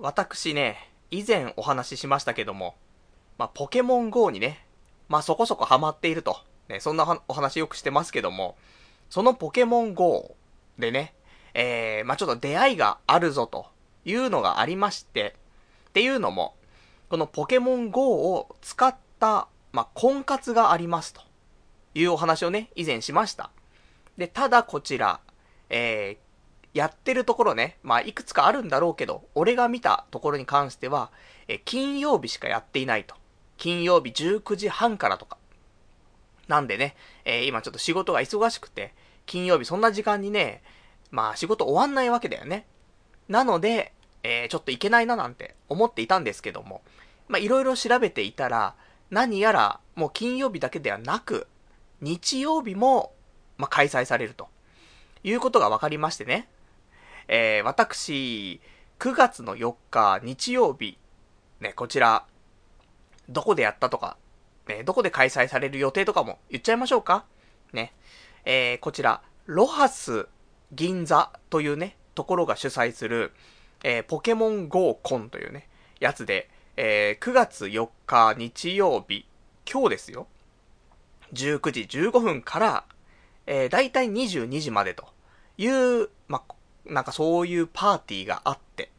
私ね、以前お話ししましたけども、まあ、ポケモン GO にね、まあ、そこそこハマっていると。ね、そんなお話よくしてますけども、そのポケモン GO でね、えー、まあ、ちょっと出会いがあるぞというのがありまして、っていうのも、このポケモン GO を使った、まあ、婚活がありますというお話をね、以前しました。で、ただこちら、えー、やってるところね、まあ、いくつかあるんだろうけど、俺が見たところに関しては、え金曜日しかやっていないと。金曜日19時半からとか。なんでね、えー、今ちょっと仕事が忙しくて、金曜日そんな時間にね、まあ仕事終わんないわけだよね。なので、えー、ちょっといけないななんて思っていたんですけども、まあいろいろ調べていたら、何やらもう金曜日だけではなく、日曜日も、まあ、開催されると、いうことが分かりましてね。えー、私、9月の4日日曜日、ね、こちら、どこでやったとか、ね、どこで開催される予定とかも言っちゃいましょうかね。えー、こちら、ロハス銀座というね、ところが主催する、えー、ポケモン GO コンというね、やつで、えー、9月4日日曜日、今日ですよ。19時15分から、えー、だいたい22時までという、まなんかそういうパーティーがあって。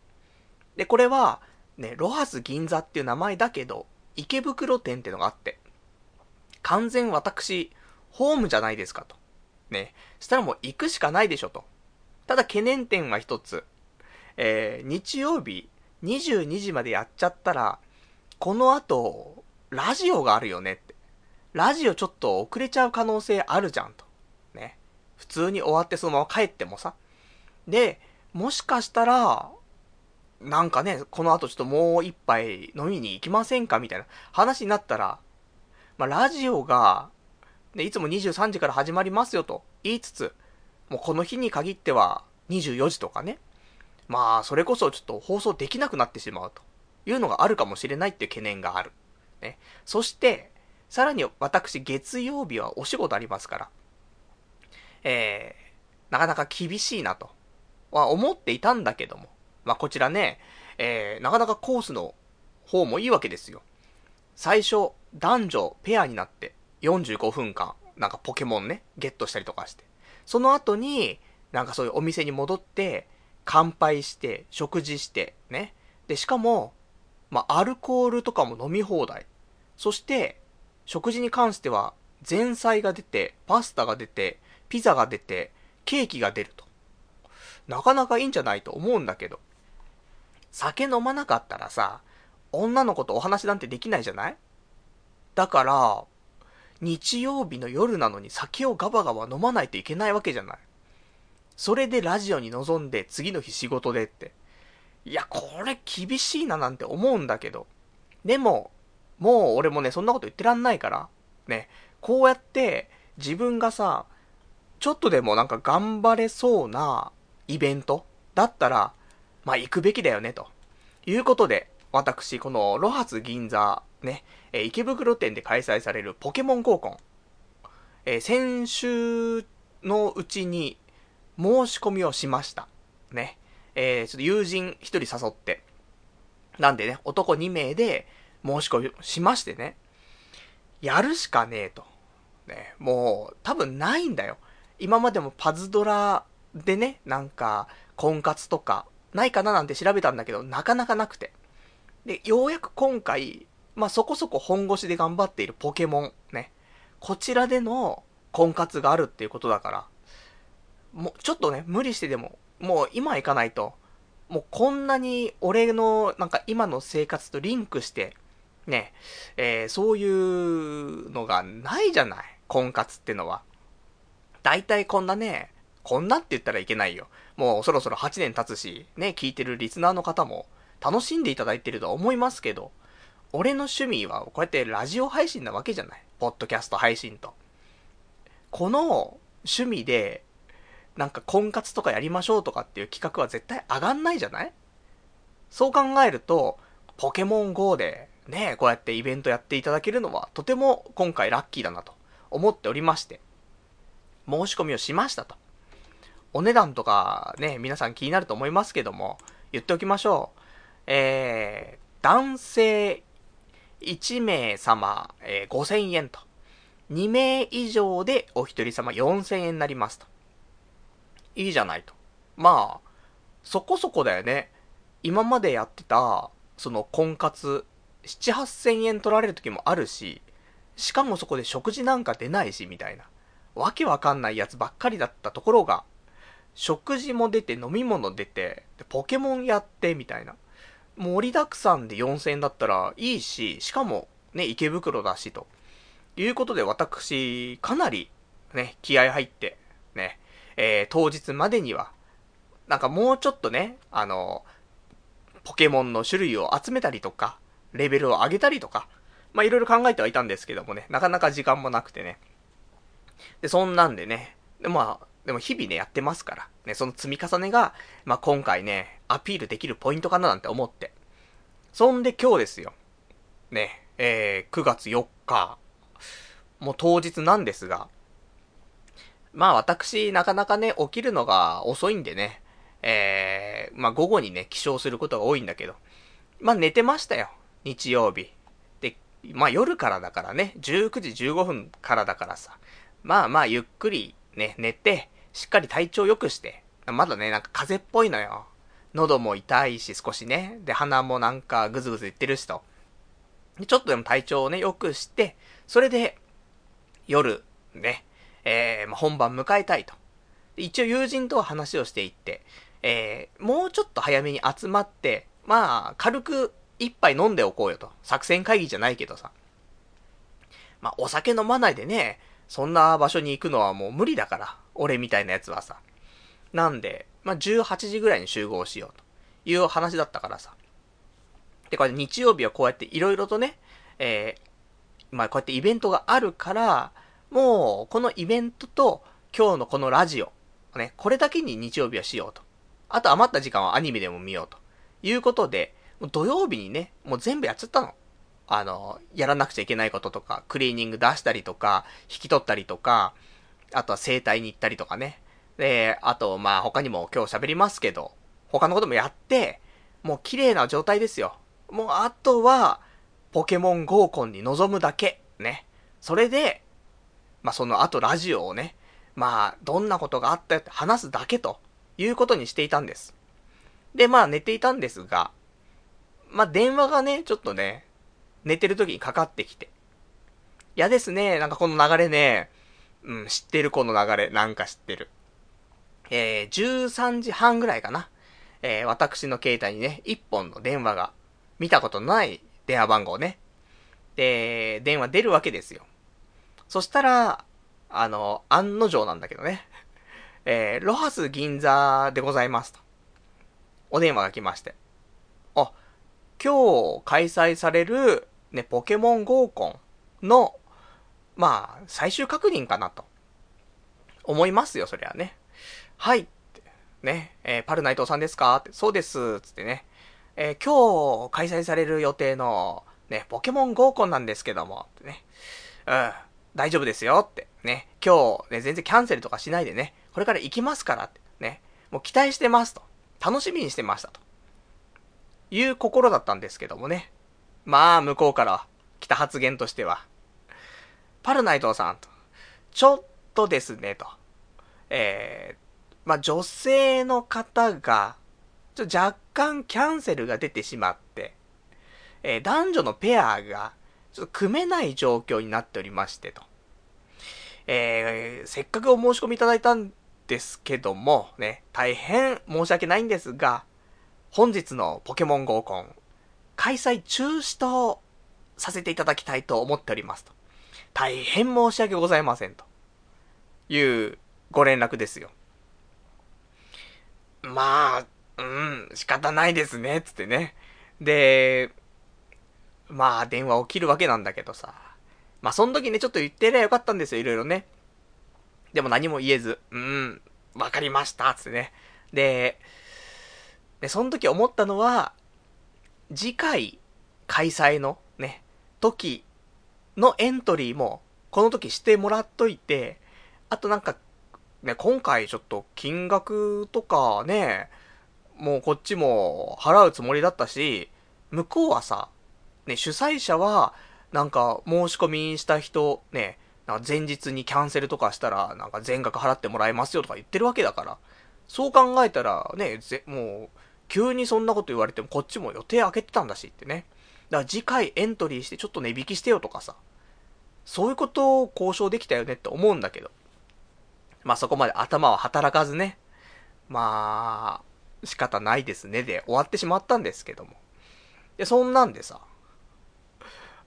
で、これは、ね、ロハス銀座っていう名前だけど、池袋店ってのがあって、完全私、ホームじゃないですかと。ね。したらもう行くしかないでしょと。ただ懸念点は一つ。えー、日曜日22時までやっちゃったら、この後、ラジオがあるよねって。ラジオちょっと遅れちゃう可能性あるじゃんと。ね。普通に終わってそのまま帰ってもさ。で、もしかしたら、なんかね、この後ちょっともう一杯飲みに行きませんかみたいな話になったら、まあ、ラジオが、ね、いつも23時から始まりますよと言いつつ、もうこの日に限っては24時とかね。まあ、それこそちょっと放送できなくなってしまうというのがあるかもしれないっていう懸念がある。ね。そして、さらに私月曜日はお仕事ありますから、えー、なかなか厳しいなとは思っていたんだけども、まあ、こちらね、えー、なかなかコースの方もいいわけですよ。最初、男女ペアになって45分間、なんかポケモンね、ゲットしたりとかして。その後に、なんかそういうお店に戻って、乾杯して、食事して、ね。で、しかも、まあ、アルコールとかも飲み放題。そして、食事に関しては、前菜が出て、パスタが出て、ピザが出て、ケーキが出ると。なかなかいいんじゃないと思うんだけど。酒飲まなかったらさ、女の子とお話なんてできないじゃない？だから、日曜日の夜なのに酒をガバガバ飲まないといけないわけじゃない。それでラジオに臨んで次の日仕事でって。いや、これ厳しいななんて思うんだけど。でも、もう俺もね、そんなこと言ってらんないから。ね、こうやって自分がさ、ちょっとでもなんか頑張れそうなイベントだったら、まあ行くべきだよね、ということで、私、このロハス銀座、ね、え池袋店で開催されるポケモン合コン、えー、先週のうちに申し込みをしました。ね。えー、ちょっと友人1人誘って、なんでね、男2名で申し込みしましてね、やるしかねえと。ね、もう、多分ないんだよ。今までもパズドラでね、なんか、婚活とか、ないかななんて調べたんだけど、なかなかなくて。で、ようやく今回、まあ、そこそこ本腰で頑張っているポケモン、ね。こちらでの婚活があるっていうことだから、もう、ちょっとね、無理してでも、もう今行かないと、もうこんなに俺のなんか今の生活とリンクして、ね、えー、そういうのがないじゃない。婚活ってのは。大体こんなね、こんなって言ったらいけないよ。もうそろそろ8年経つし、ね、聞いてるリスナーの方も楽しんでいただいてるとは思いますけど、俺の趣味はこうやってラジオ配信なわけじゃない。ポッドキャスト配信と。この趣味で、なんか婚活とかやりましょうとかっていう企画は絶対上がんないじゃない？そう考えると、ポケモン GO でね、こうやってイベントやっていただけるのはとても今回ラッキーだなと思っておりまして、申し込みをしましたと。お値段とかね、皆さん気になると思いますけども、言っておきましょう。えー、男性1名様、えー、5000円と。2名以上でお一人様4000円になりますと。いいじゃないと。まあ、そこそこだよね。今までやってた、その婚活、7、8000円取られる時もあるし、しかもそこで食事なんか出ないし、みたいな。わけわかんないやつばっかりだったところが、食事も出て飲み物出て、ポケモンやって、みたいな。盛りだくさんで4000円だったらいいし、しかもね、池袋だしと。いうことで私、かなりね、気合入って、ね、えー、当日までには、なんかもうちょっとね、あの、ポケモンの種類を集めたりとか、レベルを上げたりとか、まあいろいろ考えてはいたんですけどもね、なかなか時間もなくてね。で、そんなんでね、でまあ、でも日々ね、やってますから、ね、その積み重ねが、まあ今回ね、アピールできるポイントかななんて思って。そんで今日ですよ。ね、えー、9月4日、もう当日なんですが、まあ私、なかなかね、起きるのが遅いんでね、えー、まあ午後にね、起床することが多いんだけど、まあ寝てましたよ。日曜日。で、まあ夜からだからね、19時15分からだからさ、まあまあゆっくりね、寝て、しっかり体調良くして、まだね、なんか風邪っぽいのよ。喉も痛いし少しね、で、鼻もなんかぐずぐず言ってるしと。ちょっとでも体調をね、良くして、それで、夜、ね、えー、ま、本番迎えたいと。一応友人と話をしていって、えー、もうちょっと早めに集まって、まあ、軽く一杯飲んでおこうよと。作戦会議じゃないけどさ。まあ、お酒飲まないでね、そんな場所に行くのはもう無理だから。俺みたいなやつはさ。なんで、まあ、18時ぐらいに集合しようという話だったからさ。で、これ日曜日はこうやって色々とね、えー、まあ、こうやってイベントがあるから、もう、このイベントと今日のこのラジオ、ね、これだけに日曜日はしようと。あと余った時間はアニメでも見ようと。いうことで、もう土曜日にね、もう全部やっちゃったの。あの、やらなくちゃいけないこととか、クリーニング出したりとか、引き取ったりとか、あとは整体に行ったりとかね。で、あと、まあ他にも今日喋りますけど、他のこともやって、もう綺麗な状態ですよ。もうあとは、ポケモン合コンに臨むだけ。ね。それで、まあその後ラジオをね、まあどんなことがあったよって話すだけということにしていたんです。で、まあ寝ていたんですが、まあ電話がね、ちょっとね、寝てる時にかかってきて。嫌ですね、なんかこの流れね、うん、知ってるこの流れ、なんか知ってる。えー、13時半ぐらいかな。えー、私の携帯にね、一本の電話が、見たことない電話番号ね。で、電話出るわけですよ。そしたら、あの、案の定なんだけどね。えー、ロハス銀座でございますと。お電話が来まして。あ、今日開催される、ね、ポケモン合コンの、まあ、最終確認かなと。思いますよ、そりゃね。はい。ね、えー、パル内藤さんですかって、そうです、つってね。えー、今日開催される予定の、ね、ポケモン合コンなんですけども、ってね。うん。大丈夫ですよって。ね。今日、ね、全然キャンセルとかしないでね。これから行きますからって。ね。もう期待してますと。楽しみにしてましたと。いう心だったんですけどもね。まあ、向こうから来た発言としては。パルナイトさんと。ちょっとですね、と。えー、まあ、女性の方が、ちょ若干キャンセルが出てしまって、えー、男女のペアが、ちょっと組めない状況になっておりましてと。えー、せっかくお申し込みいただいたんですけども、ね、大変申し訳ないんですが、本日のポケモン合コン、開催中止とさせていただきたいと思っておりますと。大変申し訳ございませんと。いうご連絡ですよ。まあ、うん、仕方ないですね、つってね。で、まあ、電話起きるわけなんだけどさ。まあ、その時ね、ちょっと言ってりゃよかったんですよ、いろいろね。でも何も言えず、うん、わかりました、つってね。で、で、その時思ったのは、次回開催のね、時のエントリーも、この時してもらっといて、あとなんか、ね、今回ちょっと金額とかね、もうこっちも払うつもりだったし、向こうはさ、ね、主催者は、なんか申し込みした人、ね、なんか前日にキャンセルとかしたら、なんか全額払ってもらえますよとか言ってるわけだから。そう考えたら、ね、ぜ、もう、急にそんなこと言われてもこっちも予定開けてたんだしってね。だから次回エントリーしてちょっと値引きしてよとかさ。そういうことを交渉できたよねって思うんだけど。まあそこまで頭は働かずね。まあ、仕方ないですねで終わってしまったんですけども。で、そんなんでさ、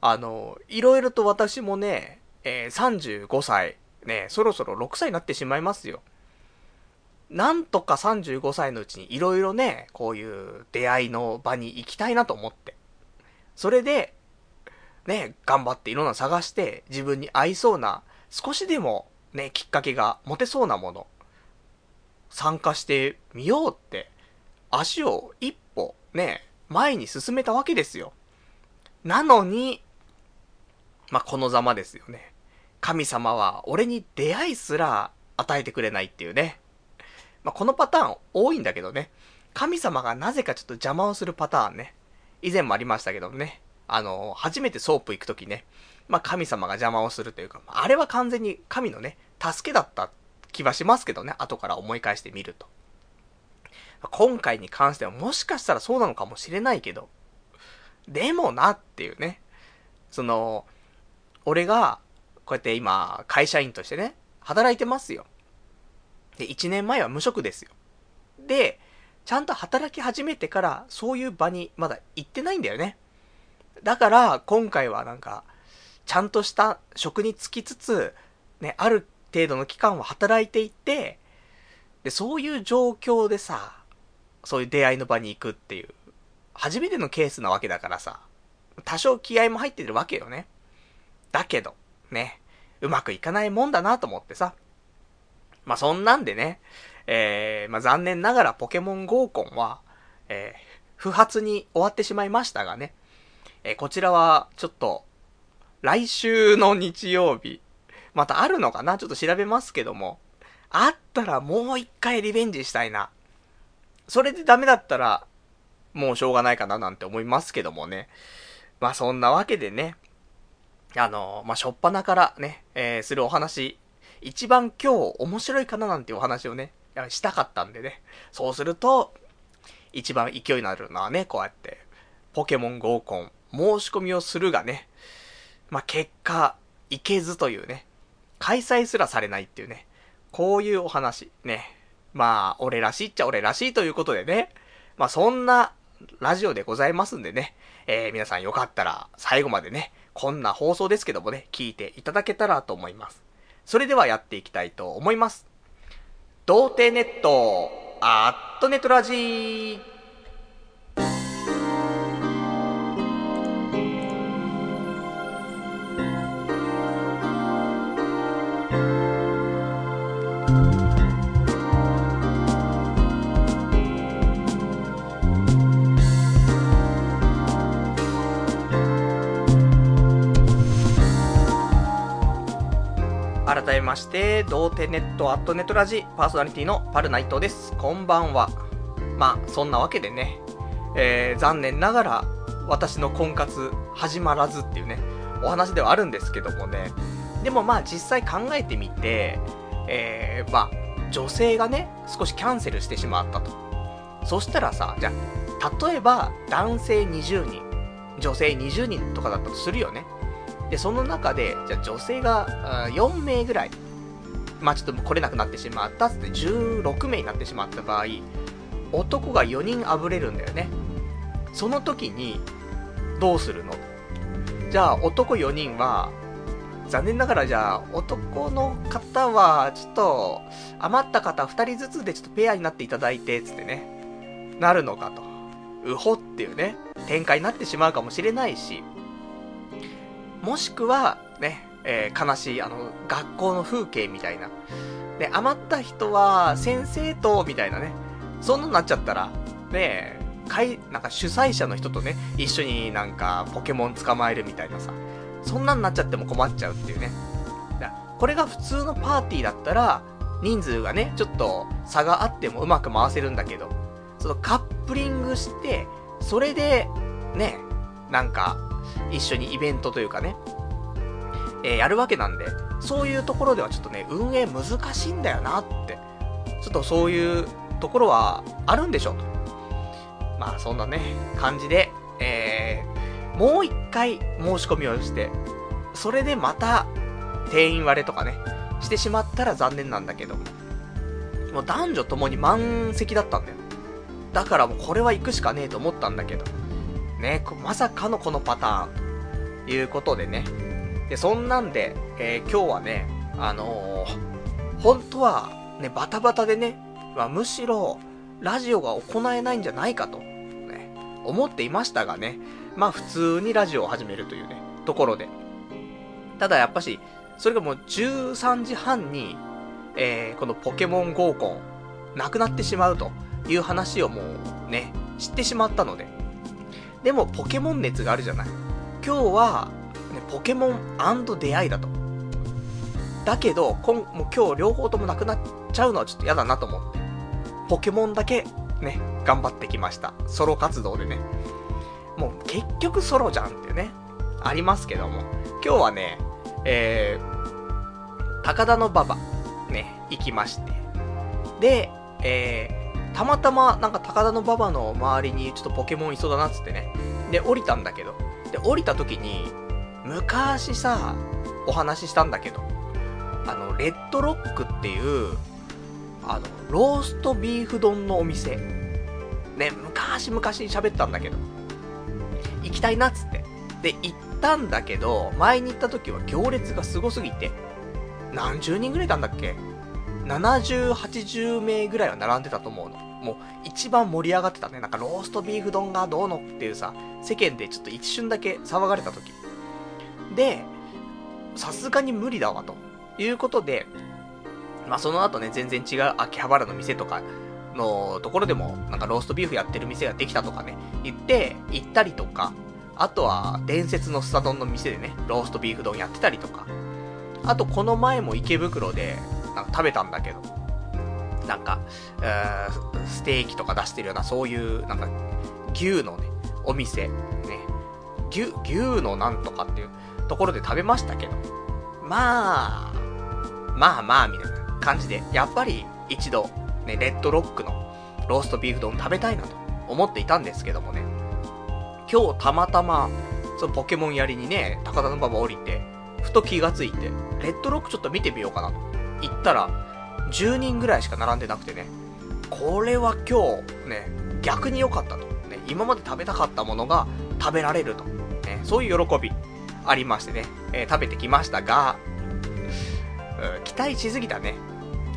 あの、いろいろと私もね、えー、35歳、ね、そろそろ6歳になってしまいますよ。なんとか35歳のうちにいろいろね、こういう出会いの場に行きたいなと思って。それで、ね、頑張っていろんな探して、自分に合いそうな、少しでもね、きっかけが持てそうなもの、参加してみようって、足を一歩、ね、前に進めたわけですよ。なのに、まあ、このざまですよね。神様は俺に出会いすら与えてくれないっていうね。まあ、このパターン多いんだけどね。神様がなぜかちょっと邪魔をするパターンね。以前もありましたけどね。あの、初めてソープ行くときね。まあ、神様が邪魔をするというか、あれは完全に神のね、助けだった気はしますけどね。後から思い返してみると。今回に関してはもしかしたらそうなのかもしれないけど、でもなっていうね。その、俺が、こうやって今、会社員としてね、働いてますよ。で、1年前は無職ですよ。で、ちゃんと働き始めてから、そういう場にまだ行ってないんだよね。だから、今回はなんか、ちゃんとした職に就きつつ、ね、ある程度の期間は働いていって、で、そういう状況でさ、そういう出会いの場に行くっていう、初めてのケースなわけだからさ、多少気合も入ってるわけよね。だけど、ね、うまくいかないもんだなと思ってさ。まあ、そんなんでね、えー、まあ、残念ながらポケモン合コンは、えー、不発に終わってしまいましたがね、えー、こちらは、ちょっと、来週の日曜日、またあるのかな？ちょっと調べますけども、あったらもう一回リベンジしたいな。それでダメだったら、もうしょうがないかななんて思いますけどもね。まあそんなわけでね、あの、まあ、しょっぱなからね、えー、するお話、一番今日面白いかな？なんてお話をね、したかったんでね。そうすると、一番勢いになるのはね、こうやって、ポケモン合コン、申し込みをするがね、まあ、結果、いけずというね、開催すらされないっていうね、こういうお話、ね。まあ、俺らしいっちゃ俺らしいということでね、まあ、そんなラジオでございますんでね、えー、皆さんよかったら最後までね、こんな放送ですけどもね、聞いていただけたらと思います。それではやっていきたいと思います。童貞ネット、アットネットラジー。改めまして、童貞ネットアットネットラジパーソナリティのパルナイトです。こんばんは。まあ、そんなわけでね、えー、残念ながら、私の婚活始まらずっていうね、お話ではあるんですけどもね。でもまあ実際考えてみて、えー、まあ、女性がね、少しキャンセルしてしまったと。そしたらさ、じゃあ、例えば男性20人、女性20人とかだったとするよね。で、その中で、じゃ女性が4名ぐらい、まあちょっと来れなくなってしまったっって16名になってしまった場合、男が4人あぶれるんだよね。その時に、どうするの？じゃあ男4人は、残念ながらじゃあ男の方は、ちょっと余った方2人ずつでちょっとペアになっていただいて、つってね、なるのかと。うほっていうね、展開になってしまうかもしれないし、もしくは、ね、えー、悲しい、あの、学校の風景みたいな。で、余った人は、先生と、みたいなね。そんなになっちゃったら、ねかい、なんか主催者の人とね、一緒になんか、ポケモン捕まえるみたいなさ。そんなになっちゃっても困っちゃうっていうね。これが普通のパーティーだったら、人数がね、ちょっと差があってもうまく回せるんだけど、そのカップリングして、それで、ね、なんか、一緒にイベントというかね、えー、やるわけなんで、そういうところではちょっとね、運営難しいんだよなって、ちょっとそういうところはあるんでしょうと。まあ、そんなね、感じで、えー、もう一回申し込みをして、それでまた、定員割れとかね、してしまったら残念なんだけど、もう男女ともに満席だったんだよ。だからもうこれは行くしかねえと思ったんだけど、ね、まさかのこのパターン、ということでね。で、そんなんで、えー、今日はね、あのー、本当は、ね、バタバタでね、まあ、むしろ、ラジオが行えないんじゃないかと、ね、思っていましたがね、まあ普通にラジオを始めるというね、ところで。ただやっぱし、それがもう13時半に、えー、このポケモン合コン、なくなってしまうという話をもうね、知ってしまったので。でも、ポケモン熱があるじゃない。今日は、ね、ポケモン出会いだと。だけど、今もう今日両方ともなくなっちゃうのはちょっと嫌だなと思って。ポケモンだけ、ね、頑張ってきました。ソロ活動でね。もう結局ソロじゃんってね、ありますけども。今日はね、えー、高田の馬場、ね、行きまして。で、えー、たまたまなんか高田の馬場の周りにちょっとポケモンいそうだなっつってね。で、降りたんだけど。で、降りた時に、昔さ、お話ししたんだけど、あの、レッドロックっていう、あの、ローストビーフ丼のお店。ね、昔々喋ったんだけど、行きたいなっつって。で、行ったんだけど、前に行った時は行列がすごすぎて、何十人ぐらいいたんだっけ？?70、80名ぐらいは並んでたと思うの。もう、一番盛り上がってたね。なんかローストビーフ丼がどうのっていうさ、世間でちょっと一瞬だけ騒がれた時。で、さすがに無理だわ、ということで、まあその後ね、全然違う秋葉原の店とかのところでも、なんかローストビーフやってる店ができたとかね、言って、行ったりとか、あとは、伝説のスタ丼の店でね、ローストビーフ丼やってたりとか、あとこの前も池袋で、なんか食べたんだけど、なんか、ステーキとか出してるような、そういう、なんか、牛のね、お店、ね、牛、牛のなんとかっていうところで食べましたけど、まあ、まあまあ、みたいな感じで、やっぱり一度、ね、レッドロックのローストビーフ丼食べたいなと思っていたんですけどもね、今日たまたま、そのポケモンやりにね、高田馬場降りて、ふと気がついて、レッドロックちょっと見てみようかなと。行ったら、10人ぐらいしか並んでなくてね、これは今日、ね、逆に良かったと。ね、今まで食べたかったものが食べられると。ね、そういう喜びありましてね、えー、食べてきましたが、うん、期待しすぎたね。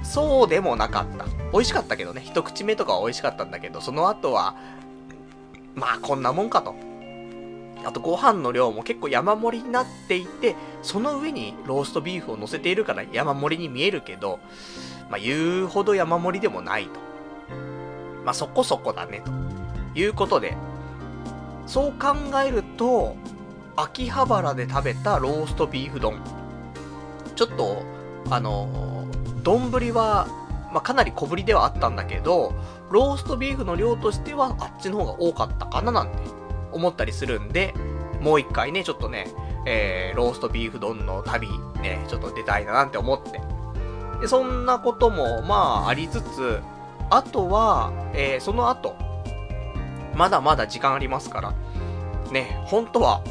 そうでもなかった。美味しかったけどね、一口目とかは美味しかったんだけど、その後は、まあこんなもんかと。あとご飯の量も結構山盛りになっていて、その上にローストビーフを乗せているから山盛りに見えるけど、まあ言うほど山盛りでもないと。まあそこそこだね、ということで、そう考えると、秋葉原で食べたローストビーフ丼。ちょっと、あの、丼は、まあ、かなり小ぶりではあったんだけど、ローストビーフの量としてはあっちの方が多かったかななんて思ったりするんで、もう一回ね、ちょっとね、えー、ローストビーフ丼の旅、ね、ちょっと出たいななんて思って。で、そんなことも、まあ、ありつつ、あとは、えー、その後、まだまだ時間ありますから、ね、本当は、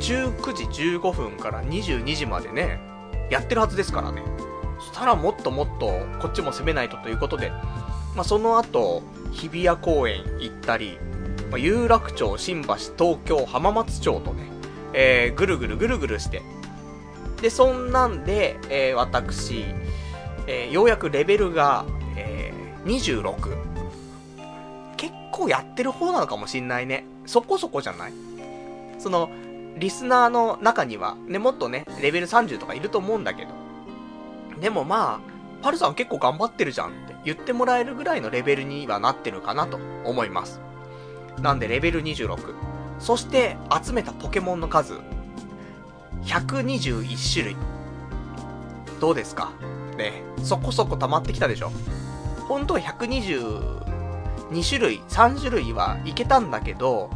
19時15分から22時までね、やってるはずですからね。そしたらもっともっと、こっちも攻めないとということで、まあ、その後、日比谷公園行ったり、ま、有楽町、新橋、東京、浜松町とね、えー、ぐるぐるぐるぐるして、で、そんなんで、えー、私、えー、ようやくレベルが、えー、26。結構やってる方なのかもしんないね。そこそこじゃないその、リスナーの中には、ね、もっとね、レベル30とかいると思うんだけど。でもまあ、パルさん結構頑張ってるじゃんって言ってもらえるぐらいのレベルにはなってるかなと思います。なんでレベル26。そして集めたポケモンの数、121種類。どうですか？ね、そこそこ溜まってきたでしょ？本当は122種類、3種類はいけたんだけど、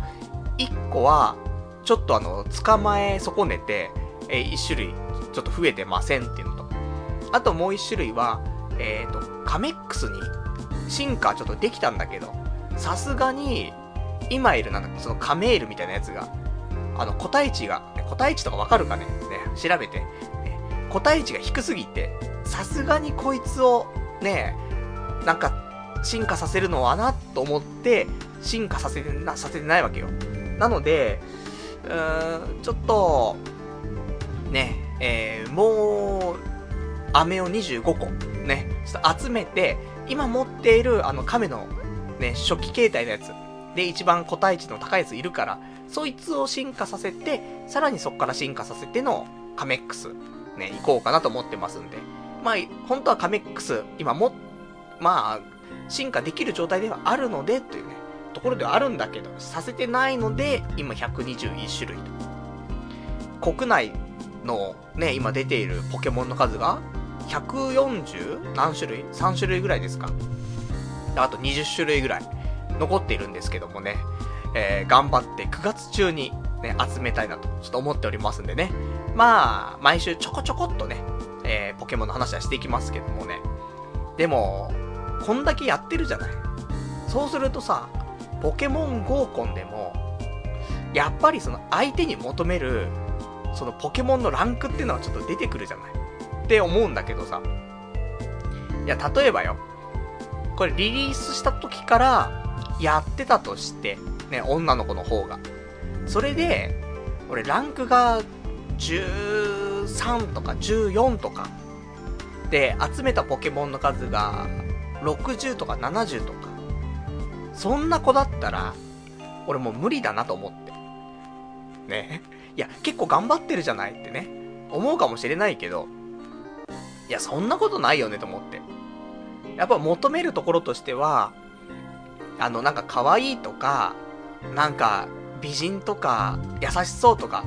1個は、ちょっとあの、捕まえ損ねて、えー、1種類、ちょっと増えてませんっていうのと、あともう1種類は、えっ、ー、と、カメックスに進化ちょっとできたんだけど、さすがに、今いるなんだそのカメールみたいなやつが、あの、個体値が、個体値とかわかるかね？ね、調べて。ね、個体値が低すぎて、さすがにこいつを、ね、なんか、進化させるのはな、と思って、進化させてな、させてないわけよ。なので、うーん、ちょっと、ね、えー、もう、飴を25個、ね、ちょっと集めて、今持っている、あの、亀の、ね、初期形態のやつ、で、一番個体値の高いやついるから、そいつを進化させて、さらにそこから進化させてのカメックス、ね、行こうかなと思ってますんで。まあ、本当はカメックス、今も、まあ、進化できる状態ではあるので、というね、ところではあるんだけど、させてないので、今121種類と。国内のね、今出ているポケモンの数が、140何種類 ?3 種類ぐらいですか。あと20種類ぐらい残っているんですけどもね、えー、頑張って9月中にね、集めたいなと、ちょっと思っておりますんでね。まあ、毎週ちょこちょこっとね、えー、ポケモンの話はしていきますけどもね。でも、こんだけやってるじゃない。そうするとさ、ポケモン合コンでも、やっぱりその相手に求める、そのポケモンのランクっていうのはちょっと出てくるじゃない。って思うんだけどさ。いや、例えばよ。これリリースした時からやってたとして、ね、女の子の方が。それで、俺ランクが13とか14とかで集めたポケモンの数が60とか70とか。そんな子だったら、俺もう無理だなと思って。ね。いや、結構頑張ってるじゃないってね。思うかもしれないけど、いや、そんなことないよねと思って。やっぱ求めるところとしては、あの、なんか可愛いとか、なんか美人とか優しそうとか、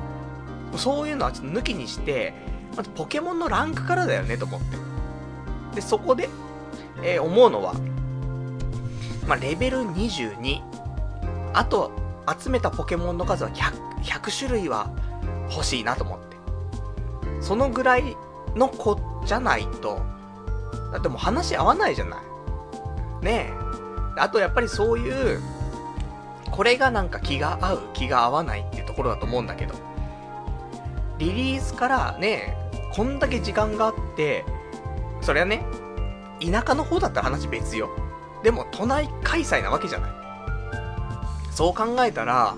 そういうのはちょっと抜きにして、まずポケモンのランクからだよねと思って。で、そこで、えー、思うのは、まあ、レベル22。あと、集めたポケモンの数は 100, 100種類は欲しいなと思って。そのぐらいの子じゃないと、だってもう話合わないじゃない。ねえ。あとやっぱりそういう、これがなんか気が合う、気が合わないっていうところだと思うんだけど。リリースからね、こんだけ時間があって、それはね、田舎の方だったら話別よ。でも都内開催なわけじゃない。そう考えたら、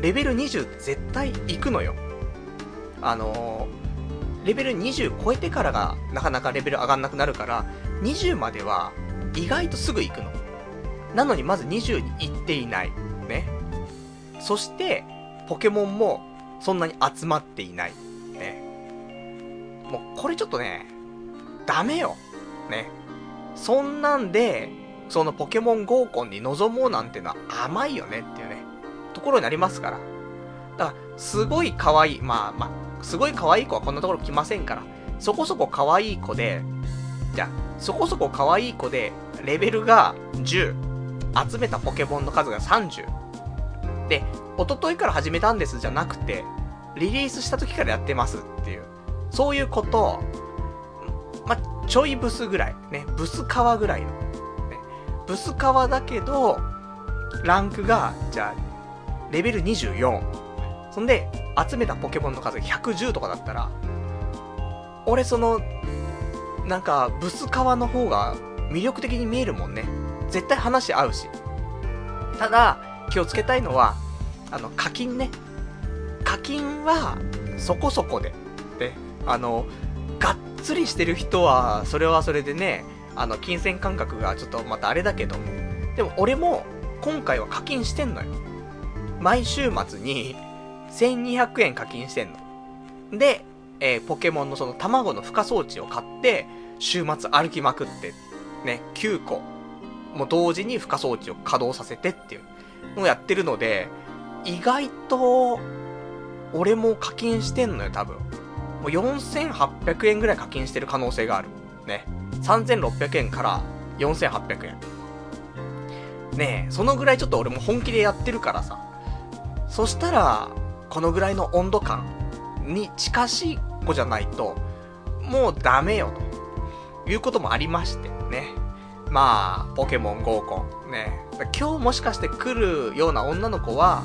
レベル20絶対行くのよ。あのレベル20超えてからがなかなかレベル上がんなくなるから、20までは意外とすぐ行くの。なのにまず20に行っていない。ね。そして、ポケモンもそんなに集まっていない。ね。もうこれちょっとね、ダメよ。ね。そんなんで、そのポケモン合コンに臨もうなんてのは甘いよねっていうね、ところになりますから。だから、すごい可愛い、まあまあ、すごい可愛い子はこんなところ来ませんから、そこそこ可愛い子で、じゃあ、そこそこ可愛い子で、レベルが10、集めたポケモンの数が30。で、一昨日から始めたんですじゃなくて、リリースした時からやってますっていう、そういうこと、ま、ちょいブスぐらい、ね、ブスカワぐらいの、ね、ブスカワだけど、ランクが、じゃあ、レベル24。そんで、集めたポケモンの数が110とかだったら、俺その、なんか、ブスカワの方が魅力的に見えるもんね。絶対話合うし。ただ、気をつけたいのは、あの、課金ね。課金は、そこそこで。で、あの、がっつりしてる人は、それはそれでね、あの、金銭感覚がちょっとまたあれだけど。でも俺も、今回は課金してんのよ。毎週末に、1200円課金してんの。で、えー、ポケモンのその卵の孵化装置を買って、週末歩きまくって、ね、9個、もう同時に孵化装置を稼働させてっていうのをやってるので、意外と、俺も課金してんのよ、多分。もう4800円ぐらい課金してる可能性がある。ね。3600円から4800円。ねえ、そのぐらいちょっと俺も本気でやってるからさ。そしたら、このぐらいの温度感に近しい子じゃないと、もうダメよ、ということもありましてね。まあ、ポケモン合コン。ね。今日もしかして来るような女の子は、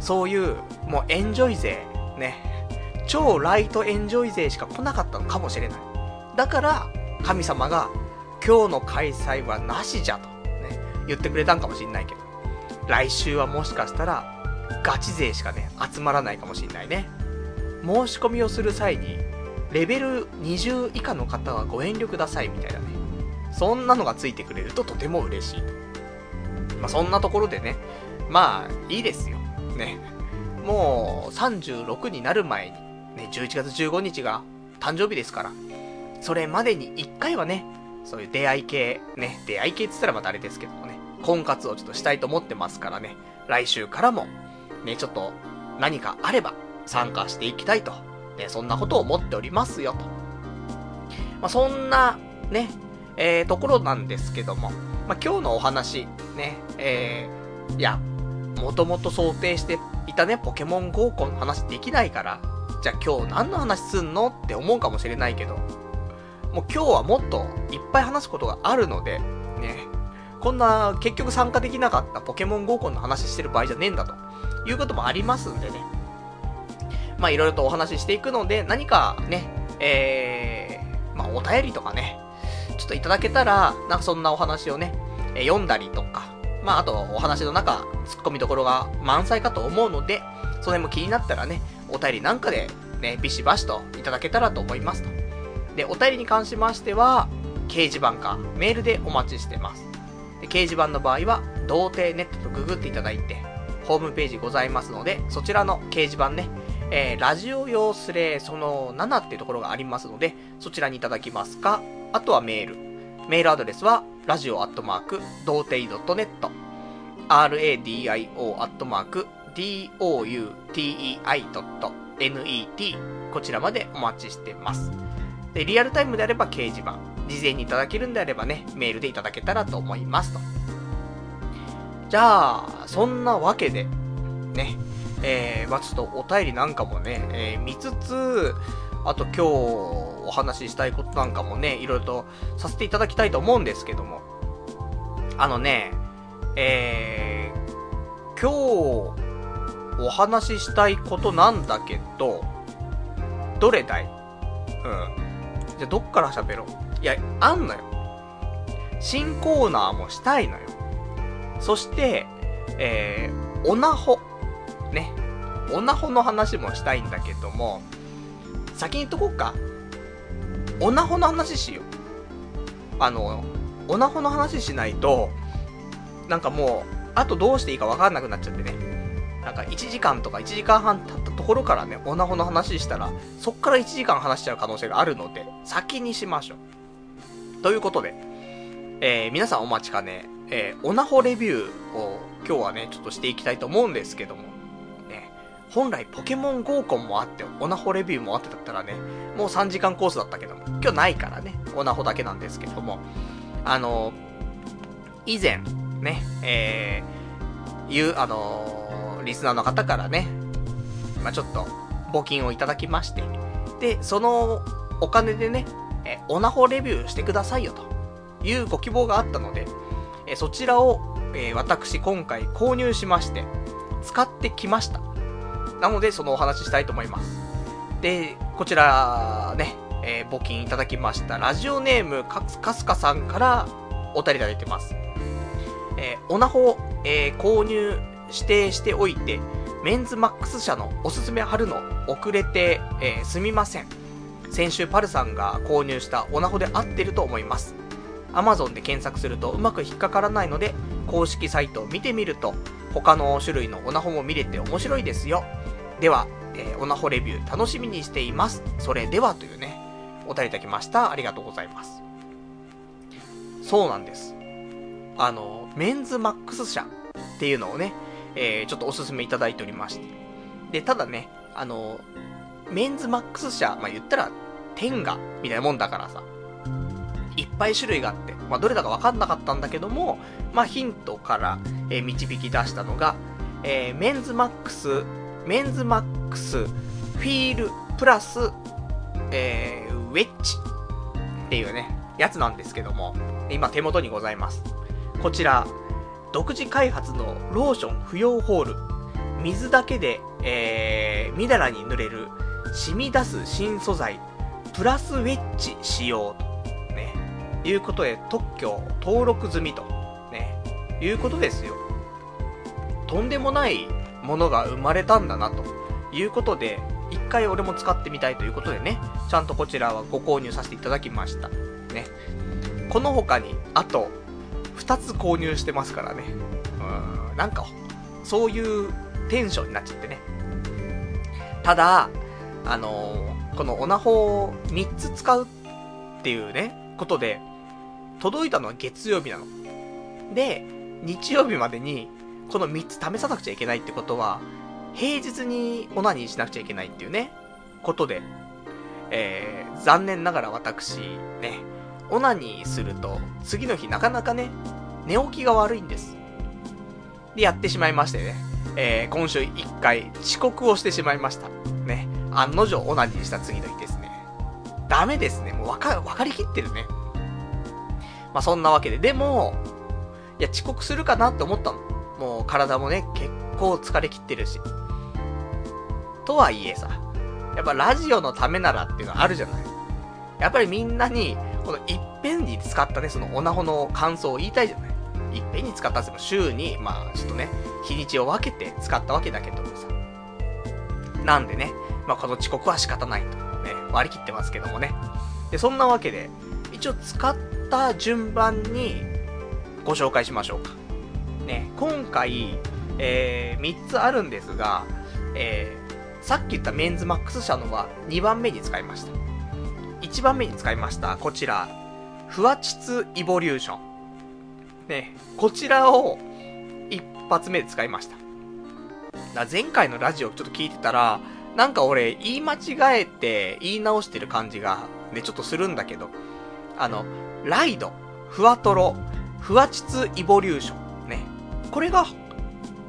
そういう、もうエンジョイ勢、ね。超ライトエンジョイ勢しか来なかったのかもしれない。だから、神様が、今日の開催はなしじゃと、ね、言ってくれたんかもしんないけど。来週はもしかしたら、ガチ勢しかね、集まらないかもしんないね。申し込みをする際に、レベル20以下の方はご遠慮くださいみたいなね。そんなのがついてくれるととても嬉しい。まあ、そんなところでね、まあ、いいですよ。ね。もう、36になる前に、ね、11月15日が誕生日ですから、それまでに1回はね、そういう出会い系、ね、出会い系って言ったらまたあれですけどもね、婚活をちょっとしたいと思ってますからね、来週からも、ね、ちょっと何かあれば参加していきたいと、ね、そんなことを思っておりますよと。まあ、そんな、ね、えー、ところなんですけども、まあ、今日のお話、ね、えー、いや、もともと想定していたね、ポケモン GO コンの話できないから、じゃあ今日何の話すんのって思うかもしれないけど、もう今日はもっといっぱい話すことがあるので、ね、こんな結局参加できなかったポケモン GO コンの話してる場合じゃねえんだということもありますんでね。まあいろいろとお話ししていくので、何かね、えー、まあお便りとかね、ちょっといただけたら、なんかそんなお話をね、え読んだりとか、まああとお話の中、突っ込みどころが満載かと思うので、その辺も気になったらね、お便りなんかでね、ビシバシといただけたらと思いますと。で、お便りに関しましては、掲示板かメールでお待ちしてます。で掲示板の場合は、童貞ネットとググっていただいて、ホームページございますので、そちらの掲示板ね、えー、ラジオ用スレその7っていうところがありますので、そちらにいただきますか、あとはメール。メールアドレスは、ラジオアットマーク、童貞 .net、radio アットマーク、doutei.net、こちらまでお待ちしてます。で、リアルタイムであれば掲示板、事前にいただけるんであればね、メールでいただけたらと思いますと。じゃあ、そんなわけで、ね、えー、まあちょっとお便りなんかもね、えー、見つつ、あと今日お話ししたいことなんかもね、いろいろとさせていただきたいと思うんですけども。あのね、えー、今日お話ししたいことなんだけど、どれだい？うん。じゃ、どっから喋ろう？いや、あんのよ。新コーナーもしたいのよ。そして、えー、オナホ。ね。オナホの話もしたいんだけども、先に言っとこうか。オナホの話しよう。あの、オナホの話しないと、なんかもう、あとどうしていいかわかんなくなっちゃってね。なんか1時間とか1時間半経ったところからね、オナホの話したら、そっから1時間話しちゃう可能性があるので、先にしましょう。ということで、えー、皆さんお待ちかね、えー、オナホレビューを今日はね、ちょっとしていきたいと思うんですけども、本来ポケモン合コンもあって、オナホレビューもあってだったらね、もう3時間コースだったけども、今日ないからね、オナホだけなんですけども、あの、以前、ね、えー、いう、あのリスナーの方からね、まあ、ちょっと、募金をいただきまして、で、そのお金でね、えオナホレビューしてくださいよ、というご希望があったので、えそちらを、えー、私今回購入しまして、使ってきました。なので、そのお話ししたいと思います。で、こちら、ね、えー、募金いただきました、ラジオネームかすかすかさんからお便りいただいてます。えー、オナホ、えー、購入指定しておいて、メンズマックス社のおすすめ貼るの遅れて、えー、すみません。先週パルさんが購入したオナホで合ってると思います。Amazon で検索するとうまく引っかからないので、公式サイトを見てみると、他の種類のオナホも見れて面白いですよ。では、えー、オナホレビュー楽しみにしています。それではというね、お便りいただきました。ありがとうございます。そうなんです。あの、メンズマックス社っていうのをね、えー、ちょっとおすすめいただいておりまして。で、ただね、あの、メンズマックス社、まあ、言ったら、天下みたいなもんだからさ、いっぱい種類があって、まあ、どれだかわかんなかったんだけども、まあ、ヒントから、えー、導き出したのが、えー、メンズマックス、メンズマックス、フィール、プラス、えー、ウェッジっていうね、やつなんですけども、今手元にございます。こちら、独自開発のローション不要ホール。水だけで、えー、みだらに塗れる、染み出す新素材、プラスウェッジ使用と、いうことで特許登録済みと、ね、いうことですよ。とんでもないものが生まれたんだなということで、一回俺も使ってみたいということでね、ちゃんとこちらはご購入させていただきました。ね。この他に、あと、2つ購入してますからね。うん、なんか、そういうテンションになっちゃってね。ただ、あのー、このオナホを3つ使うっていうね、ことで、届いたのは月曜日なの。で、日曜日までに、この3つ試さなくちゃいけないってことは、平日にオナニーしなくちゃいけないっていうね、ことで、えー、残念ながら私、ね、オナニーすると、次の日なかなかね、寝起きが悪いんです。で、やってしまいましてね、えー、今週1回遅刻をしてしまいました。ね、案の定オナニーした次の日ですね。ダメですね。もうわか、わかりきってるね。まあ、そんなわけで、でも、いや、遅刻するかなって思ったの。もう体もね、結構疲れきってるし。とはいえさ、やっぱラジオのためならっていうのはあるじゃない。やっぱりみんなに、このいっぺんに使ったね、そのオナホの感想を言いたいじゃない。いっぺんに使ったっても週に、まあちょっとね、日にちを分けて使ったわけだけどもさ。なんでね、まあこの遅刻は仕方ないと、ね、割り切ってますけどもね。で、そんなわけで、一応使った順番にご紹介しましょうか。ね、今回、えー、3つあるんですが、えー、さっき言ったメンズマックス社のは2番目に使いました。1番目に使いました、こちら、フワチツイボリューション。ね、こちらを一発目で使いました。だ前回のラジオちょっと聞いてたら、なんか俺言い間違えて言い直してる感じがね、ちょっとするんだけど、あの、ライド、ふわとろ、ふわちつイボリューション。ね。これが、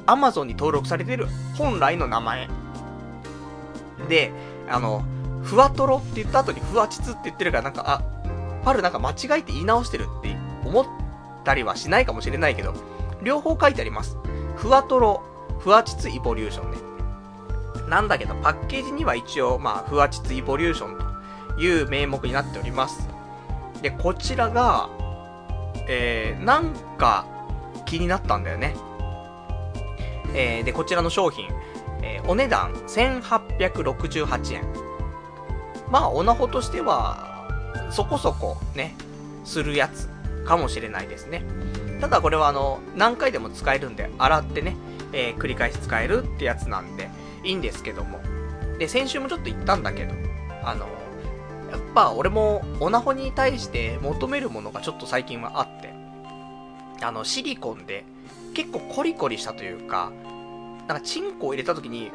アマゾンに登録されてる本来の名前。で、あの、ふわとろって言った後にふわちつって言ってるからなんか、あ、パルなんか間違えて言い直してるって思ったりはしないかもしれないけど、両方書いてあります。ふわとろ、ふわちつイボリューションね。なんだけど、パッケージには一応、まあ、ふわちつイボリューションという名目になっております。で、こちらが、えー、なんか気になったんだよね。えー、で、こちらの商品、えー、お値段1868円。まあ、オナホとしては、そこそこね、するやつかもしれないですね。ただこれはあの、何回でも使えるんで、洗ってね、えー、繰り返し使えるってやつなんで、いいんですけども。で、先週もちょっと言ったんだけど、あの、やっぱ俺もオナホに対して求めるものがちょっと最近はあって、あの、シリコンで結構コリコリしたというか、なんかチンコを入れた時に、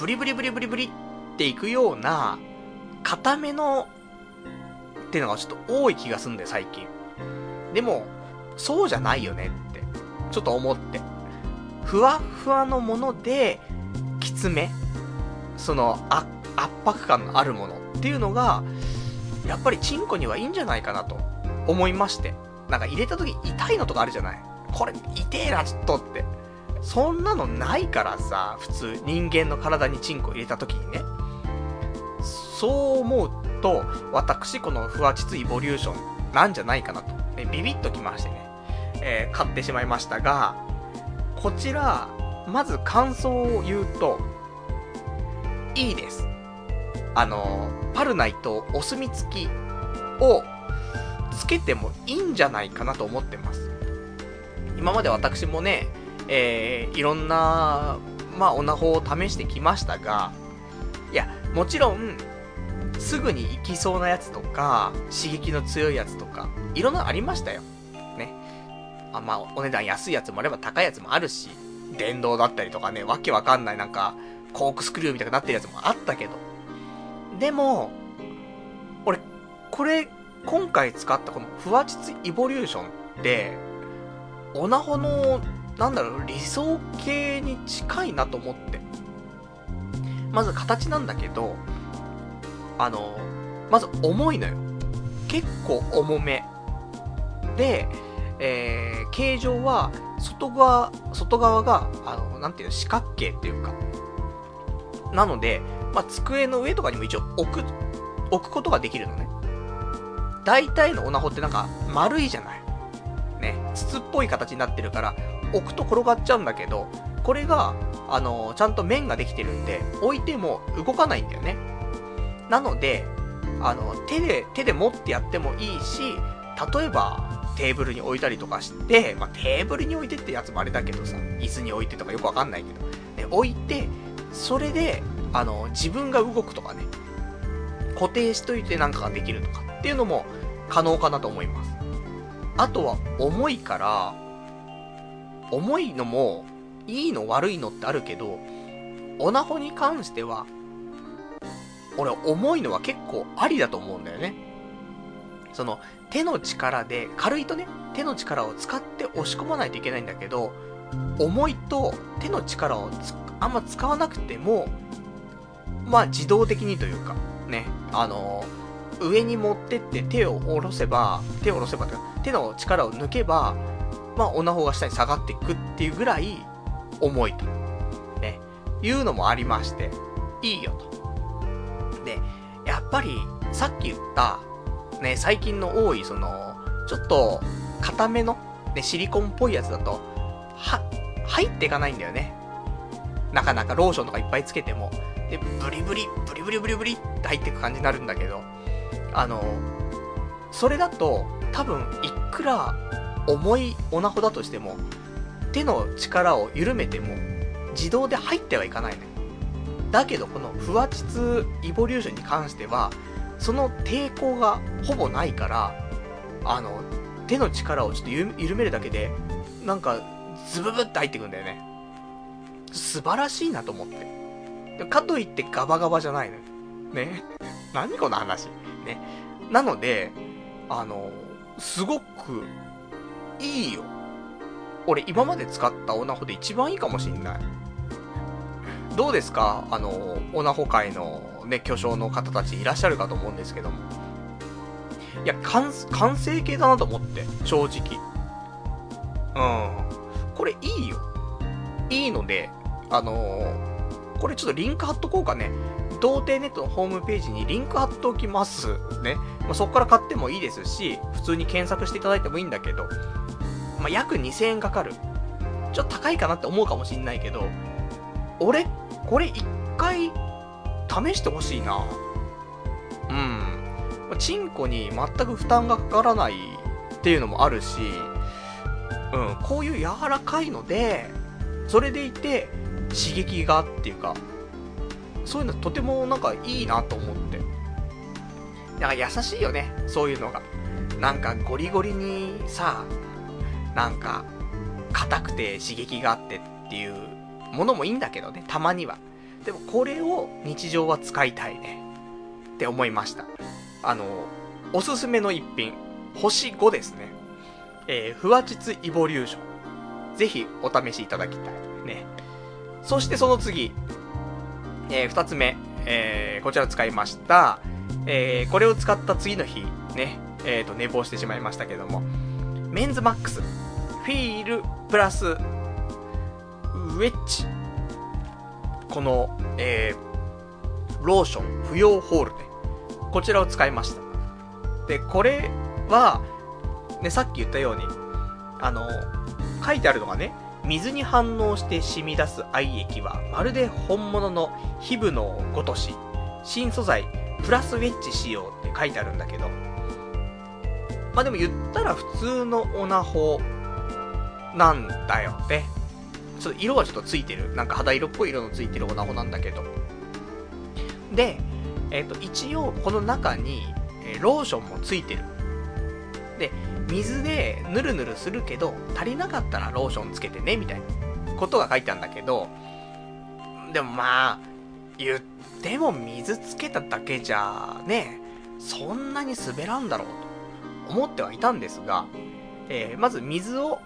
ブリブリブリブリブリっていくような、固めの、っていうのがちょっと多い気がすんだよ、最近。でも、そうじゃないよねって、ちょっと思って。ふわふわのもので、きつめその、圧迫感のあるものっていうのが、やっぱりチンコにはいいんじゃないかなと思いまして。なんか入れた時痛いのとかあるじゃない？これ痛えな、ちょっとって。そんなのないからさ、普通人間の体にチンコ入れた時にね。そう思うと、私このフワチツイボリューションなんじゃないかなと、ね、ビビッときましてね、えー、買ってしまいましたが、こちら、まず感想を言うと、いいです。あの、パルナイトお墨付きをつけてもいいんじゃないかなと思ってます。今まで私もね、えー、いろんな、まあ、オナホを試してきましたが、いや、もちろん、すぐに行きそうなやつとか、刺激の強いやつとか、いろんなありましたよ。ね。あ、まあ、お値段安いやつもあれば高いやつもあるし、電動だったりとかね、わけわかんないなんか、コークスクリューみたいになってるやつもあったけど。でも、俺、これ、今回使ったこのふわちつイボリューションって、オナホの、なんだろう、理想形に近いなと思って。まず形なんだけど、あの、まず重いのよ。結構重め。で、えー、形状は、外側、外側が、あの、なんていうの、四角形っていうか。なので、まあ、机の上とかにも一応置く、置くことができるのね。大体のオナホってなんか丸いじゃない。ね、筒っぽい形になってるから、置くと転がっちゃうんだけど、これが、あのー、ちゃんと面ができてるんで、置いても動かないんだよね。なので、あの、手で、手で持ってやってもいいし、例えば、テーブルに置いたりとかして、まあ、テーブルに置いてってやつもあれだけどさ、椅子に置いてとかよくわかんないけど、ね、置いて、それで、あの、自分が動くとかね、固定しといてなんかができるとかっていうのも可能かなと思います。あとは、重いから、重いのも、いいの悪いのってあるけど、オナホに関しては、俺重いのは結構ありだと思うんだよね。その、手の力で、軽いとね、手の力を使って押し込まないといけないんだけど、重いと手の力をあんま使わなくても、まあ自動的にというか、ね、あのー、上に持ってって手を下ろせば、手を下ろせばというか手の力を抜けば、まあ、女方が下に下がっていくっていうぐらい重いと。ね、いうのもありまして、いいよと。で、やっぱり、さっき言った、ね、最近の多い、その、ちょっと、硬めの、ね、シリコンっぽいやつだと、は、入っていかないんだよね。なかなかローションとかいっぱいつけても。で、ブリブリ、ブリブリブリブリって入っていく感じになるんだけど、あの、それだと、多分、いくら重いオナホだとしても、手の力を緩めても、自動で入ってはいかないね。だけど、このふわちつイボリューションに関しては、その抵抗がほぼないから、あの、手の力をちょっと緩めるだけで、なんか、ズブブって入ってくんだよね。素晴らしいなと思って。かといってガバガバじゃないのよ。ね。何この話。ね。なので、あの、すごく、いいよ。俺、今まで使ったオナホで一番いいかもしんない。どうですか？あの、オナホ界のね、巨匠の方たちいらっしゃるかと思うんですけども。いや、完、完成形だなと思って、正直。うん。これいいよ。いいので、あのー、これちょっとリンク貼っとこうかね。童貞ネットのホームページにリンク貼っておきます。ね。まあ、そこから買ってもいいですし、普通に検索していただいてもいいんだけど、まあ、約2000円かかる。ちょっと高いかなって思うかもしんないけど、俺、これ一回、試してほしいな。うん。チンコに全く負担がかからないっていうのもあるし、うん、こういう柔らかいので、それでいて、刺激がっていうか、そういうのとてもなんかいいなと思って。なんか優しいよね、そういうのが。なんかゴリゴリにさ、なんか、硬くて刺激があってっていうものもいいんだけどね、たまには。でもこれを日常は使いたいね。って思いました。あの、おすすめの一品、星5ですね。えー、ふわちつイボリューション。ぜひお試しいただきたい。ね。そしてその次、えー、二つ目、えー、こちら使いました。えー、これを使った次の日、ね、えっ、ー、と、寝坊してしまいましたけども、メンズマックス、フィールプラス、ウェッジ。この、えー、ローション不要ホールね。こちらを使いました。で、これは、ね、さっき言ったように、あの、書いてあるのがね、水に反応して染み出す愛液は、まるで本物の皮膚のごとし、新素材、プラスウェッジ仕様って書いてあるんだけど、まあでも言ったら普通のオナホなんだよね。ちょっと色はちょっとついてる。なんか肌色っぽい色のついてるオナホなんだけど。で、えっ、ー、と、一応この中に、ローションもついてる。で、水でぬるぬるするけど、足りなかったらローションつけてね、みたいなことが書いてあるんだけど、でもまあ、言っても水つけただけじゃ、ね、そんなに滑らんだろうと。思ってはいたんですが、えー、まず水を、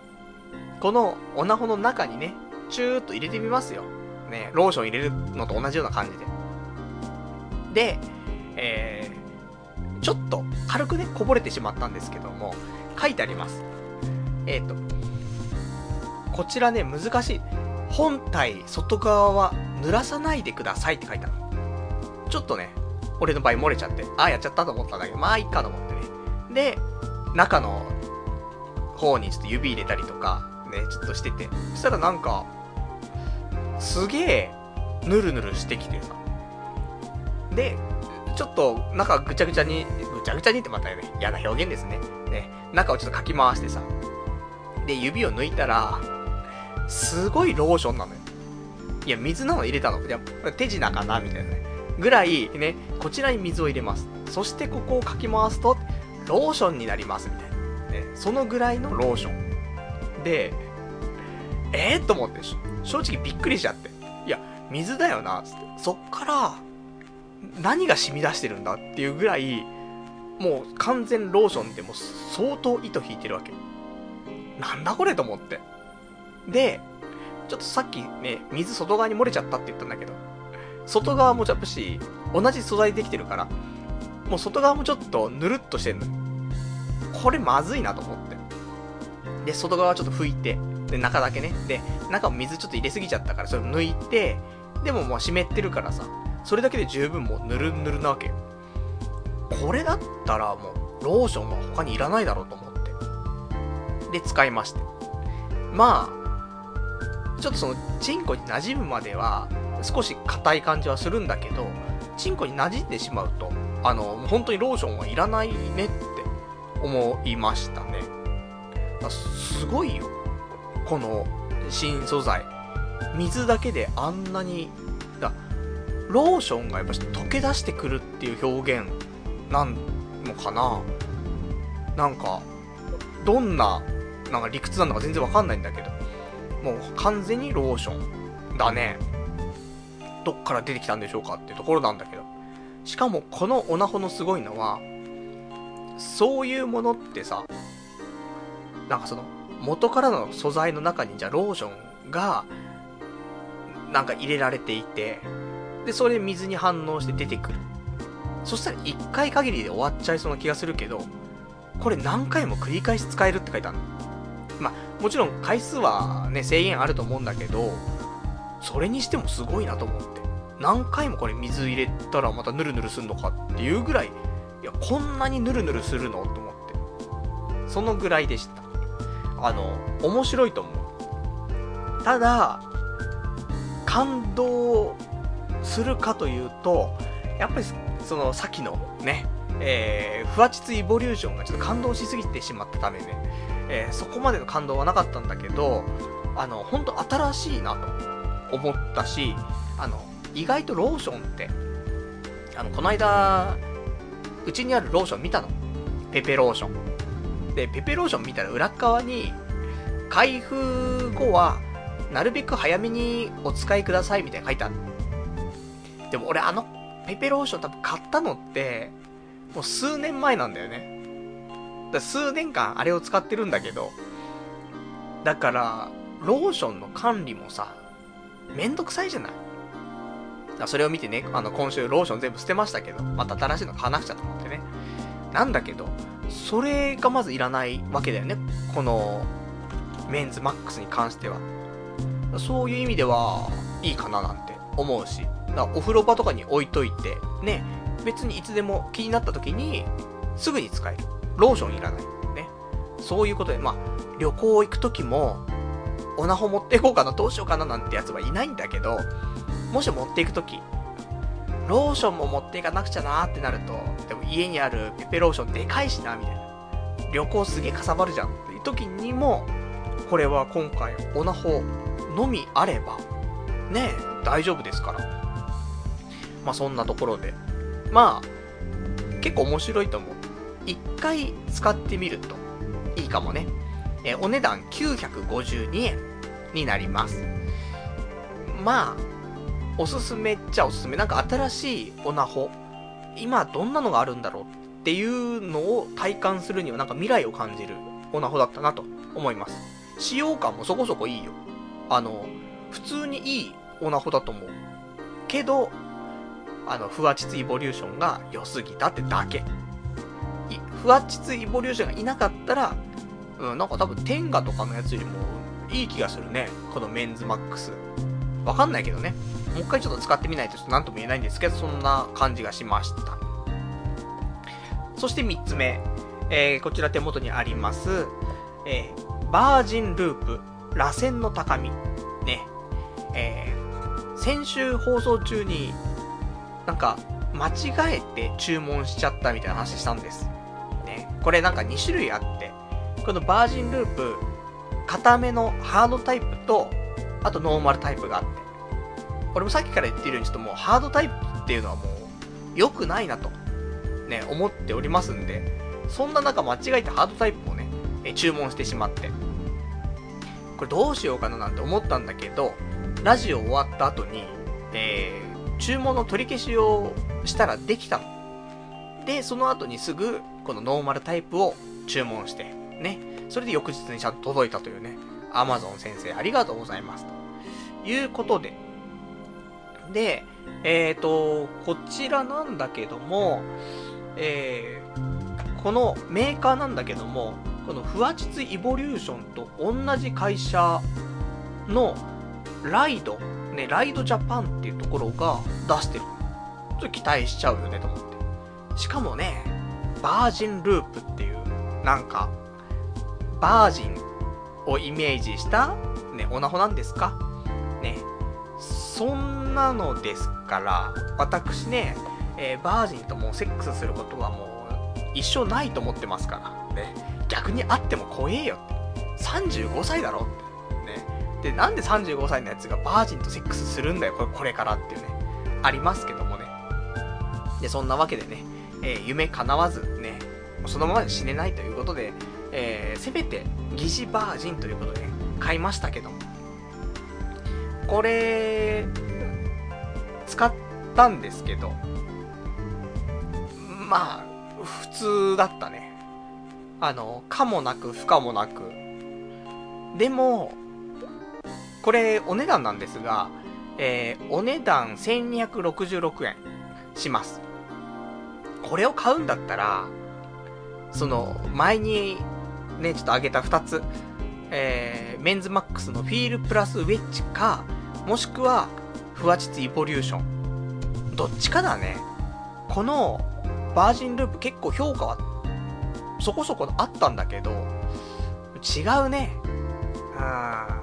このオナホの中にね、チューっと入れてみますよ。ね、ローション入れるのと同じような感じで。で、えー、ちょっと軽くね、こぼれてしまったんですけども、書いてあります。えっ、ー、と、こちらね、難しい。本体外側は濡らさないでくださいって書いてある。ちょっとね、俺の場合漏れちゃって、ああ、やっちゃったと思ったんだけど、まあいいかと思ってね。で、中の方にちょっと指入れたりとか、ね、ちょっとしてて。そしたらなんか、すげえ、ぬるぬるしてきてさ。で、ちょっと中ぐちゃぐちゃに、ぐちゃぐちゃにってまたね、嫌な表現ですね。ね、中をちょっとかき回してさ。で、指を抜いたら、すごいローションなのよ。いや、水なの入れたの。いや、手品かなみたいなね。ぐらい、ね、こちらに水を入れます。そしてここをかき回すと、ローションになります、みたいな。ね、そのぐらいのローション。で、えー、と思って、正直びっくりしちゃって。いや、水だよな、つって。そっから、何が染み出してるんだっていうぐらい、もう完全ローションってもう相当糸引いてるわけ。なんだこれと思って。で、ちょっとさっきね、水外側に漏れちゃったって言ったんだけど、外側もやっぱし、同じ素材できてるから、もう外側もちょっとぬるっとしてんの。これまずいなと思って。で、外側ちょっと拭いて、で、中だけね。で、中も水ちょっと入れすぎちゃったから、それを抜いて、でももう湿ってるからさ、それだけで十分もうぬるぬるなわけよ。これだったらもう、ローションは他にいらないだろうと思って。で、使いまして。まあ、ちょっとその、チンコに馴染むまでは、少し硬い感じはするんだけど、チンコに馴染んでしまうと、あの、本当にローションはいらないねって思いましたね。すごいよ。この新素材。水だけであんなに、ローションがやっぱ溶け出してくるっていう表現なんのかな？なんか、どんな、なんか理屈なのか全然わかんないんだけど、もう完全にローションだね。どっから出てきたんでしょうかっていうところなんだけど。しかもこのオナホのすごいのは、そういうものってさ、なんかその、元からの素材の中にじゃあローションが、なんか入れられていて、で、それ水に反応して出てくる。そしたら1回限りで終わっちゃいそうな気がするけど、これ何回も繰り返し使えるって書いてあるの。まあ、もちろん回数はね、制限あると思うんだけど、それにしてもすごいなと思って。何回もこれ水入れたらまたヌルヌルすんのかっていうぐらい、いや、こんなにヌルヌルするのと思って。そのぐらいでした。あの、面白いと思う。ただ、感動するかというと、やっぱり、その、さっきのね、えー、ふわちつイボリューションがちょっと感動しすぎてしまったためね、えー、そこまでの感動はなかったんだけど、あの、ほんと新しいなと思ったし、あの、意外とローションって、あの、この間、うちにあるローション見たの？ペペローション。で、ペペローション見たら裏側に、開封後は、なるべく早めにお使いくださいみたいな書いてある。でも俺あのペペローション多分買ったのって、もう数年前なんだよね。だ数年間あれを使ってるんだけど、だから、ローションの管理もさ、めんどくさいじゃないそれを見てね、あの、今週ローション全部捨てましたけど、また新しいの話しちゃったのってね。なんだけど、それがまずいらないわけだよね。この、メンズマックスに関しては。そういう意味では、いいかななんて思うし。だお風呂場とかに置いといて、ね、別にいつでも気になった時に、すぐに使える。ローションいらない。ね。そういうことで、まあ、旅行行く時も、オナホ持っていこうかな、どうしようかななんてやつはいないんだけど、もし持っていくとき、ローションも持っていかなくちゃなーってなると、でも家にあるペペローションでかいしな、みたいな。旅行すげえかさばるじゃんっていう時にも、これは今回、オナホのみあれば、ね、大丈夫ですから。まあそんなところで。まあ、結構面白いと思う。一回使ってみるといいかもね。えお値段952円になります。まあ、おすすめっちゃおすすめ。なんか新しいオナホ。今どんなのがあるんだろうっっていうのを体感するにはなんか未来を感じるオナホだったなと思います。使用感もそこそこいいよ。あの、普通にいいオナホだと思う。けど、あの、ふわちつイボリューションが良すぎたってだけ。ふわちつイボリューションがいなかったら、うん、なんか多分天下とかのやつよりもいい気がするね。このメンズマックス。わかんないけどね。もう一回ちょっと使ってみないとちょっと何とも言えないんですけど、そんな感じがしました。そして3つ目。えー、こちら手元にあります。えー、バージンループ、螺旋の高み。ね。えー、先週放送中に、なんか、間違えて注文しちゃったみたいな話したんです。ね。これなんか2種類あって、このバージンループ、硬めのハードタイプと、あとノーマルタイプがあって。俺もさっきから言ってるようにちょっともうハードタイプっていうのはもう良くないなと、ね、思っておりますんで、そんな中間違えてハードタイプをね、え注文してしまって。これどうしようかななんて思ったんだけど、ラジオ終わった後に、えー、注文の取り消しをしたらできたの。で、その後にすぐ、このノーマルタイプを注文して、ね。それで翌日にちゃんと届いたというね。アマゾン先生ありがとうございます。ということで。で、えっ、ー、と、こちらなんだけども、えー、このメーカーなんだけども、このふわちつイボリューションと同じ会社のライド、ね、ライドジャパンっていうところが出してる。ちょっと期待しちゃうよね、と思って。しかもね、バージンループっていう、なんか、バージンをイメージした、ね、オナホなんですか？ね。そんなのですから、私ね、えー、バージンともうセックスすることはもう一生ないと思ってますから、ね。逆にあっても怖えよ。35歳だろって。で、なんで35歳のやつがバージンとセックスするんだよ、これこれからっていうね。ありますけどもね。で、そんなわけでね、えー、夢叶わずね、そのままで死ねないということで、えー、せめて疑似バージンということで、ね、買いましたけども。これ、使ったんですけど、まあ、普通だったね。あの、かもなく不可もなく。でも、これお値段なんですが、えー、お値段1266円します。これを買うんだったら、その、前にね、ちょっと上げた2つ、えー、メンズマックスのフィールプラスウェッジか、もしくは、フワチツイボリューション。どっちかだね。この、バージンループ結構評価はそこそこあったんだけど、違うね。うん。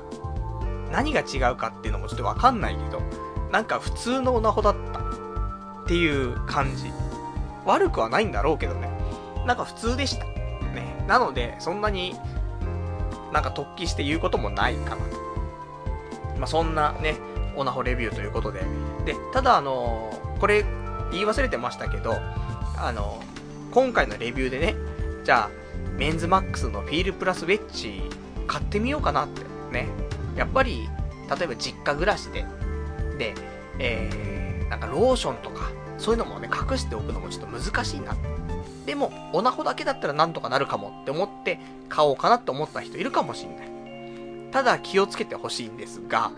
何が違うかっていうのもちょっとわかんないけど、なんか普通のオナホだったっていう感じ。悪くはないんだろうけどね。なんか普通でした。ね。なので、そんなになんか突起して言うこともないかなと。まあ、そんなね、オナホレビューということで。で、ただあのー、これ言い忘れてましたけど、あのー、今回のレビューでね、じゃあ、メンズマックスのフィールプラスウェッジ買ってみようかなってね。やっぱり、例えば実家暮らしで、で、えー、なんかローションとか、そういうのもね、隠しておくのもちょっと難しいな。でも、オナホだけだったらなんとかなるかもって思って買おうかなって思った人いるかもしんない。ただ気をつけてほしいんですが、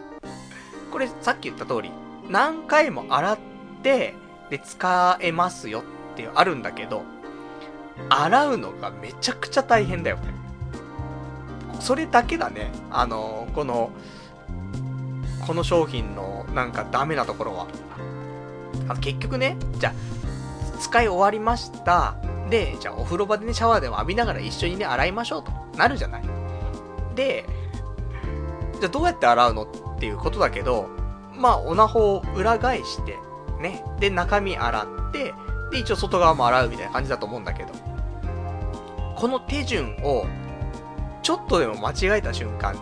これさっき言った通り、何回も洗って、で使えますよってあるんだけど、洗うのがめちゃくちゃ大変だよね。それだけだね。あの、この、この商品のなんかダメなところは。あ結局ね、じゃあ、使い終わりました。で、じゃあお風呂場でね、シャワーでも浴びながら一緒にね、洗いましょうとなるじゃない。で、じゃあどうやって洗うのっていうことだけど、まあ、オナホを裏返して、ね。で、中身洗って、で、一応外側も洗うみたいな感じだと思うんだけど。この手順を、ちょっとでも間違えた瞬間に、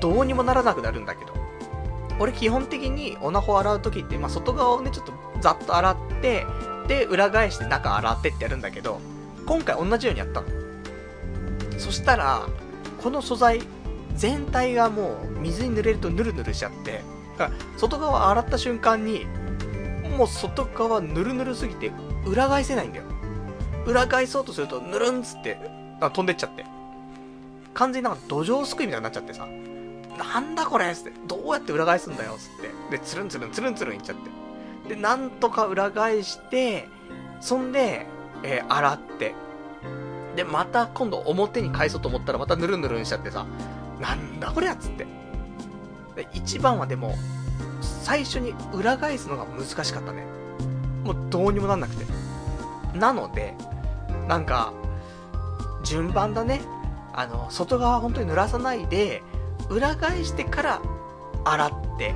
どうにもならなくなるんだけど。俺基本的にオナホ洗う時って、まあ、外側をね、ちょっとざっと洗って、で、裏返して中洗ってってやるんだけど、今回同じようにやったの。そしたら、この素材、全体がもう水に濡れるとヌルヌルしちゃって、だから外側洗った瞬間に、もう外側ぬるぬるすぎて裏返せないんだよ。裏返そうとすると、ぬるんつって、飛んでっちゃって。完全になんか土壌すくいみたいになっちゃってさ、なんだこれつって、どうやって裏返すんだよつって。で、つるんつるんつるんつるんいっちゃって。で、なんとか裏返して、そんで、えー、洗って。で、また今度表に返そうと思ったらまたぬるぬるんしちゃってさ、なんだこれやつって。で、一番はでも、最初に裏返すのが難しかったね。もうどうにもなんなくて。なので、なんか、順番だね。あの、外側本当に濡らさないで、裏返してから洗って、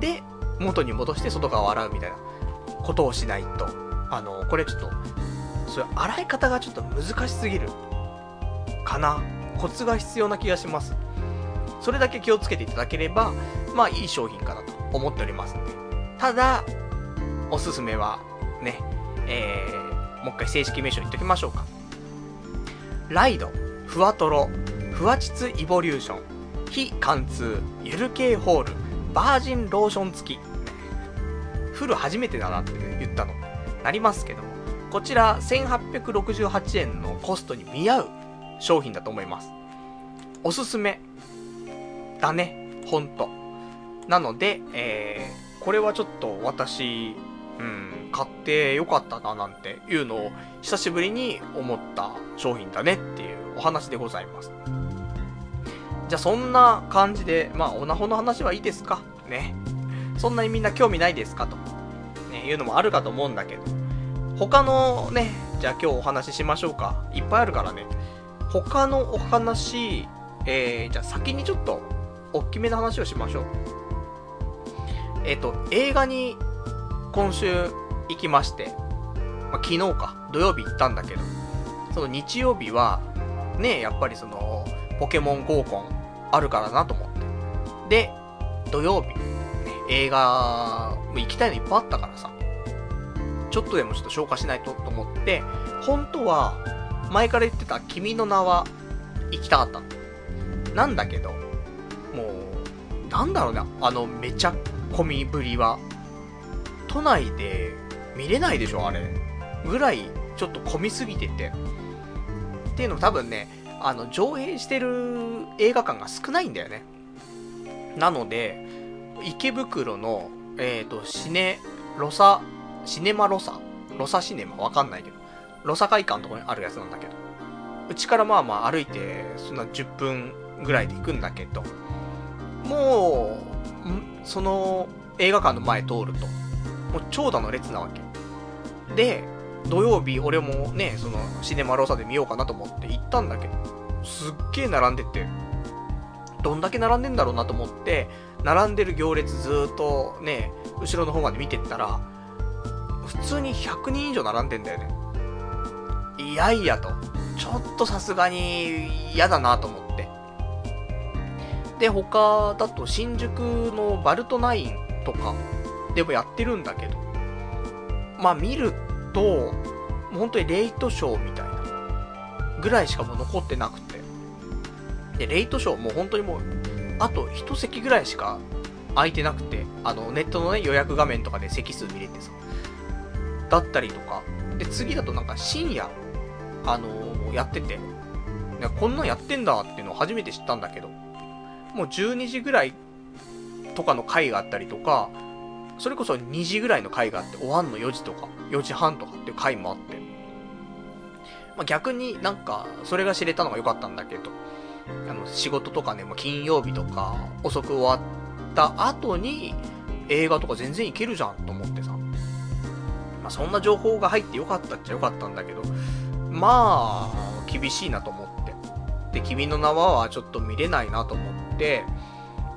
で、元に戻して外側を洗うみたいなことをしないと、あの、これちょっと、それ洗い方がちょっと難しすぎる。かな。コツが必要な気がします。それだけ気をつけていただければ、まあいい商品かなと思っております。ただ、おすすめは、ね、えー、もう一回正式名称言っときましょうか。ライド、ふわとろ、ふわ膣イボリューション、非貫通、ゆる系ホール、バージンローション付き。フル初めてだなって言ったの。なりますけども。こちら1868円のコストに見合う商品だと思います。おすすめ。だね。ほんと。なので、えー、これはちょっと私、うん、買ってよかったななんていうのを久しぶりに思った商品だねっていうお話でございます。じゃあそんな感じで、まあオナホの話はいいですか？ね。そんなにみんな興味ないですかと、ね、いうのもあるかと思うんだけど、他のね、じゃあ今日お話ししましょうか。いっぱいあるからね。他のお話、えー、じゃあ先にちょっと、大きめの話をしましょう。えっ、ー、と、映画に今週行きまして、まあ、昨日か、土曜日行ったんだけど、その日曜日は、ね、やっぱりその、ポケモン合コンあるからなと思って。で、土曜日、ね、映画、も行きたいのいっぱいあったからさ、ちょっとでもちょっと消化しないとと思って、本当は、前から言ってた君の名は行きたかったの。なんだけど、もう、なんだろうね、あの、めちゃ込みぶりは。都内で見れないでしょ、あれ。ぐらい、ちょっと混みすぎてて。っていうのも多分ね、あの、上映してる映画館が少ないんだよね。なので、池袋の、えっ、ー、と、シネ、ロサ、シネマロサ？ロサシネマ？わかんないけど。ロサ会館のとこにあるやつなんだけど。うちからまあまあ歩いて、そんな10分ぐらいで行くんだけど、もう、その映画館の前通ると、もう長蛇の列なわけ。で、土曜日俺もね、そのシネマローサで見ようかなと思って行ったんだけど、すっげえ並んでて、どんだけ並んでんだろうなと思って、並んでる行列ずっとね、後ろの方まで見てったら、普通に100人以上並んでんだよね。いやいやと。ちょっとさすがに嫌だなと思って。で、他だと新宿のバルトナインとかでもやってるんだけど、まあ見ると、本当にレイトショーみたいなぐらいしかもう残ってなくて。で、レイトショーもう本当にもう、あと一席ぐらいしか空いてなくて、あの、ネットのね、予約画面とかで席数見れてさ、だったりとか、で、次だとなんか深夜、あのー、やってて、こんなんやってんだっていうのを初めて知ったんだけど、もう12時ぐらいとかの回があったりとか、それこそ2時ぐらいの回があって、終わんの4時とか、4時半とかっていう回もあって。まあ、逆になんか、それが知れたのが良かったんだけど、あの、仕事とかね、もう金曜日とか、遅く終わった後に、映画とか全然いけるじゃんと思ってさ。まあ、そんな情報が入ってよかったっちゃよかったんだけど、まあ、厳しいなと思って。で、君の名はちょっと見れないなと思って、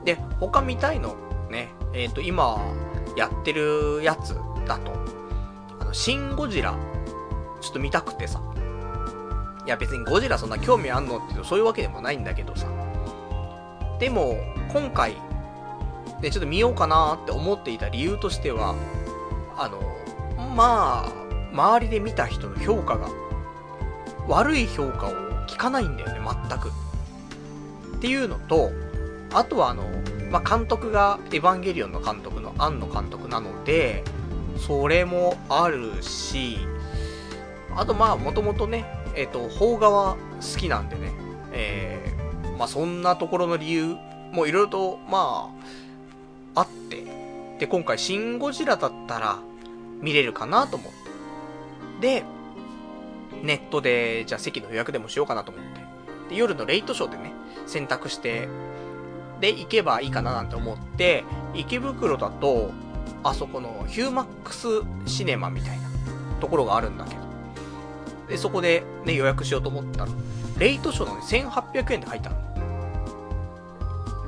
で、他見たいの、ね、えっ、ー、と、今、やってるやつだと、あの、シン・ゴジラ、ちょっと見たくてさ。いや別にゴジラそんな興味あんのっていうとそういうわけでもないんだけどさ。でも、今回、で、ちょっと見ようかなって思っていた理由としては、あの、まあ、周りで見た人の評価が、悪い評価を聞かないんだよね、全く。っていうのと、あとはあの、まあ、監督がエヴァンゲリオンの監督の庵野監督なので、それもあるし、あとまあ、もともとね、えっ、ー、と、邦画は好きなんでね、えー、まあそんなところの理由もいろいろと、まあ、あって、で、今回、シン・ゴジラだったら見れるかなと思って。で、ネットで、じゃあ席の予約でもしようかなと思って。で、夜のレイトショーでね、選択して、で、行けばいいかななんて思って、池袋だと、あそこのヒューマックスシネマみたいなところがあるんだけど。で、そこでね、予約しようと思ったら、レイトショーのね、1800円で入ったの。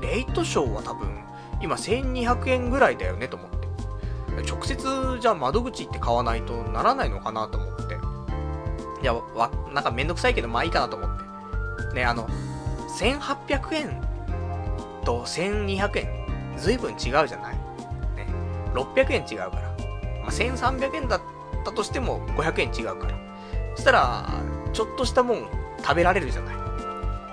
レイトショーは多分、今1200円ぐらいだよねと思って。直接、じゃあ窓口行って買わないとならないのかなと思って。いや、わ、なんかめんどくさいけど、まあいいかなと思って。ね、あの、1800円と1200円、ずいぶん違うじゃないね。600円違うから。まあ、1300円だったとしても500円違うから。そしたら、ちょっとしたもん食べられるじゃない。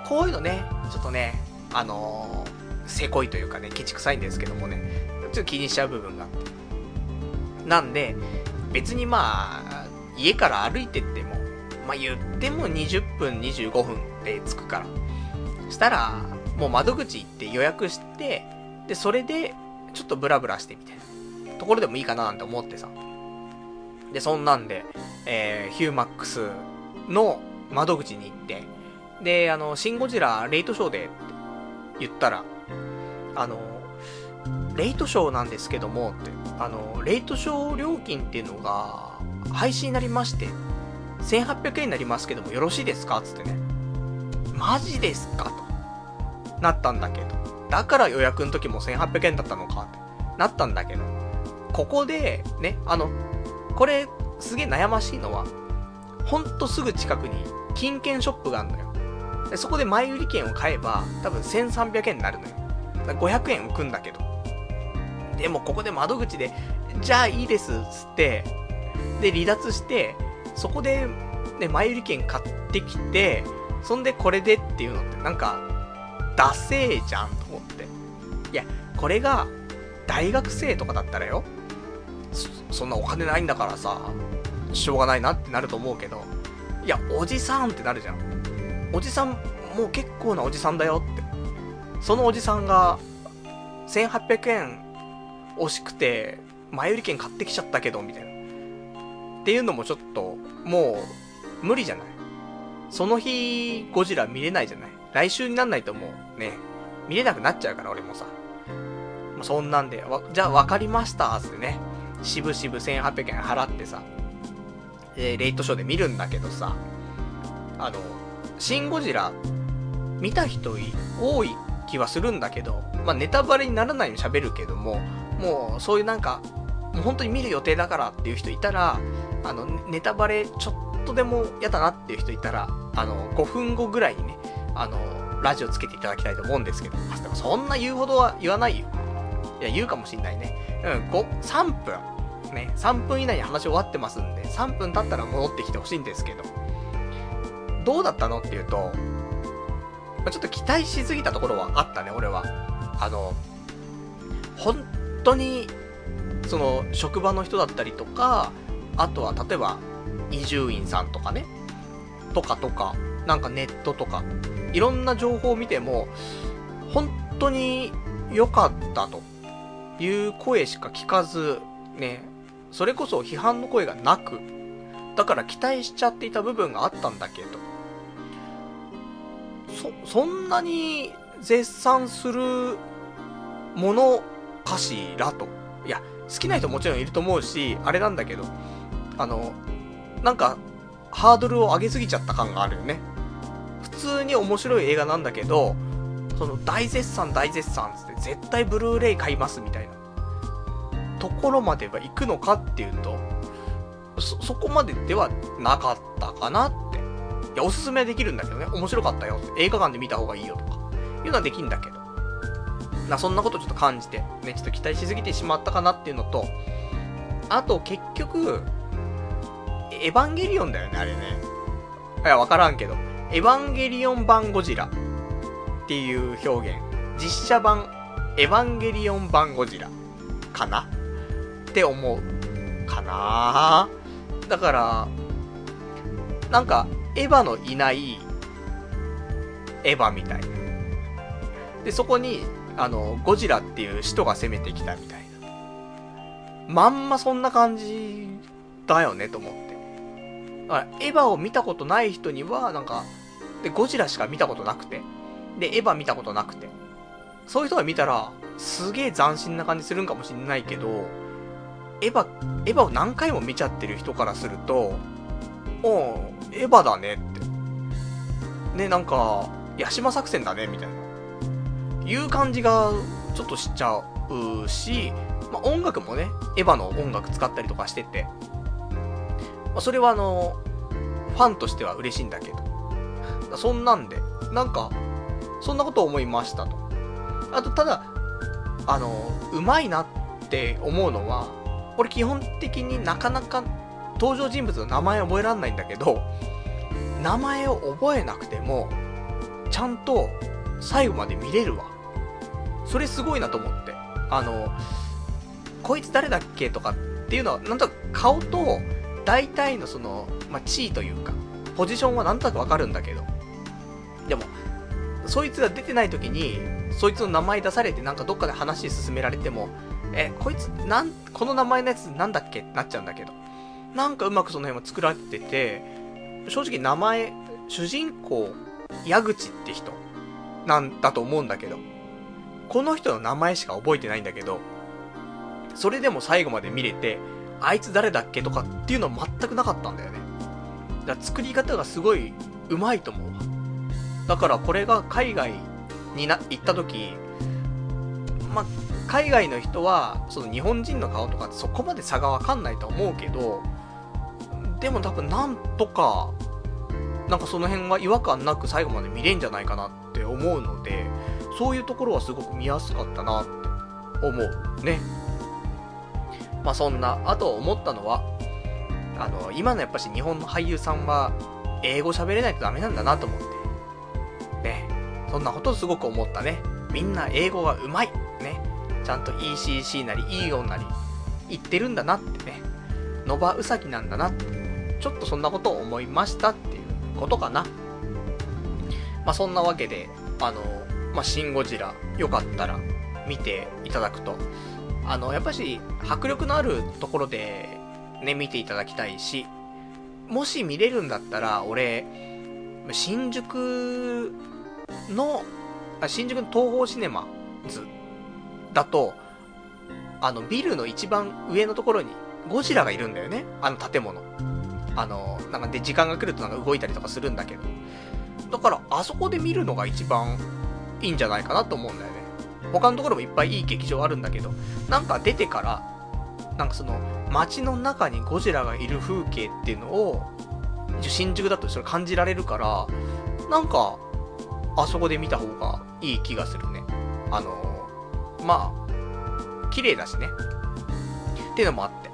こういうのね、ちょっとね、あのー、せこいというかね、ケチくさいんですけどもね、ちょっと気にしちゃう部分があって。なんで、別にまあ、家から歩いてっても、まあ言っても20分、25分で着くから。したら、もう窓口行って予約して、で、それで、ちょっとブラブラしてみたいなところでもいいかななんて思ってさ。で、そんなんで、えー、ヒューマックスの窓口に行って、で、あの、シン・ゴジラレイトショーでって言ったら、あの、レイトショーなんですけども、って、あの、レイトショー料金っていうのが、配信になりまして、1800円になりますけどもよろしいですか？つってね。マジですか？と。なったんだけど。だから予約の時も1800円だったのかってなったんだけど。ここで、ね、あの、これ、すげえ悩ましいのは、ほんとすぐ近くに金券ショップがあるのよ。でそこで前売り券を買えば、多分1300円になるのよ。500円浮くんだけど。でもここで窓口で、じゃあいいですっ、つって、で、離脱して、そこで、ね、前売り券買ってきて、そんでこれでっていうのって、なんか、ダセーじゃんと思って。いや、これが、大学生とかだったらよそ、そんなお金ないんだからさ、しょうがないなってなると思うけど、いや、おじさんってなるじゃん。おじさん、もう結構なおじさんだよって。そのおじさんが、1800円惜しくて、前売り券買ってきちゃったけど、みたいな。っていうのもちょっと、もう、無理じゃない？その日、ゴジラ見れないじゃない？来週になんないともうね、見れなくなっちゃうから、俺もさ。まそんなんで、じゃあ分かりましたってね、しぶしぶ1800円払ってさ、えー、レイトショーで見るんだけどさ、あの、シン・ゴジラ、見た人多い気はするんだけど、まあ、ネタバレにならないように喋るけども、もう、そういうなんか、もう本当に見る予定だからっていう人いたら、あの、ネタバレちょっとでも嫌だなっていう人いたら、あの、5分後ぐらいにね、あの、ラジオつけていただきたいと思うんですけど、でもそんな言うほどは言わないよ。いや、言うかもしんないね。うん、5、3分。ね、3分以内に話終わってますんで、3分経ったら戻ってきてほしいんですけど、どうだったのっていうと、ちょっと期待しすぎたところはあったね、俺は。あの、本当に、その、職場の人だったりとか、あとは、例えば、伊集院さんとかね、とかとか、なんかネットとか、いろんな情報を見ても、本当に良かったという声しか聞かず、ね、それこそ批判の声がなく、だから期待しちゃっていた部分があったんだけど、そ、そんなに絶賛するものかしらと。いや、好きな人もちろんいると思うし、あれなんだけど、あの、なんか、ハードルを上げすぎちゃった感があるよね。普通に面白い映画なんだけど、その大絶賛大絶賛つって絶対ブルーレイ買いますみたいなところまでは行くのかっていうと、そ、そこまでではなかったかなって。いや、おすすめできるんだけどね。面白かったよっ。映画館で見た方がいいよとか。いうのはできんだけど。な、そんなことちょっと感じて、ね、ちょっと期待しすぎてしまったかなっていうのと、あと結局、エヴァンゲリオンだよね、あれね。いや、わからんけど。エヴァンゲリオン版ゴジラっていう表現。実写版エヴァンゲリオン版ゴジラかな？って思う。かなだから、なんか、エヴァのいない、エヴァみたいな。で、そこに、あの、ゴジラっていう使徒が攻めてきたみたいな。まんまそんな感じだよね、と思って。だから、エヴァを見たことない人には、なんか、で、ゴジラしか見たことなくて、で、エヴァ見たことなくて、そういう人が見たら、すげえ斬新な感じするんかもしんないけど、エヴァ、エヴァを何回も見ちゃってる人からすると、おう、エヴァだねって。ね、なんか、ヤシマ作戦だね、みたいな。いう感じが、ちょっとしちゃうし、まあ、音楽もね、エヴァの音楽使ったりとかしてて、まあ、それはあの、ファンとしては嬉しいんだけど、そんなんで、なんか、そんなことを思いましたと。あと、ただ、あの、うまいなって思うのは、俺基本的になかなか登場人物の名前覚えらんないんだけど、名前を覚えなくても、ちゃんと最後まで見れるわ。それすごいなと思って。あの、こいつ誰だっけとかっていうのは、なんとなく顔と、大体のその、まあ、地位というか、ポジションはなんとなくわかるんだけど、でも、そいつが出てない時に、そいつの名前出されてなんかどっかで話進められても、え、こいつ、なん、この名前のやつなんだっけ？ってなっちゃうんだけど、なんかうまくその辺も作られてて、正直名前、主人公、矢口って人、なんだと思うんだけど、この人の名前しか覚えてないんだけど、それでも最後まで見れて、あいつ誰だっけとかっていうのは全くなかったんだよね。だから作り方がすごい上手いと思うわ。だからこれが海外にな、行った時、ま、海外の人は、その日本人の顔とかってそこまで差がわかんないと思うけど、でも多分なんとか、なんかその辺は違和感なく最後まで見れんじゃないかなって思うので、そういうところはすごく見やすかったなって思うね。まあそんな、あと思ったのは、あの、今のやっぱし日本の俳優さんは、英語喋れないとダメなんだなと思って。ね。そんなことすごく思ったね。みんな英語がうまい。ね。ちゃんと ECC なり EO なり言ってるんだなってね。ノバウサギなんだなって。ちょっとそんなことを思いましたっていうことかな。まあそんなわけで、あの、まあシン・ゴジラ、よかったら見ていただくと。あの、やっぱし迫力のあるところでね、見ていただきたいし、もし見れるんだったら、俺、新宿の、あ新宿の東宝シネマズだと、あの、ビルの一番上のところにゴジラがいるんだよね。あの建物。あの、なんかで、時間が来るとなんか動いたりとかするんだけど。だから、あそこで見るのが一番いいんじゃないかなと思うんだよね。他のところもいっぱいいい劇場あるんだけど、なんか出てから、なんかその、街の中にゴジラがいる風景っていうのを、新宿だとそれ感じられるから、なんか、あそこで見た方がいい気がするね。あの、まあ、綺麗だしね。っていうのもあって。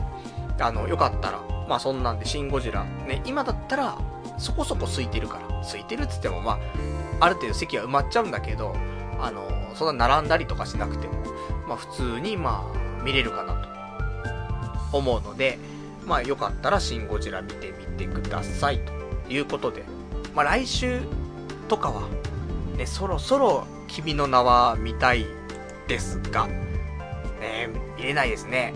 あの、よかったら、まあそんなんで、シン・ゴジラ、ね、今だったら、そこそこ空いてるから。空いてるっつっても、まあ、ある程度席は埋まっちゃうんだけど、あの、そんな並んだりとかしなくても、まあ普通に、まあ、見れるかなと思うので、まあよかったらシン・ゴジラ見てみてくださいということで、まあ来週とかは、ね、そろそろ君の名は見たいですが、ね、見れないですね。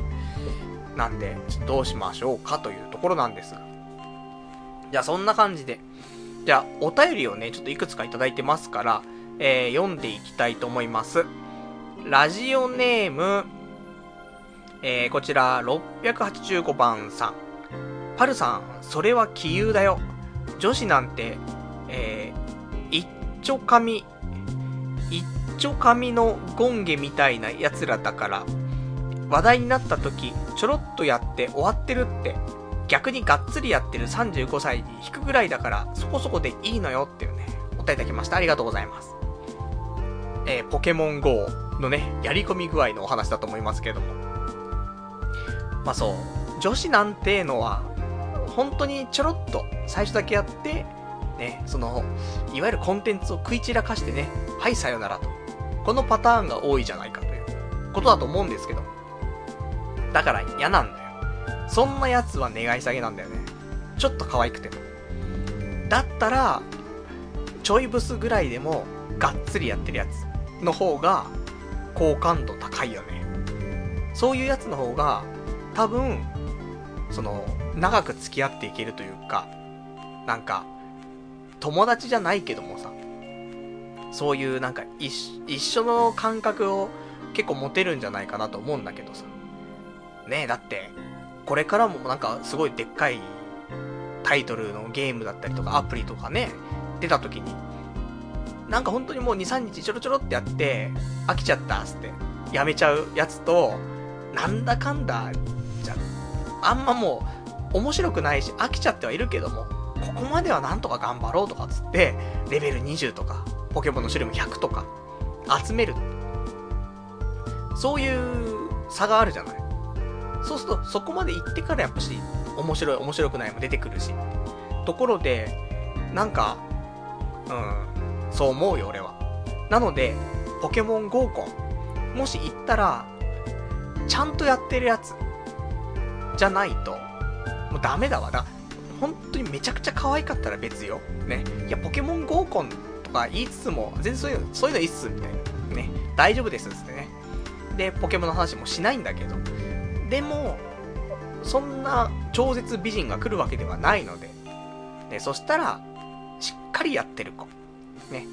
なんで、どうしましょうかというところなんですが。じゃあそんな感じで、じゃあお便りをね、ちょっといくつかいただいてますから、えー読んでいきたいと思います。ラジオネーム、えーこちら685番さん。パルさん、それは杞憂だよ。女子なんて、えー、一丁紙、一丁紙のゴンゲみたいな奴らだから、話題になった時、ちょろっとやって終わってるって、逆にがっつりやってる35歳に引くぐらいだから、そこそこでいいのよっていうね、お答えいただきました。ありがとうございます。えーポケモン GO のね、やり込み具合のお話だと思いますけども。まあそう、女子なんてのは、本当にちょろっと最初だけやって、ね、その、いわゆるコンテンツを食い散らかしてね、はい、さよならと。このパターンが多いじゃないかということだと思うんですけど。だから嫌なんだよ。そんなやつは願い下げなんだよね。ちょっと可愛くても。だったら、ちょいブスぐらいでも、がっつりやってるやつの方が、好感度高いよね。そういうやつの方が、多分、その、長く付き合っていけるというか、なんか、友達じゃないけどもさ、そういうなんか一緒の感覚を結構持てるんじゃないかなと思うんだけどさ。ねえ、だって、これからもなんかすごいでっかいタイトルのゲームだったりとかアプリとかね、出た時に、なんか本当にもう2、3日ちょろちょろってやって、飽きちゃったっつって、やめちゃうやつと、なんだかんだ、じゃ、あんまもう、面白くないし、飽きちゃってはいるけども、ここまではなんとか頑張ろうとかっつって、レベル20とか、ポケモンの種類も100とか、集める。そういう差があるじゃない。そうすると、そこまで行ってからやっぱし、面白い、面白くないも出てくるし。ところで、なんか、うん、そう思うよ、俺は。なので、ポケモン GO コン、もし行ったら、ちゃんとやってるやつ、じゃないと、もうダメだわ。だ本当にめちゃくちゃ可愛かったら別よ。ね。いや、ポケモン GO コンとか言いつつも、全然そういうの、そういうのいいっす、みたいな。ね。大丈夫です、つってね。で、ポケモンの話もしないんだけど。でも、そんな超絶美人が来るわけではないので。ね、そしたら、しっかりやってる子。ね。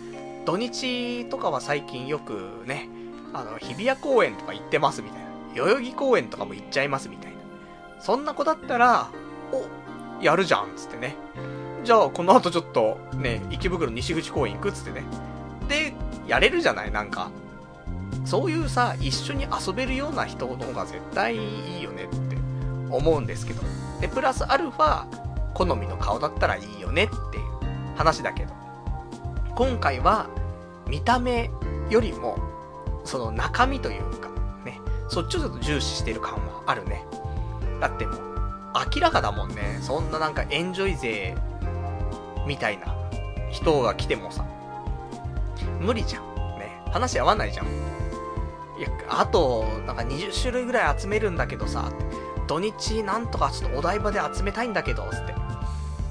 土日とかは最近よくね、あの、日比谷公園とか行ってますみたいな。代々木公園とかも行っちゃいますみたいな。そんな子だったら、お、やるじゃん、つってね。じゃあ、この後ちょっと、ね、池袋西口公園行くっつってね。で、やれるじゃないなんか。そういうさ、一緒に遊べるような人の方が絶対いいよねって思うんですけど。で、プラスアルファ、好みの顔だったらいいよねっていう話だけど。今回は、見た目よりも、その中身というか、ね、そっちをちょっと重視してる感はあるね。だってもう、明らかだもんね。そんななんかエンジョイ勢みたいな人が来てもさ、無理じゃん。ね。話合わないじゃん。いや、あと、なんか20種類ぐらい集めるんだけどさ、土日なんとかちょっとお台場で集めたいんだけど、つって。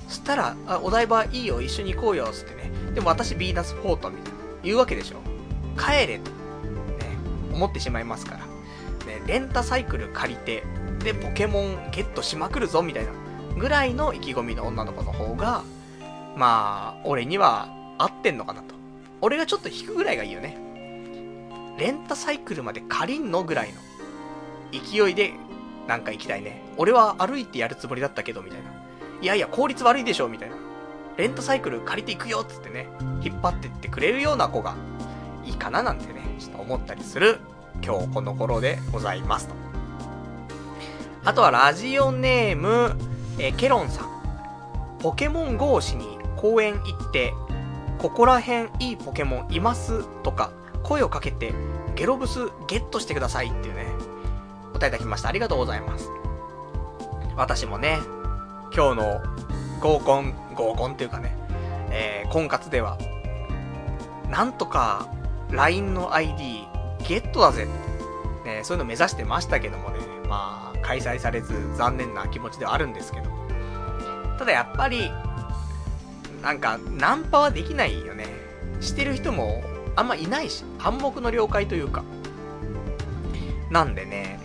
そしたら、あ、お台場いいよ、一緒に行こうよ、つってね。でも私ヴィーナスフォートみたいな。言うわけでしょ。帰れと。ね。思ってしまいますから。ね、レンタサイクル借りて、でポケモンゲットしまくるぞみたいなぐらいの意気込みの女の子の方が、まあ、俺には合ってんのかなと。俺がちょっと引くぐらいがいいよね。レンタサイクルまで借りんのぐらいの勢いでなんか行きたいね。俺は歩いてやるつもりだったけど、みたいな。いやいや、効率悪いでしょ、みたいな。レンタサイクル借りていくよ、つってね、引っ張ってってくれるような子がいいかななんてね、ちょっと思ったりする今日この頃でございますと。あとはラジオネーム、えケロンさん。ポケモン GO しに公園行って、ここら辺いいポケモンいますとか、声をかけて、ゲロブスゲットしてくださいっていうね、お答えいただきました。ありがとうございます。私もね、今日の合コン、合コンっていうかね、えー、婚活では、なんとか LINE の ID ゲットだぜね、そういうの目指してましたけどもね、まあ、開催されず残念な気持ちではあるんですけど。ただやっぱり、なんか、ナンパはできないよね。してる人もあんまいないし、暗黙の了解というか。なんでね、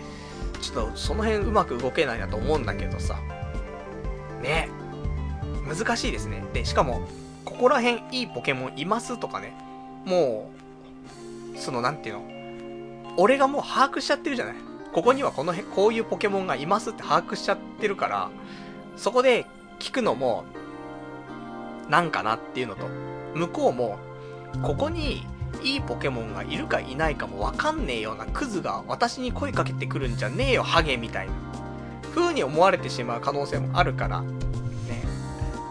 ちょっとその辺うまく動けないなと思うんだけどさ。ね。難しいですね。で、しかも、ここら辺いいポケモンいますとかね。もう、そのなんていうの。俺がもう把握しちゃってるじゃない。ここにはこの辺、こういうポケモンがいますって把握しちゃってるから、そこで聞くのも、なんかなっていうのと、向こうも、ここにいいポケモンがいるかいないかもわかんねえようなクズが私に声かけてくるんじゃねえよ、ハゲみたいな。風に思われてしまう可能性もあるから、ね。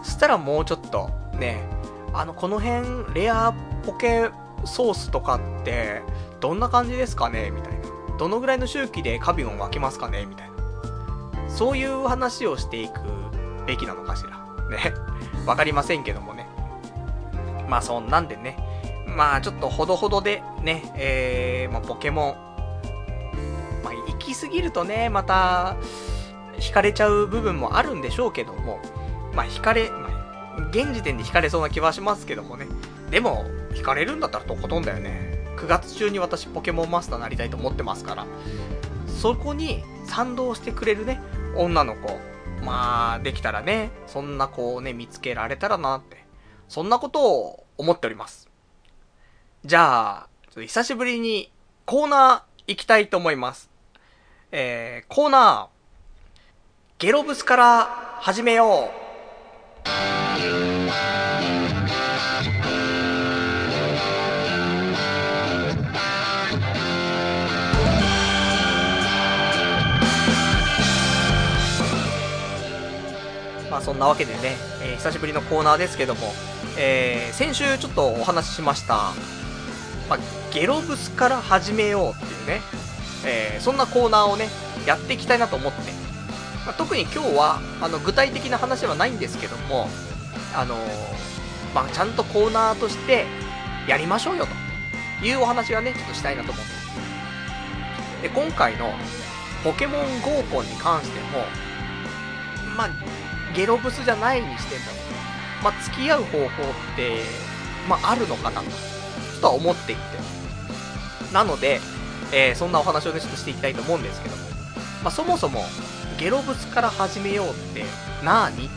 そしたらもうちょっと、ね、あの、この辺、レアポケソースとかって、どんな感じですかねみたいな。どのぐらいの周期でカビゴン湧きますかね？みたいな。そういう話をしていくべきなのかしら。ね。わかりませんけどもね。まあそんなんでね。まあちょっとほどほどでね、えー、まあ、ポケモン。まあ行き過ぎるとね、また、惹かれちゃう部分もあるんでしょうけども、まあ惹かれ、まあ、現時点で引かれそうな気はしますけどもね。でも、引かれるんだったらとことんだよね。9月中に私ポケモンマスターになりたいと思ってますから。そこに賛同してくれるね、女の子。まあ、できたらね、そんな子をね、見つけられたらなって。そんなことを思っております。じゃあ、ちょっと久しぶりにコーナー行きたいと思います。えー、コーナー、ゲロブスから始めよう。そんなわけでね、えー、久しぶりのコーナーですけども、えー、先週ちょっとお話ししました、まあ、ゲロブスから始めようっていうね、えー、そんなコーナーをね、やっていきたいなと思って、まあ、特に今日は、あの、具体的な話はないんですけども、あの、まあ、ちゃんとコーナーとしてやりましょうよというお話はね、ちょっとしたいなと思って。で、今回のポケモン GO コンに関しても、まあ、ゲロブスじゃないにしても、まあ、付き合う方法って、まあ、あるのかなと、とは思っていて。なので、えー、そんなお話をね、ちょっとしていきたいと思うんですけども、まあ、そもそも、ゲロブスから始めようって何っていう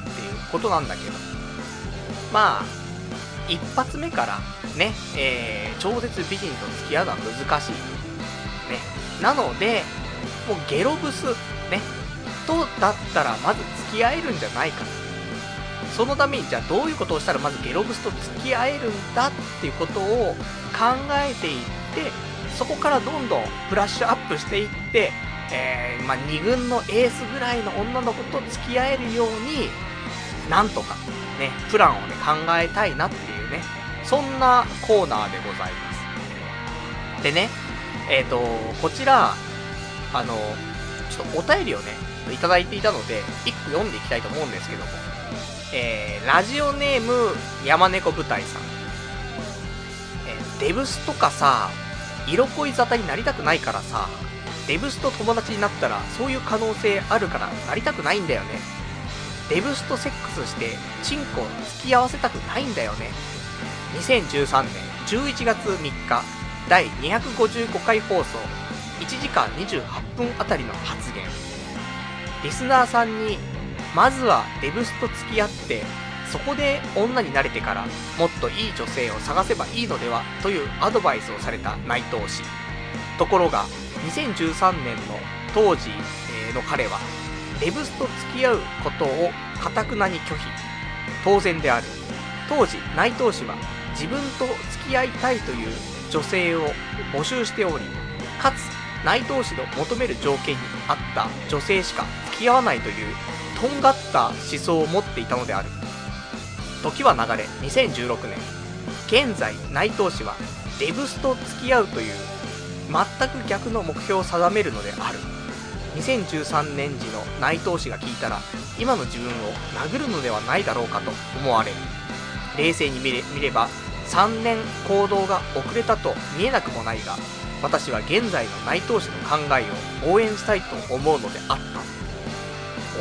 ことなんだけど、まあ、一発目からね、えー、超絶美人と付き合うのは難しい。ね。なので、もうゲロブス、ね、とだったらまず付き合えるんじゃないか。そのためにじゃあどういうことをしたらまずゲロブスと付き合えるんだっていうことを考えていってそこからどんどんブラッシュアップしていって、えー、まあ、2軍のエースぐらいの女の子と付き合えるようになんとかねプランをね考えたいなっていうねそんなコーナーでございます。でねえっ、ー、とこちらあのちょっとお便りをねいただいていたので、1個読んでいきたいと思うんですけども、えー、ラジオネーム、山猫舞台さん。えー、デブスとかさ、色恋沙汰になりたくないからさ、デブスと友達になったら、そういう可能性あるから、なりたくないんだよね。デブスとセックスして、チンコを付き合わせたくないんだよね。2013年11月3日、第255回放送、1時間28分あたりの発言。リスナーさんに、まずはデブスと付き合って、そこで女になれてからもっといい女性を探せばいいのではというアドバイスをされた内藤氏。ところが、2013年の当時の彼は、デブスと付き合うことをかたくなに拒否。当然である。当時、内藤氏は自分と付き合いたいという女性を募集しており、かつ内藤氏の求める条件に合った女性しか付き合わないというとんがった思想を持っていたのである。時は流れ2016年。現在内藤氏はデブスと付き合うという全く逆の目標を定めるのである。2013年時の内藤氏が聞いたら今の自分を殴るのではないだろうかと思われる。冷静に見れ見れば3年行動が遅れたと見えなくもないが私は現在の内藤氏の考えを応援したいと思うのであった。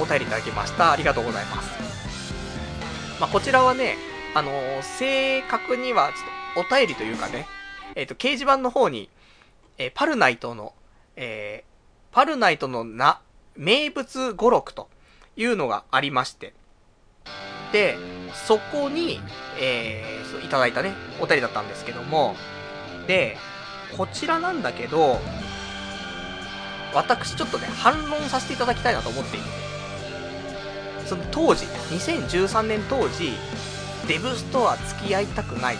お便りいただきました。ありがとうございます。まあ、こちらはねあのー、正確にはちょっとお便りというかねえっ、ー、と掲示板の方に、えー、パルナイトの、えパルナイトのな名物語録というのがありまして。でそこに、えー、いただいたねお便りだったんですけども。でこちらなんだけど、私ちょっとね、反論させていただきたいなと思っていて、その当時、2013年当時、デブスとは付き合いたくない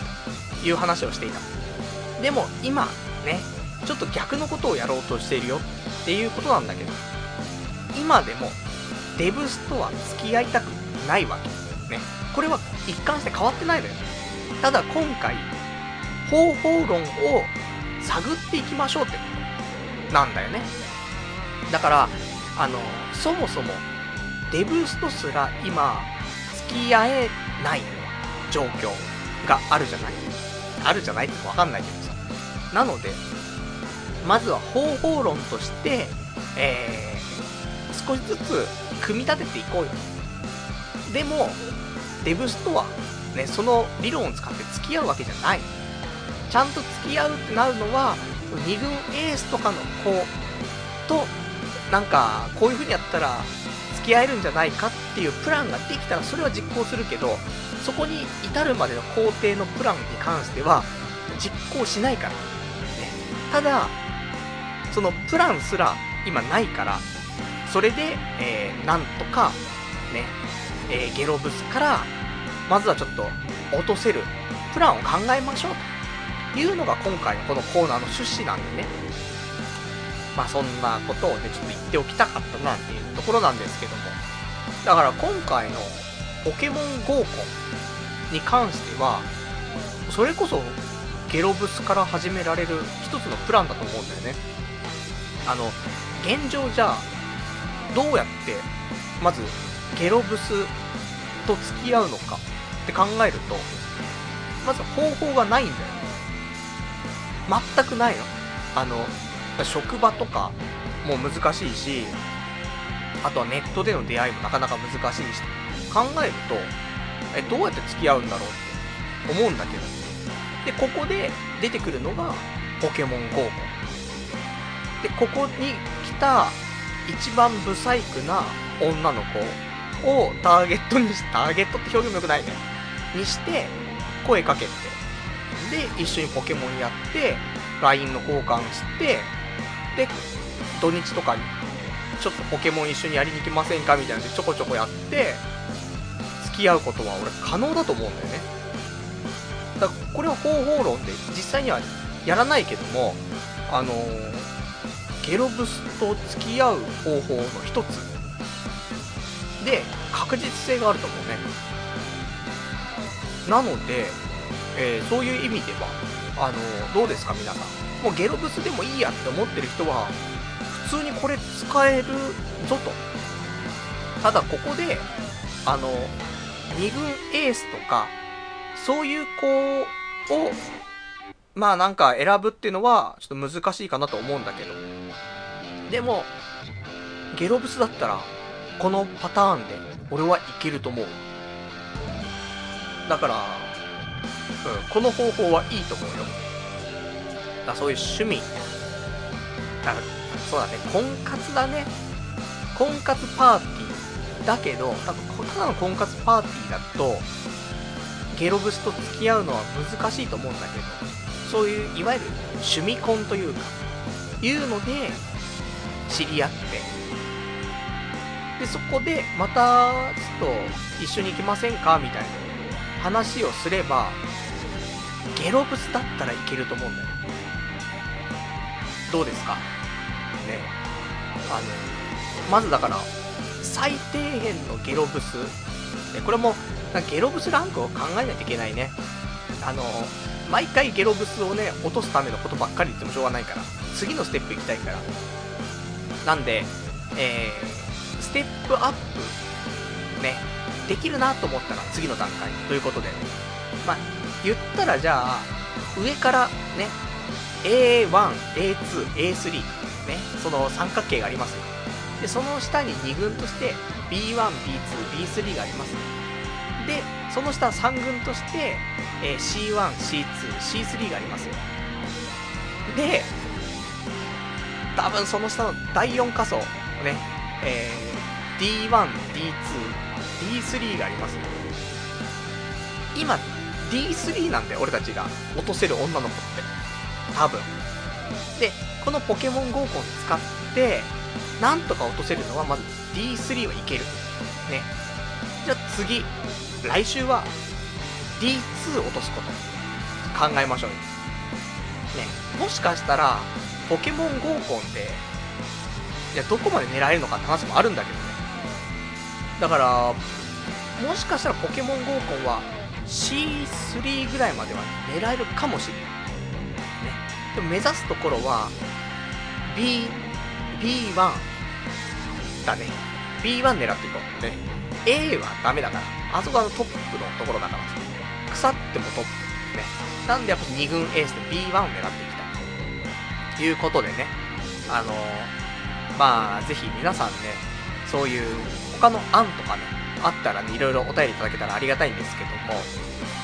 という話をしていた。でも今、ね、ちょっと逆のことをやろうとしているよっていうことなんだけど、今でも、デブスとは付き合いたくないわけ。ね。これは一貫して変わってないのよ。ただ今回、方法論を探っていきましょうってことなんだよね。だから、あの、そもそも、デブストすら今、付き合えない状況があるじゃない？あるじゃないってわかんないけどさ。なので、まずは方法論として、えー、少しずつ組み立てていこうよ。でも、デブスとは、ね、その理論を使って付き合うわけじゃない。ちゃんと付き合うってなるのは、2軍エースとかの子と、なんか、こういう風にやったら付き合えるんじゃないかっていうプランができたらそれは実行するけど、そこに至るまでの工程のプランに関しては実行しないから。ね、ただ、そのプランすら今ないから、それで、えー、なんとか、ね、えー、ゲロブスから、まずはちょっと落とせるプランを考えましょうと。いうのが今回のこのコーナーの趣旨なんでね。まあそんなことをね、ちょっと言っておきたかったなっていうところなんですけども。だから今回のポケモン合コンに関しては、それこそゲロブスから始められる一つのプランだと思うんだよね。あの、現状じゃあ、どうやって、まず、ゲロブスと付き合うのかって考えると、まず方法がないんだよ。全くないの。あの、職場とかも難しいし、あとはネットでの出会いもなかなか難しいし、考えると、え、どうやって付き合うんだろうって思うんだけど。で、ここで出てくるのが、ポケモン GO で、ここに来た一番ブサイクな女の子をターゲットにし、ターゲットって表現も良くないね。にして、声かけて、で、一緒にポケモンやって、LINE の交換して、で、土日とかに、ちょっとポケモン一緒にやりに行きませんかみたいなのでちょこちょこやって、付き合うことは俺可能だと思うんだよね。だからこれは方法論で実際にはやらないけども、あのー、ゲロブスと付き合う方法の一つで確実性があると思うね。なので、えー、そういう意味では、あの、どうですか皆さん。もうゲロブスでもいいやって思ってる人は、普通にこれ使えるぞと。ただここで、あの、2軍エースとか、そういう子を、まあなんか選ぶっていうのは、ちょっと難しいかなと思うんだけど。でも、ゲロブスだったら、このパターンで、俺はいけると思う。だから、うん、この方法はいいと思うよ。だそういう趣味。だ、そうだね、婚活だね。婚活パーティー。だけど、多分、ただの婚活パーティーだと、ゲロブスと付き合うのは難しいと思うんだけど、そういう、いわゆる趣味婚というか、いうので、知り合って、で、そこで、また、ちょっと、一緒に行きませんか？みたいな話をすれば、ゲロブスだったらいけると思うんだよ。どうですか？ね。あの、まずだから、最低限のゲロブス。これも、ゲロブスランクを考えないといけないね。あの、毎回ゲロブスをね、落とすためのことばっかり言ってもしょうがないから、次のステップ行きたいから。なんで、えー、ステップアップ、ね、できるなと思ったら次の段階ということで、まあ、言ったらじゃあ、上からね、A1、A2、A3、ね、その三角形があります。で、その下に2軍として B1、B2、B3 があります。で、その下3軍として、え、C1、C2、C3 があります。で、多分その下の第4仮想、ね、えー、D1、D2、D3 があります。今、D3 なんだよ、俺たちが落とせる女の子って。多分。で、このポケモン GO コン使って、なんとか落とせるのは、まず D3 はいける。ね。じゃあ次、来週は D2 落とすこと考えましょうよ。ね。もしかしたら、ポケモン GO コンで、いや、どこまで狙えるのかって話もあるんだけどね。だから、もしかしたらポケモン GO コンは C3 ぐらいまでは狙えるかもしれない。ね。でも目指すところは、B、B1 だね。B1 狙っていこう。ね。A はダメだから。あそこはトップのところだから腐ってもトップ。ね。なんでやっぱ2軍エースで B1 を狙っていきたい。ということでね。あのー、まあ、ぜひ皆さんね、そういう他の案とかね、あったらね、いろいろお便りいただけたらありがたいんですけども、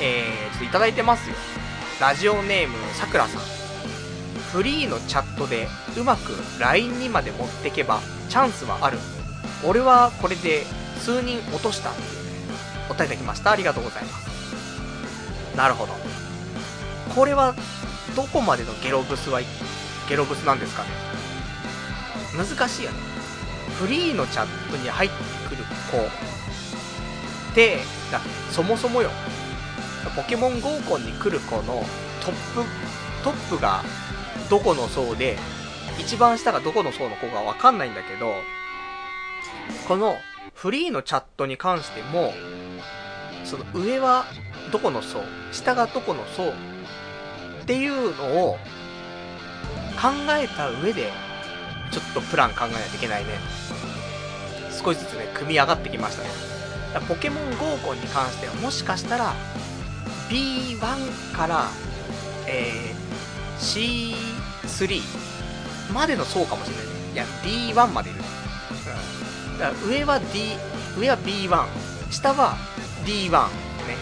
えー、ちょっといただいてますよ。ラジオネームさくらさん。フリーのチャットでうまく LINE にまで持ってけばチャンスはある。俺はこれで数人落としたっていうね、お便りいただきました。ありがとうございます。なるほど。これは、どこまでのゲロブスは、ゲロブスなんですかね。難しいよね。フリーのチャットに入ってくる子て、だそもそもよ、ポケモン合コンに来る子のトップ、トップがどこの層で、一番下がどこの層の子かわかんないんだけど、このフリーのチャットに関しても、その上はどこの層、下がどこの層っていうのを考えた上で、ちょっとプラン考えないといけないね。少しずつね、組み上がってきましたね。ポケモン合コンに関してはもしかしたら B1 から、えー、C3 までの層かもしれないね。いや、D1 までいる。うん。だから上は D、上は B1、下は D1。ね。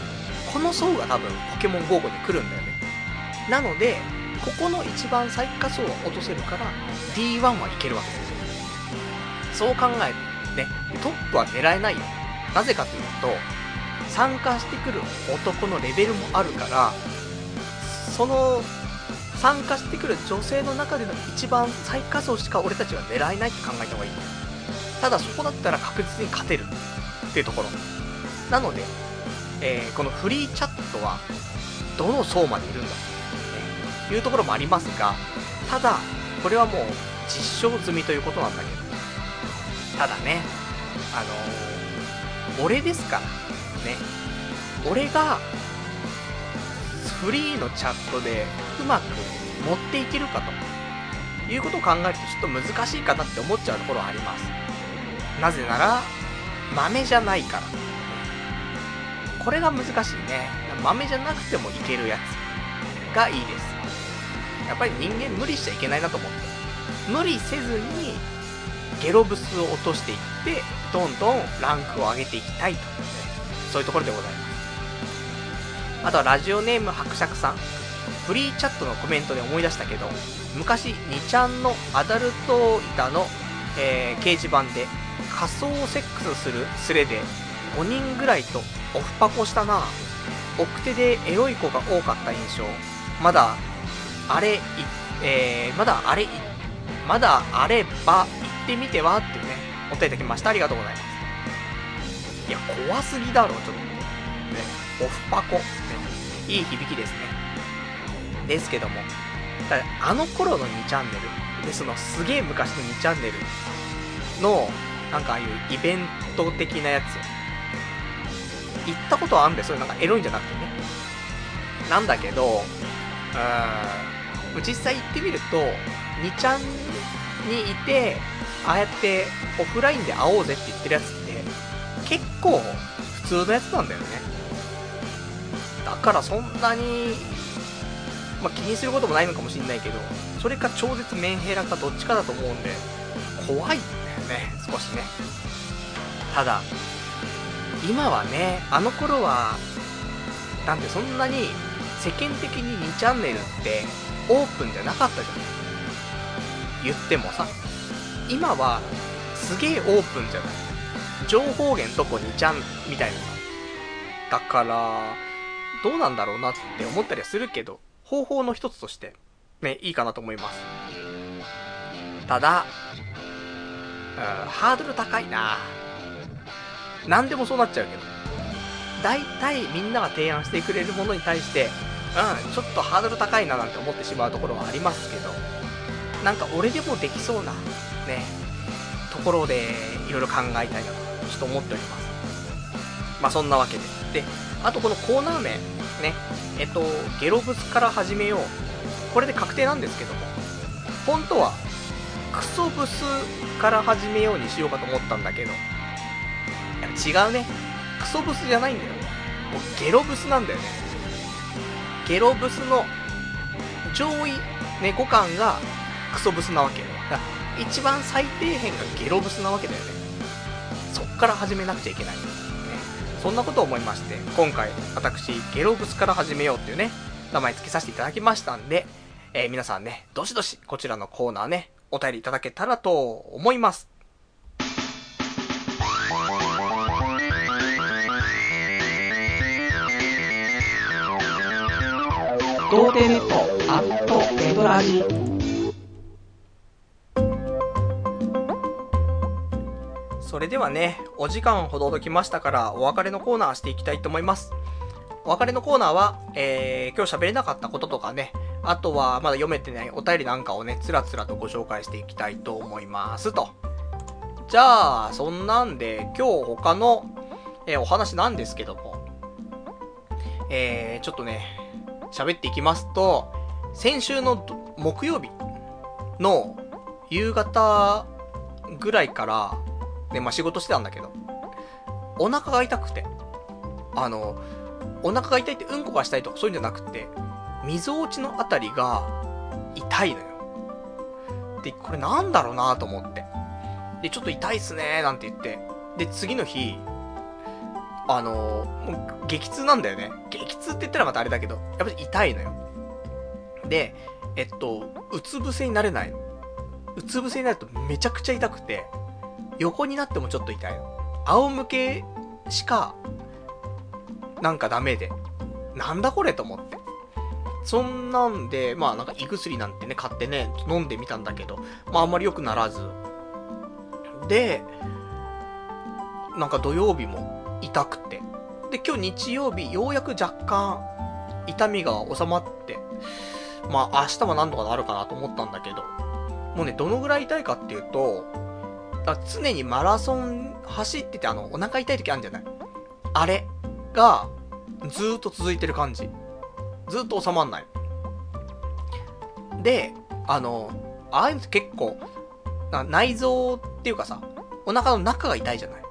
この層が多分ポケモン合コンに来るんだよね。なので、ここの一番最下層は落とせるから、D1 はいけるわけですよ。そう考えて、ね、トップは狙えないよ。なぜかというと、参加してくる男のレベルもあるから、その、参加してくる女性の中での一番最下層しか俺たちは狙えないって考えた方がいいんだよ。ただそこだったら確実に勝てるっていうところ。なので、えー、このフリーチャットは、どの層までいるんだと、いうところもありますが、ただ、これはもう実証済みということなんだけど、ただね、あのー、俺ですから、ね、俺が、フリーのチャットでうまく持っていけるかということを考えるとちょっと難しいかなって思っちゃうところはあります。なぜなら、豆じゃないから。これが難しいね。豆じゃなくてもいけるやつがいいです。やっぱり人間無理しちゃいけないなと思って。無理せずに、ゲロブスを落としていって、どんどんランクを上げていきたいと。そういうところでございます。あとはラジオネーム伯爵さん。フリーチャットのコメントで思い出したけど、昔、2ちゃんのアダルト板の、えー、掲示板で仮想セックスするスレで5人ぐらいとオフパコしたな奥手でエロい子が多かった印象。まだ、あれい、えー、まだあれ、まだあればってみては？っていうね、お便りいただきました。ありがとうございます。いや、怖すぎだろ、ちょっと。ね、オフパコ。ね、いい響きですね。ですけども、ただあの頃の2チャンネル、で、そのすげえ昔の2チャンネルの、なんかああいうイベント的なやつ、行ったことはあるんですよ。なんかエロいんじゃなくてね。なんだけど、うーん、実際行ってみると、2ちゃんにいて、ああやってオフラインで会おうぜって言ってるやつって、結構普通のやつなんだよね。だからそんなに、まあ、気にすることもないのかもしんないけど、それか超絶メンヘラかどっちかだと思うんで、怖いんだよね、少しね。ただ、今はね、あの頃は、なんてそんなに世間的に2チャンネルってオープンじゃなかったじゃん。言ってもさ、今はすげえオープンじゃない。情報源どこ2ちゃんみたいな。だから、どうなんだろうなって思ったりはするけど、方法の一つとして、ね、いいかなと思います。ただ、うん、ハードル高いな何でもそうなっちゃうけど。大体みんなが提案してくれるものに対して、うん、ちょっとハードル高いななんて思ってしまうところはありますけど、なんか俺でもできそうな、ね、ところでいろいろ考えたいなと、ちょっと思っております。まあそんなわけで。で、あとこのコーナー名、ね、えっと、ゲロブスから始めよう。これで確定なんですけども、本当は、クソブスから始めようにしようかと思ったんだけど、違うね。クソブスじゃないんだよ。もうゲロブスなんだよね。ゲロブスの上位猫感がクソブスなわけよ。一番最底辺がゲロブスなわけだよね。そっから始めなくちゃいけない。ね、そんなことを思いまして、今回、私、ゲロブスから始めようっていうね、名前付けさせていただきましたんで、えー、皆さんね、どしどし、こちらのコーナーね、お便りいただけたらと思います。童貞ネットアットネトラジそれではね、お時間ほどときましたから、お別れのコーナーしていきたいと思います。お別れのコーナーは、えー、今日喋れなかったこととかね、あとはまだ読めてないお便りなんかをね、つらつらとご紹介していきたいと思いますと。じゃあ、そんなんで、今日他の、えー、お話なんですけども、えー、ちょっとね、喋っていきますと、先週の木曜日の夕方ぐらいから、ね、まあ、仕事してたんだけど、お腹が痛くて、あの、お腹が痛いってうんこがしたいとかそういうんじゃなくて、溝落ちのあたりが痛いのよ。で、これなんだろうなと思って。で、ちょっと痛いっすねなんて言って。で、次の日、あのもう激痛なんだよね。激痛って言ったらまたあれだけど、やっぱり痛いのよ。で、えっと、うつ伏せになれないの。うつ伏せになるとめちゃくちゃ痛くて、横になってもちょっと痛いの。仰向けしか、なんかダメで。なんだこれと思って。そんなんで、まあなんか胃薬なんてね、買ってね、飲んでみたんだけど、まああんまり良くならず。で、なんか土曜日も痛くて。で、今日日曜日、ようやく若干、痛みが収まって、まあ、明日は何とかなるかなと思ったんだけど、もうね、どのぐらい痛いかっていうと、常にマラソン走ってて、あの、お腹痛い時あるんじゃない？あれが、ずーっと続いてる感じ。ずっと収まんない。で、あの、ああいうのって結構、内臓っていうかさ、お腹の中が痛いじゃない？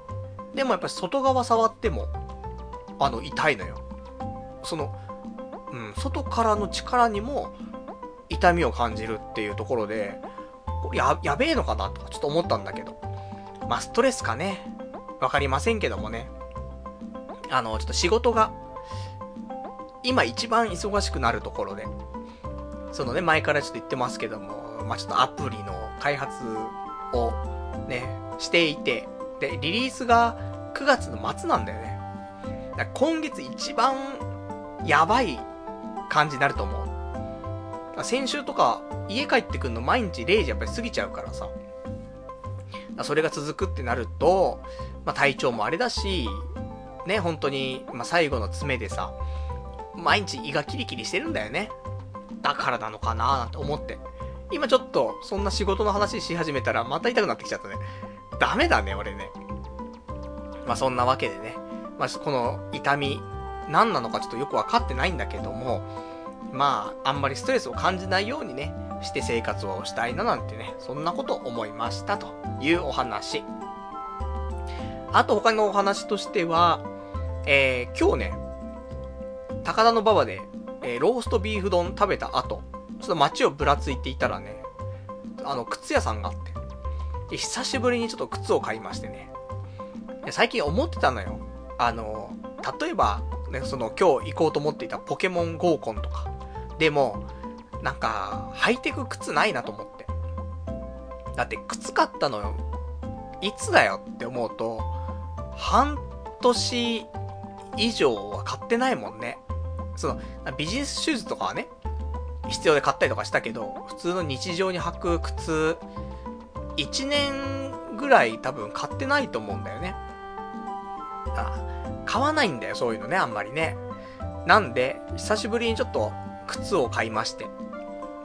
でもやっぱり外側触っても、あの、痛いのよ。その、うん、外からの力にも痛みを感じるっていうところで、や、やべえのかなとかちょっと思ったんだけど。まあ、ストレスかね。わかりませんけどもね。あの、ちょっと仕事が、今一番忙しくなるところで、そのね、前からちょっと言ってますけども、まあ、ちょっとアプリの開発をね、していて、で、リリースが9月の末なんだよね。だ今月一番やばい感じになると思う。先週とか家帰ってくんの毎日0時やっぱり過ぎちゃうからさ。それが続くってなると、まあ、体調もあれだし、ね、本当に、まあ、最後の爪でさ、毎日胃がキリキリしてるんだよね。だからなのかなーなんて思って。今ちょっと、そんな仕事の話し始めたらまた痛くなってきちゃったね。ダメだね、俺ね。まあそんなわけでね。まあこの痛み、何なのかちょっとよくわかってないんだけども、まあ、あんまりストレスを感じないようにね、して生活をしたいななんてね、そんなこと思いましたというお話。あと他のお話としては、えー、今日ね、高田の馬場で、えー、ローストビーフ丼食べた後、ちょっと街をぶらついていたらね、あの、靴屋さんがあって、で、久しぶりにちょっと靴を買いましてね。最近思ってたのよ。あの、例えば、ね、その今日行こうと思っていたポケモン合コンとか。でも、なんか、履いてく靴ないなと思って。だって靴買ったのよ。いつだよって思うと、半年以上は買ってないもんね。その、ビジネスシューズとかはね、必要で買ったりとかしたけど、普通の日常に履く靴1年ぐらい多分買ってないと思うんだよね。あ、買わないんだよ、そういうのね、あんまりね。なんで、久しぶりにちょっと靴を買いまして。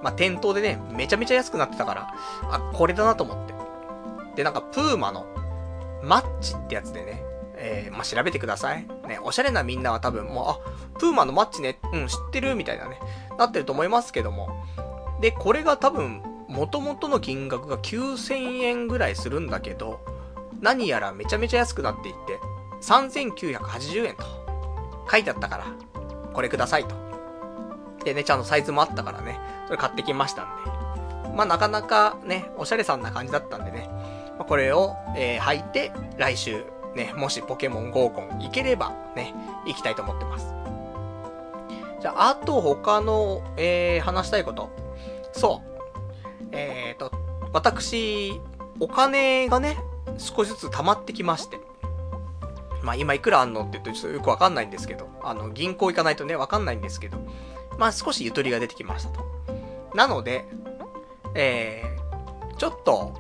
まあ、店頭でね、めちゃめちゃ安くなってたから、あ、これだなと思って。で、なんか、プーマの、マッチってやつでね、えー、まあ、調べてください。ね、おしゃれなみんなは多分もう、あ、プーマのマッチね、うん、知ってるみたいなね、なってると思いますけども。で、これが多分、元々の金額が9000円ぐらいするんだけど、何やらめちゃめちゃ安くなっていって、3980円と書いてあったから、これくださいと。でね、ちゃんとサイズもあったからね、それ買ってきましたんで。まあなかなかね、おしゃれさんな感じだったんでね、まあ、これを、えー、履いて、来週、ね、もしポケモン合コン行ければ、ね、行きたいと思ってます。じゃあ、あと他の、えー、話したいこと。そう。えーと、私、お金がね、少しずつ溜まってきまして。まあ今いくらあんのって言うとちょっとよくわかんないんですけど、あの、銀行行かないとね、わかんないんですけど、まあ少しゆとりが出てきましたと。なので、えー、ちょっと、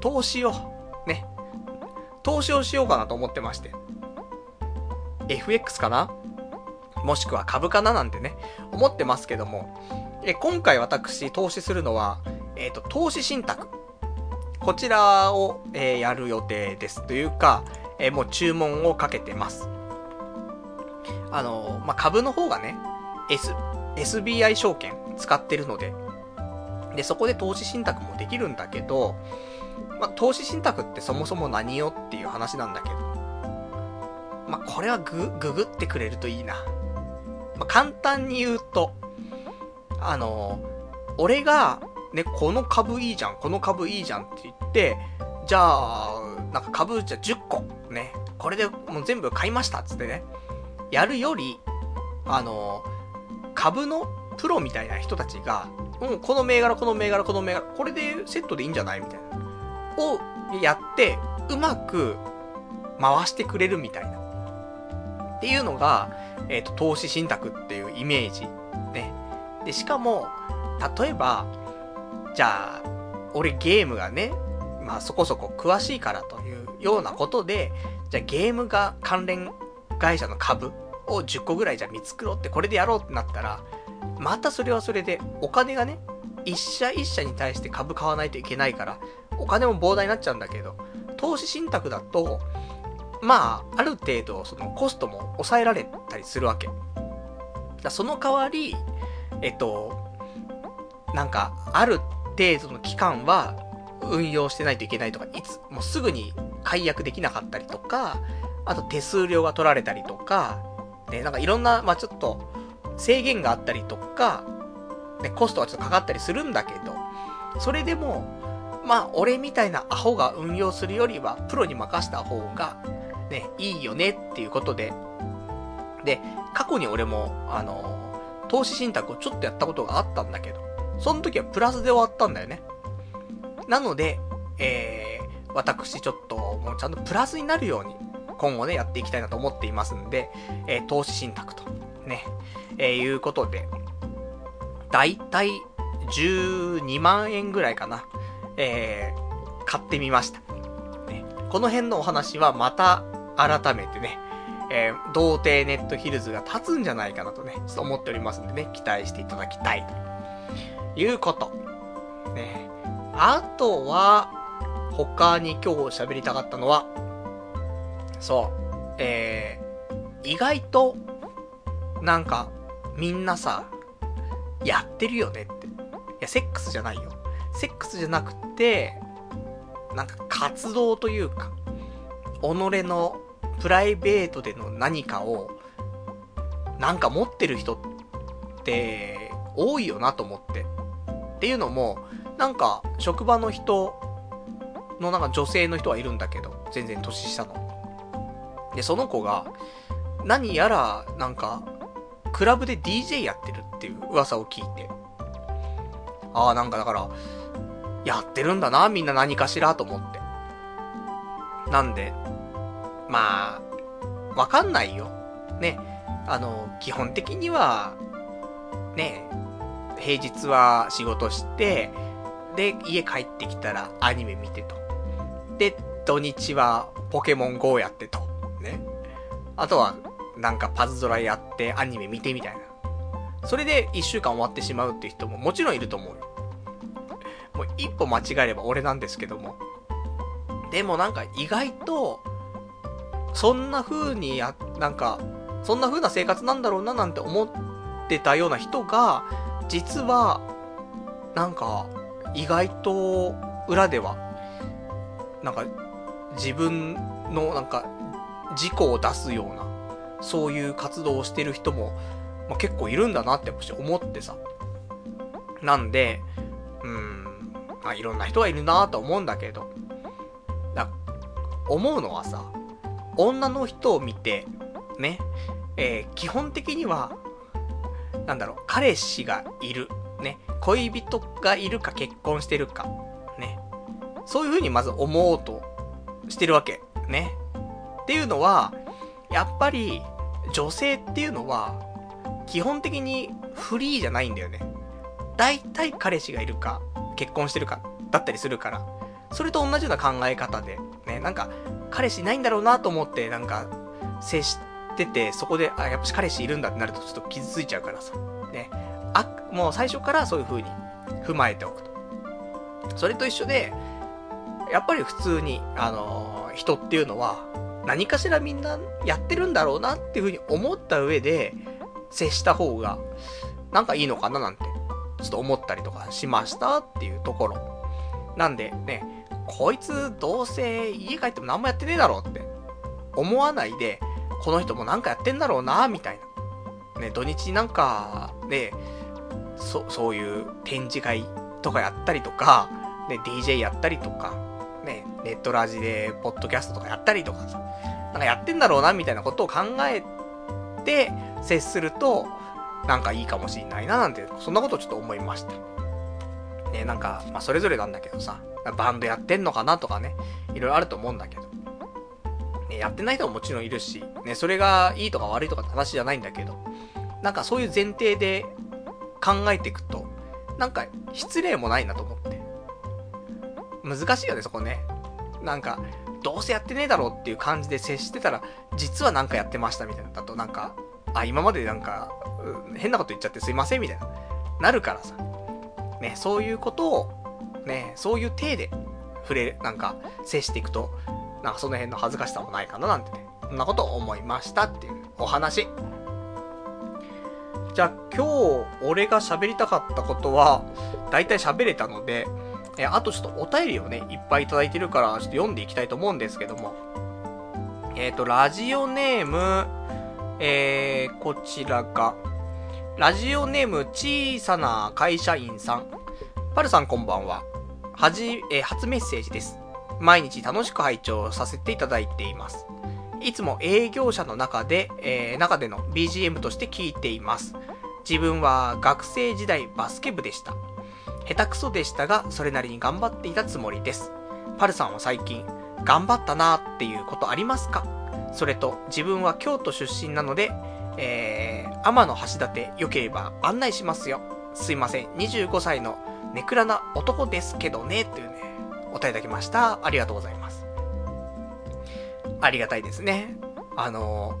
投資を、ね、投資をしようかなと思ってまして。FX かな？もしくは株かななんてね、思ってますけども、え今回私投資するのは、えっ、ー、と、投資信託。こちらを、えー、やる予定です。というか、えー、もう注文をかけてます。あのまあ、株の方がね、S、SBI 証券使ってるので、で、そこで投資信託もできるんだけど、まあ、投資信託ってそもそも何よっていう話なんだけど、まあ、これはぐ、ググってくれるといいな。まあ、簡単に言うと、あの、俺が、ね、この株いいじゃん、この株いいじゃんって言って、じゃあ、なんか株じゃ10個、ね、これでもう全部買いましたっつってね、やるより、あの、株のプロみたいな人たちが、うん、この銘柄、この銘柄、この銘柄、これでセットでいいんじゃないみたいな。をやって、うまく回してくれるみたいな。っていうのが、えっ、ー、と、投資信託っていうイメージ。ね。で、しかも、例えば、じゃあ、俺ゲームがね、まあそこそこ詳しいからというようなことで、じゃあゲームが関連会社の株を10個ぐらいじゃ見繕ってこれでやろうってなったら、またそれはそれでお金がね、一社一社に対して株買わないといけないから、お金も膨大になっちゃうんだけど、投資信託だと、まあ、ある程度、そのコストも抑えられたりするわけ。だその代わり、えっと、なんか、ある程度の期間は運用してないといけないとか、いつ、もうすぐに解約できなかったりとか、あと手数料が取られたりとか、ね、なんかいろんな、まあちょっと、制限があったりとか、ね、コストはちょっとかかったりするんだけど、それでも、まあ、俺みたいなアホが運用するよりは、プロに任した方が、ね、いいよねっていうことで、で、過去に俺も、あの、投資信託をちょっとやったことがあったんだけど、その時はプラスで終わったんだよね。なので、えー、私ちょっともうちゃんとプラスになるように、今後ね、やっていきたいなと思っていますんで、えー、投資信託と、ね、え、いうことで、だいたい12万円ぐらいかな、えー、買ってみました。ね、この辺のお話はまた改めてね、えー、童貞ネットヒルズが立つんじゃないかなとね、ちょっと思っておりますんでね、期待していただきたい。ということ。ね。あとは、他に今日喋りたかったのは、そう、えー、意外と、なんか、みんなさ、やってるよねって。いや、セックスじゃないよ。セックスじゃなくて、なんか活動というか、己のプライベートでの何かを、なんか持ってる人って多いよなと思って。っていうのも、なんか職場の人のなんか女性の人はいるんだけど、全然年下の。で、その子が、何やら、なんか、クラブで DJ やってるっていう噂を聞いて。ああ、なんかだから、やってるんだな、みんな何かしらと思って。なんで、まあ、わかんないよ。ね。あの、基本的には、ね、平日は仕事して、で、家帰ってきたらアニメ見てと。で、土日はポケモン GO やってと。ね。あとは、なんかパズドラやってアニメ見てみたいな。それで一週間終わってしまうっていう人ももちろんいると思う。もう一歩間違えれば俺なんですけども。でもなんか意外と、そんな風にや、なんか、そんな風な生活なんだろうななんて思ってたような人が、実は、なんか、意外と裏では、なんか、自分のなんか、事故を出すような、そういう活動をしてる人も、まあ、結構いるんだなって思ってさ。なんで、うん、まあいろんな人がいるなと思うんだけど、だ思うのはさ、女の人を見て、ね、えー、基本的には、なんだろう、彼氏がいる、ね、恋人がいるか結婚してるか、ね、そういう風にまず思おうとしてるわけ、ね。っていうのは、やっぱり、女性っていうのは、基本的にフリーじゃないんだよね。大体彼氏がいるか、結婚してるか、だったりするから。それと同じような考え方で、ね、なんか、彼氏いないんだろうなと思って、なんか、接してて、そこで、あ、やっぱし彼氏いるんだってなるとちょっと傷ついちゃうからさ。ね。あ、もう最初からそういう風に踏まえておくと。それと一緒で、やっぱり普通に、あのー、人っていうのは、何かしらみんなやってるんだろうなっていう風に思った上で、接した方が、なんかいいのかななんて、ちょっと思ったりとかしましたっていうところ。なんでね、こいつどうせ家帰っても何もやってねえだろうって思わないで、この人もなんかやってんだろうな、みたいな。ね、土日なんか、ね、そ、そういう展示会とかやったりとか、ね、DJ やったりとか、ネットラジでポッドキャストとかやったりとかさ、なんかやってんだろうな、みたいなことを考えて接すると、なんかいいかもしんないな、なんて、そんなことをちょっと思いました。ね、なんか、まあ、それぞれなんだけどさ、バンドやってんのかなとかね、いろいろあると思うんだけど。ね、やってない人ももちろんいるし、ね、それがいいとか悪いとかって話じゃないんだけど、なんかそういう前提で考えていくと、なんか失礼もないなと思って。難しいよね、そこね。なんか、どうせやってねえだろうっていう感じで接してたら、実はなんかやってましたみたいな。だとなんか、あ、今までなんか、変なこと言っちゃってすいませんみたいな。なるからさ。ね、そういうことを、ね、そういう体で触れ、なんか、接していくと、なんかその辺の恥ずかしさもないかななんてね、そんなことを思いましたっていうお話。じゃあ今日俺が喋りたかったことは、だいたい喋れたので、え、あとちょっとお便りをね、いっぱいいただいてるから、ちょっと読んでいきたいと思うんですけども。えっ、ー、と、ラジオネーム、えー、こちらが、ラジオネーム小さな会社員さん。パルさんこんばんは。はじ、えー、初メッセージです。毎日楽しく拝聴させていただいています。いつも営業者の中で、えー、中での BGM として聞いています。自分は学生時代バスケ部でした。下手くそでしたが、それなりに頑張っていたつもりです。パルさんは最近、頑張ったなーっていうことありますか？それと、自分は京都出身なので、えー、天の橋立良ければ案内しますよ。すいません、25歳のネクラな男ですけどね、というね、お答えいただきました。ありがとうございます。ありがたいですね。あの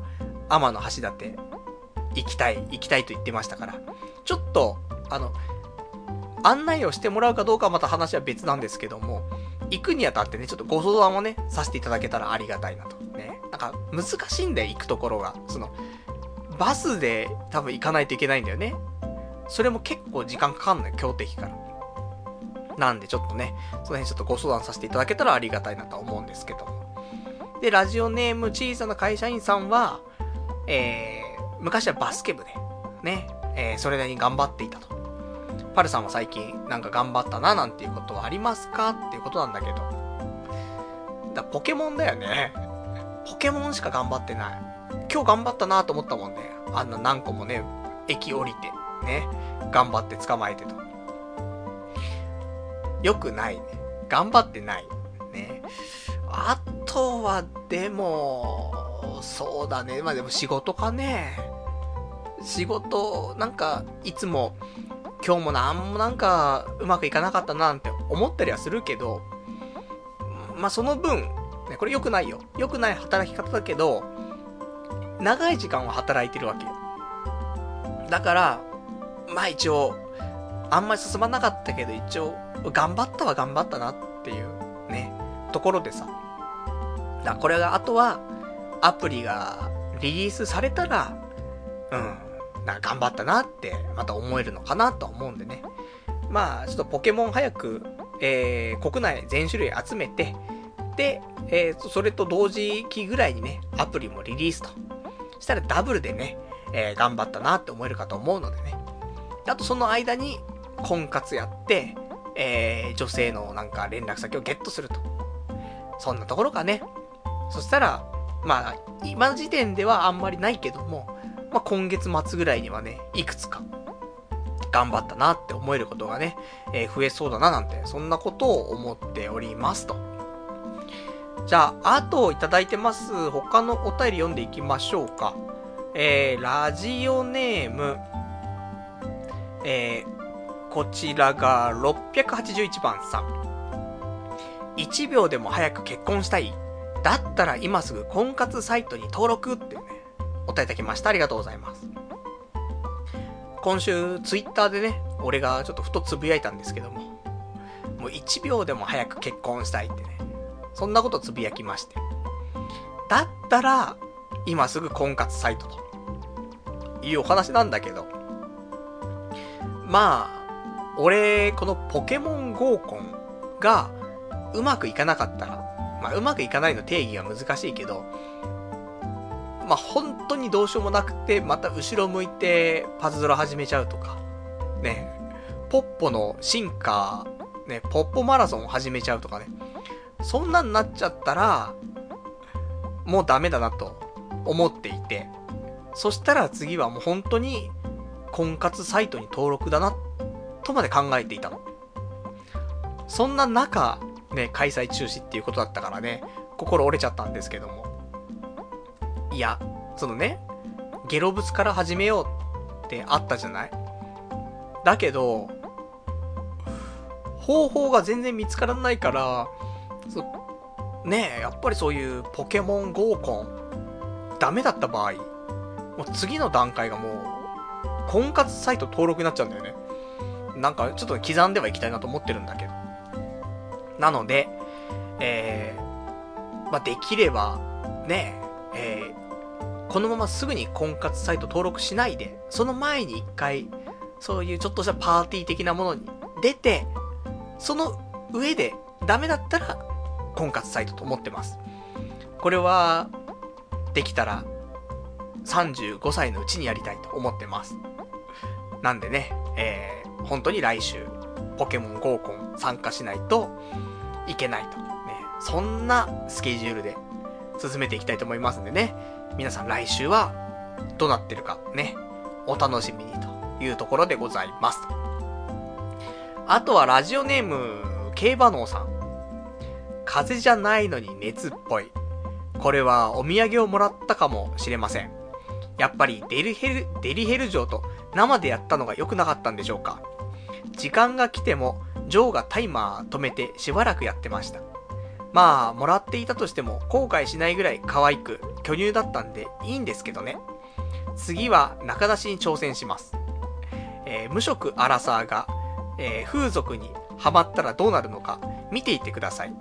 ー、天の橋立、行きたい、行きたいと言ってましたから。ちょっと、あの、案内をしてもらうかどうかはまた話は別なんですけども、行くにあたってね、ちょっとご相談をね、させていただけたらありがたいなと。ね。なんか、難しいんだよ、行くところが。その、バスで多分行かないといけないんだよね。それも結構時間かかんのよ、京都駅から。なんでちょっとね、その辺ちょっとご相談させていただけたらありがたいなと思うんですけども。で、ラジオネーム小さな会社員さんは、えー、昔はバスケ部で、ね、えー、それなりに頑張っていたと。パルさんは最近なんか頑張ったななんていうことはありますかっていうことなんだけど。だポケモンだよね。ポケモンしか頑張ってない。今日頑張ったなと思ったもんね。あんな何個もね、駅降りて、ね、頑張って捕まえてと。よくないね。頑張ってない。ね。あとは、でも、そうだね。まあでも仕事かね。仕事、なんか、いつも、今日もなんもなんか、うまくいかなかったななんて思ったりはするけど、まあその分、ね、これ良くないよ。良くない働き方だけど、長い時間は働いてるわけよ。だから、まあ一応、あんまり進まなかったけど、一応、頑張ったは頑張ったなっていうね、ところでさ。だこれが、あとは、アプリがリリースされたら、うん、な頑張ったなって、また思えるのかなと思うんでね。まあ、ちょっとポケモン早く、えー、国内全種類集めて、で、えー、それと同時期ぐらいにね、アプリもリリースと。したらダブルでね、えー、頑張ったなって思えるかと思うのでね。あとその間に、婚活やって、えー、女性のなんか連絡先をゲットすると。そんなところかね。そしたら、まあ、今時点ではあんまりないけども、まあ、今月末ぐらいにはね、いくつか、頑張ったなって思えることがね、えー、増えそうだななんて、そんなことを思っておりますと。じゃあ、あといただいてます、他のお便り読んでいきましょうか。えー、ラジオネーム、えー、こちらが681番さん。1秒でも早く結婚したいだったら今すぐ婚活サイトに登録ってね、お答えいただきました。ありがとうございます。今週、ツイッターでね、俺がちょっとふとつぶやいたんですけども、もう1秒でも早く結婚したいってね、そんなことつぶやきまして。だったら、今すぐ婚活サイトと、いうお話なんだけど、まあ、俺、このポケモン合コンがうまくいかなかったら、まあ、うまくいかないの定義は難しいけど、まあ、本当にどうしようもなくて、また後ろ向いてパズドラ始めちゃうとか、ね、ポッポの進化、ね、ポッポマラソン始めちゃうとかね、そんなんなっちゃったら、もうダメだなと思っていて、そしたら次はもう本当に婚活サイトに登録だな、とまで考えていたの。そんな中、ね、開催中止っていうことだったからね、心折れちゃったんですけども。いや、そのね、ゲロブツから始めようってあったじゃない？だけど、方法が全然見つからないから、ねえ、やっぱりそういうポケモン合コン、ダメだった場合、もう次の段階がもう、婚活サイト登録になっちゃうんだよね。なんかちょっと刻んではいきたいなと思ってるんだけど。なので、えー、まあ、できれば、ね、えー、このまますぐに婚活サイト登録しないで、その前に一回、そういうちょっとしたパーティー的なものに出て、その上でダメだったら婚活サイトと思ってます。これは、できたら35歳のうちにやりたいと思ってます。なんでね、えー、本当に来週、ポケモン合コン参加しないと、いけないと。ね。そんなスケジュールで進めていきたいと思いますんでね。皆さん来週はどうなってるかね。お楽しみにというところでございます。あとはラジオネーム、競馬能さん。風邪じゃないのに熱っぽい。これはお土産をもらったかもしれません。やっぱりデリヘル、デリヘル城と生でやったのが良くなかったんでしょうか。時間が来てもジョーがタイマー止めてしばらくやってました。まあ、もらっていたとしても後悔しないぐらい可愛く巨乳だったんでいいんですけどね。次は中出しに挑戦します。えー、無職アラサーが、えー、風俗にハマったらどうなるのか見ていてください。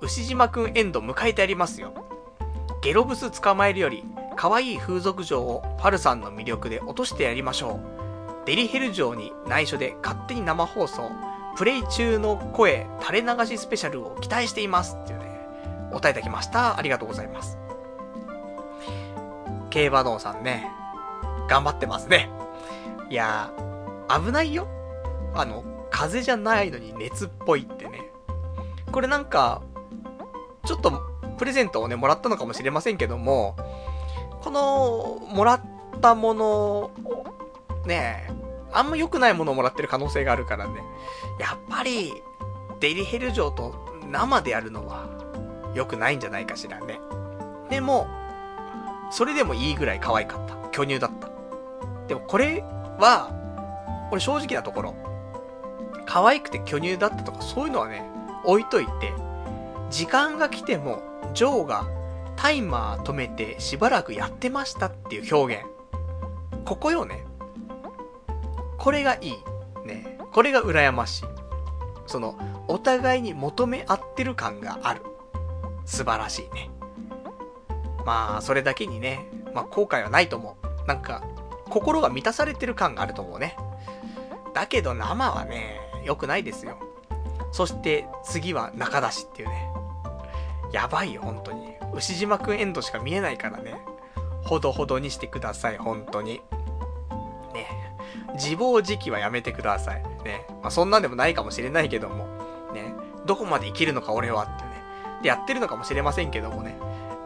牛島くんエンド迎えてやりますよ。ゲロブス捕まえるより可愛い風俗嬢をファルさんの魅力で落としてやりましょう。デリヘル城に内緒で勝手に生放送。プレイ中の声、垂れ流しスペシャルを期待していますっていうね、お答えいただきました。ありがとうございます。競馬道さんね、頑張ってますね。いやー、危ないよ。あの、風邪じゃないのに熱っぽいってね。これなんか、ちょっとプレゼントをね、もらったのかもしれませんけども、この、もらったものを、ね、あんま良くないものをもらってる可能性があるからね。やっぱり、デリヘル城と生でやるのは良くないんじゃないかしらね。でも、それでもいいぐらい可愛かった。巨乳だった。でもこれは、俺正直なところ、可愛くて巨乳だったとかそういうのはね、置いといて、時間が来ても、ジョーがタイマー止めてしばらくやってましたっていう表現。ここよね。これがいい。ね。これが羨ましい。その、お互いに求め合ってる感がある。素晴らしいね。まあ、それだけにね、まあ、後悔はないと思う。なんか、心が満たされてる感があると思うね。だけど生はね、良くないですよ。そして次は中出しっていうね。やばいよ、本当に。牛島くんエンドしか見えないからね。ほどほどにしてください、本当に。自暴自棄はやめてください。ね。まあ、そんなんでもないかもしれないけども、ね。どこまで生きるのか俺はってね。で、やってるのかもしれませんけどもね。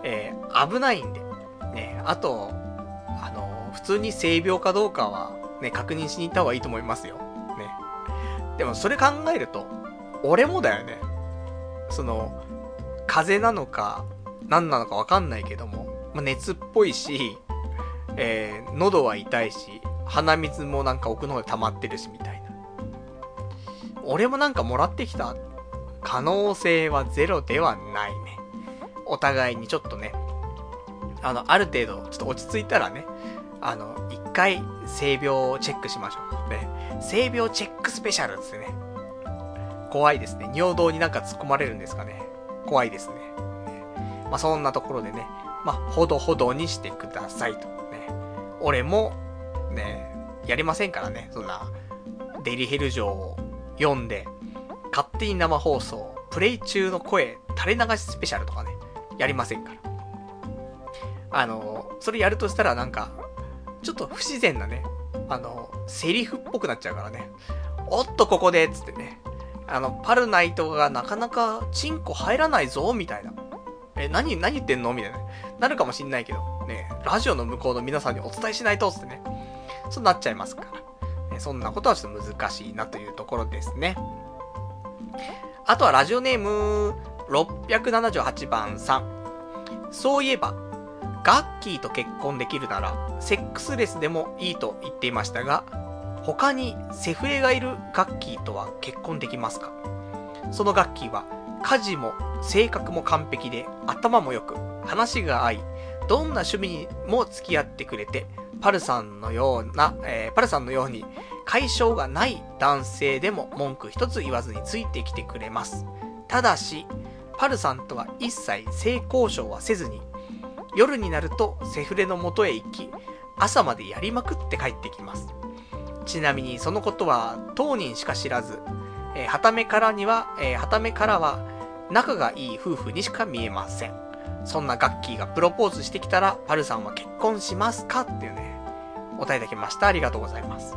えー、危ないんで、ね、あと、あのー、普通に性病かどうかは、ね、確認しに行った方がいいと思いますよ。ね。でもそれ考えると、俺もだよね。その、風邪なのか、何なのかわかんないけども、まあ、熱っぽいし、えー、喉は痛いし、鼻水もなんか奥の方で溜まってるし、みたいな。俺もなんかもらってきた可能性はゼロではないね。お互いにちょっとね、あの、ある程度、ちょっと落ち着いたらね、あの、一回、性病をチェックしましょう。ね。性病チェックスペシャルですね。怖いですね。尿道になんか突っ込まれるんですかね。怖いですね。ねまあ、そんなところでね、まあ、ほどほどにしてくださいと。ね。俺も、ね、やりませんからね。そんな、デリヘル城を読んで、勝手に生放送、プレイ中の声、垂れ流しスペシャルとかね、やりませんから。あの、それやるとしたらなんか、ちょっと不自然なね、あの、セリフっぽくなっちゃうからね。おっとここで、つってね。あの、パルナイトがなかなかチンコ入らないぞ、みたいな。え、何、何言ってんの？みたいな。なるかもしんないけど、ね、ラジオの向こうの皆さんにお伝えしないと、つってね。そうなっちゃいますから。そんなことはちょっと難しいなというところですね。あとはラジオネーム678番さん。そういえば、ガッキーと結婚できるなら、セックスレスでもいいと言っていましたが、他にセフレがいるガッキーとは結婚できますか？そのガッキーは、家事も性格も完璧で、頭も良く、話が合い、どんな趣味にも付き合ってくれて、パルさんのような、えー、パルさんのように解消がない男性でも文句一つ言わずについてきてくれます。ただし、パルさんとは一切性交渉はせずに、夜になるとセフレの元へ行き、朝までやりまくって帰ってきます。ちなみにそのことは当人しか知らず、えー、はためからには、えー、はためからは仲がいい夫婦にしか見えません。そんなガッキーがプロポーズしてきたら、パルさんは結婚しますか？っていうね、答えいただきました。ありがとうございます。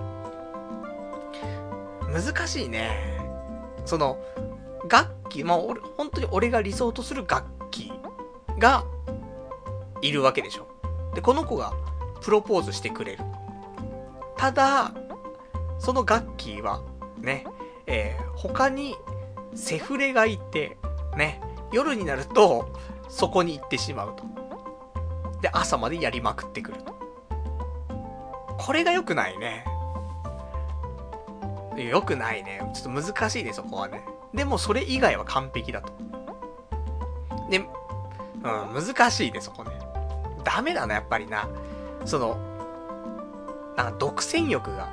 難しいね。その、楽器、まあ、俺、本当に俺が理想とする楽器がいるわけでしょ。で、この子がプロポーズしてくれる。ただ、その楽器は、ね、えー、他にセフレがいて、ね、夜になると、そこに行ってしまうと。で、朝までやりまくってくると。これが良くないね。良くないね。ちょっと難しいね、そこはね。でもそれ以外は完璧だと。で、うん、難しいね、そこね。ダメだな、やっぱりな。その、なんか独占欲が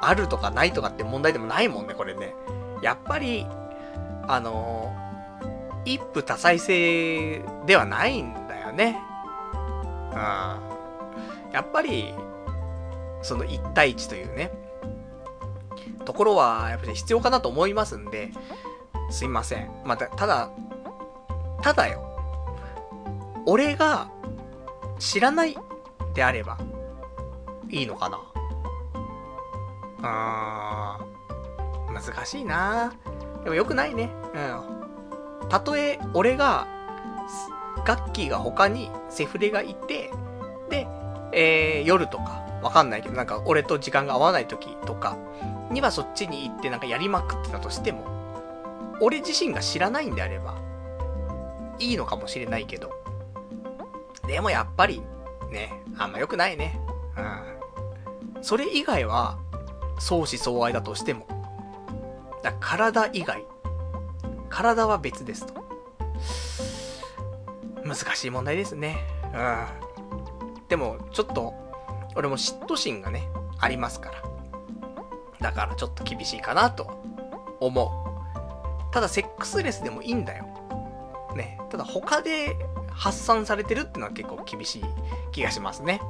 あるとかないとかって問題でもないもんね、これね。やっぱり、あの、一夫多妻制ではないんだよね。うん。やっぱり、その一対一というね、ところは、やっぱり必要かなと思いますんで、すいません。また、ただ、ただよ。俺が知らないであれば、いいのかなうーん。難しいなでも良くないね。うん。たとえ、俺が、ガッキーが他にセフレがいて、で、えー、夜とか、わかんないけど、なんか俺と時間が合わない時とか、にはそっちに行ってなんかやりまくってたとしても、俺自身が知らないんであれば、いいのかもしれないけど、でもやっぱり、ね、あんま良くないね。うん。それ以外は、相思相愛だとしても、だ体以外、体は別ですと。難しい問題ですね。うん。でも、ちょっと、俺も嫉妬心がね、ありますから。だからちょっと厳しいかなと思う。ただセックスレスでもいいんだよ。ね。ただ他で発散されてるってのは結構厳しい気がしますね。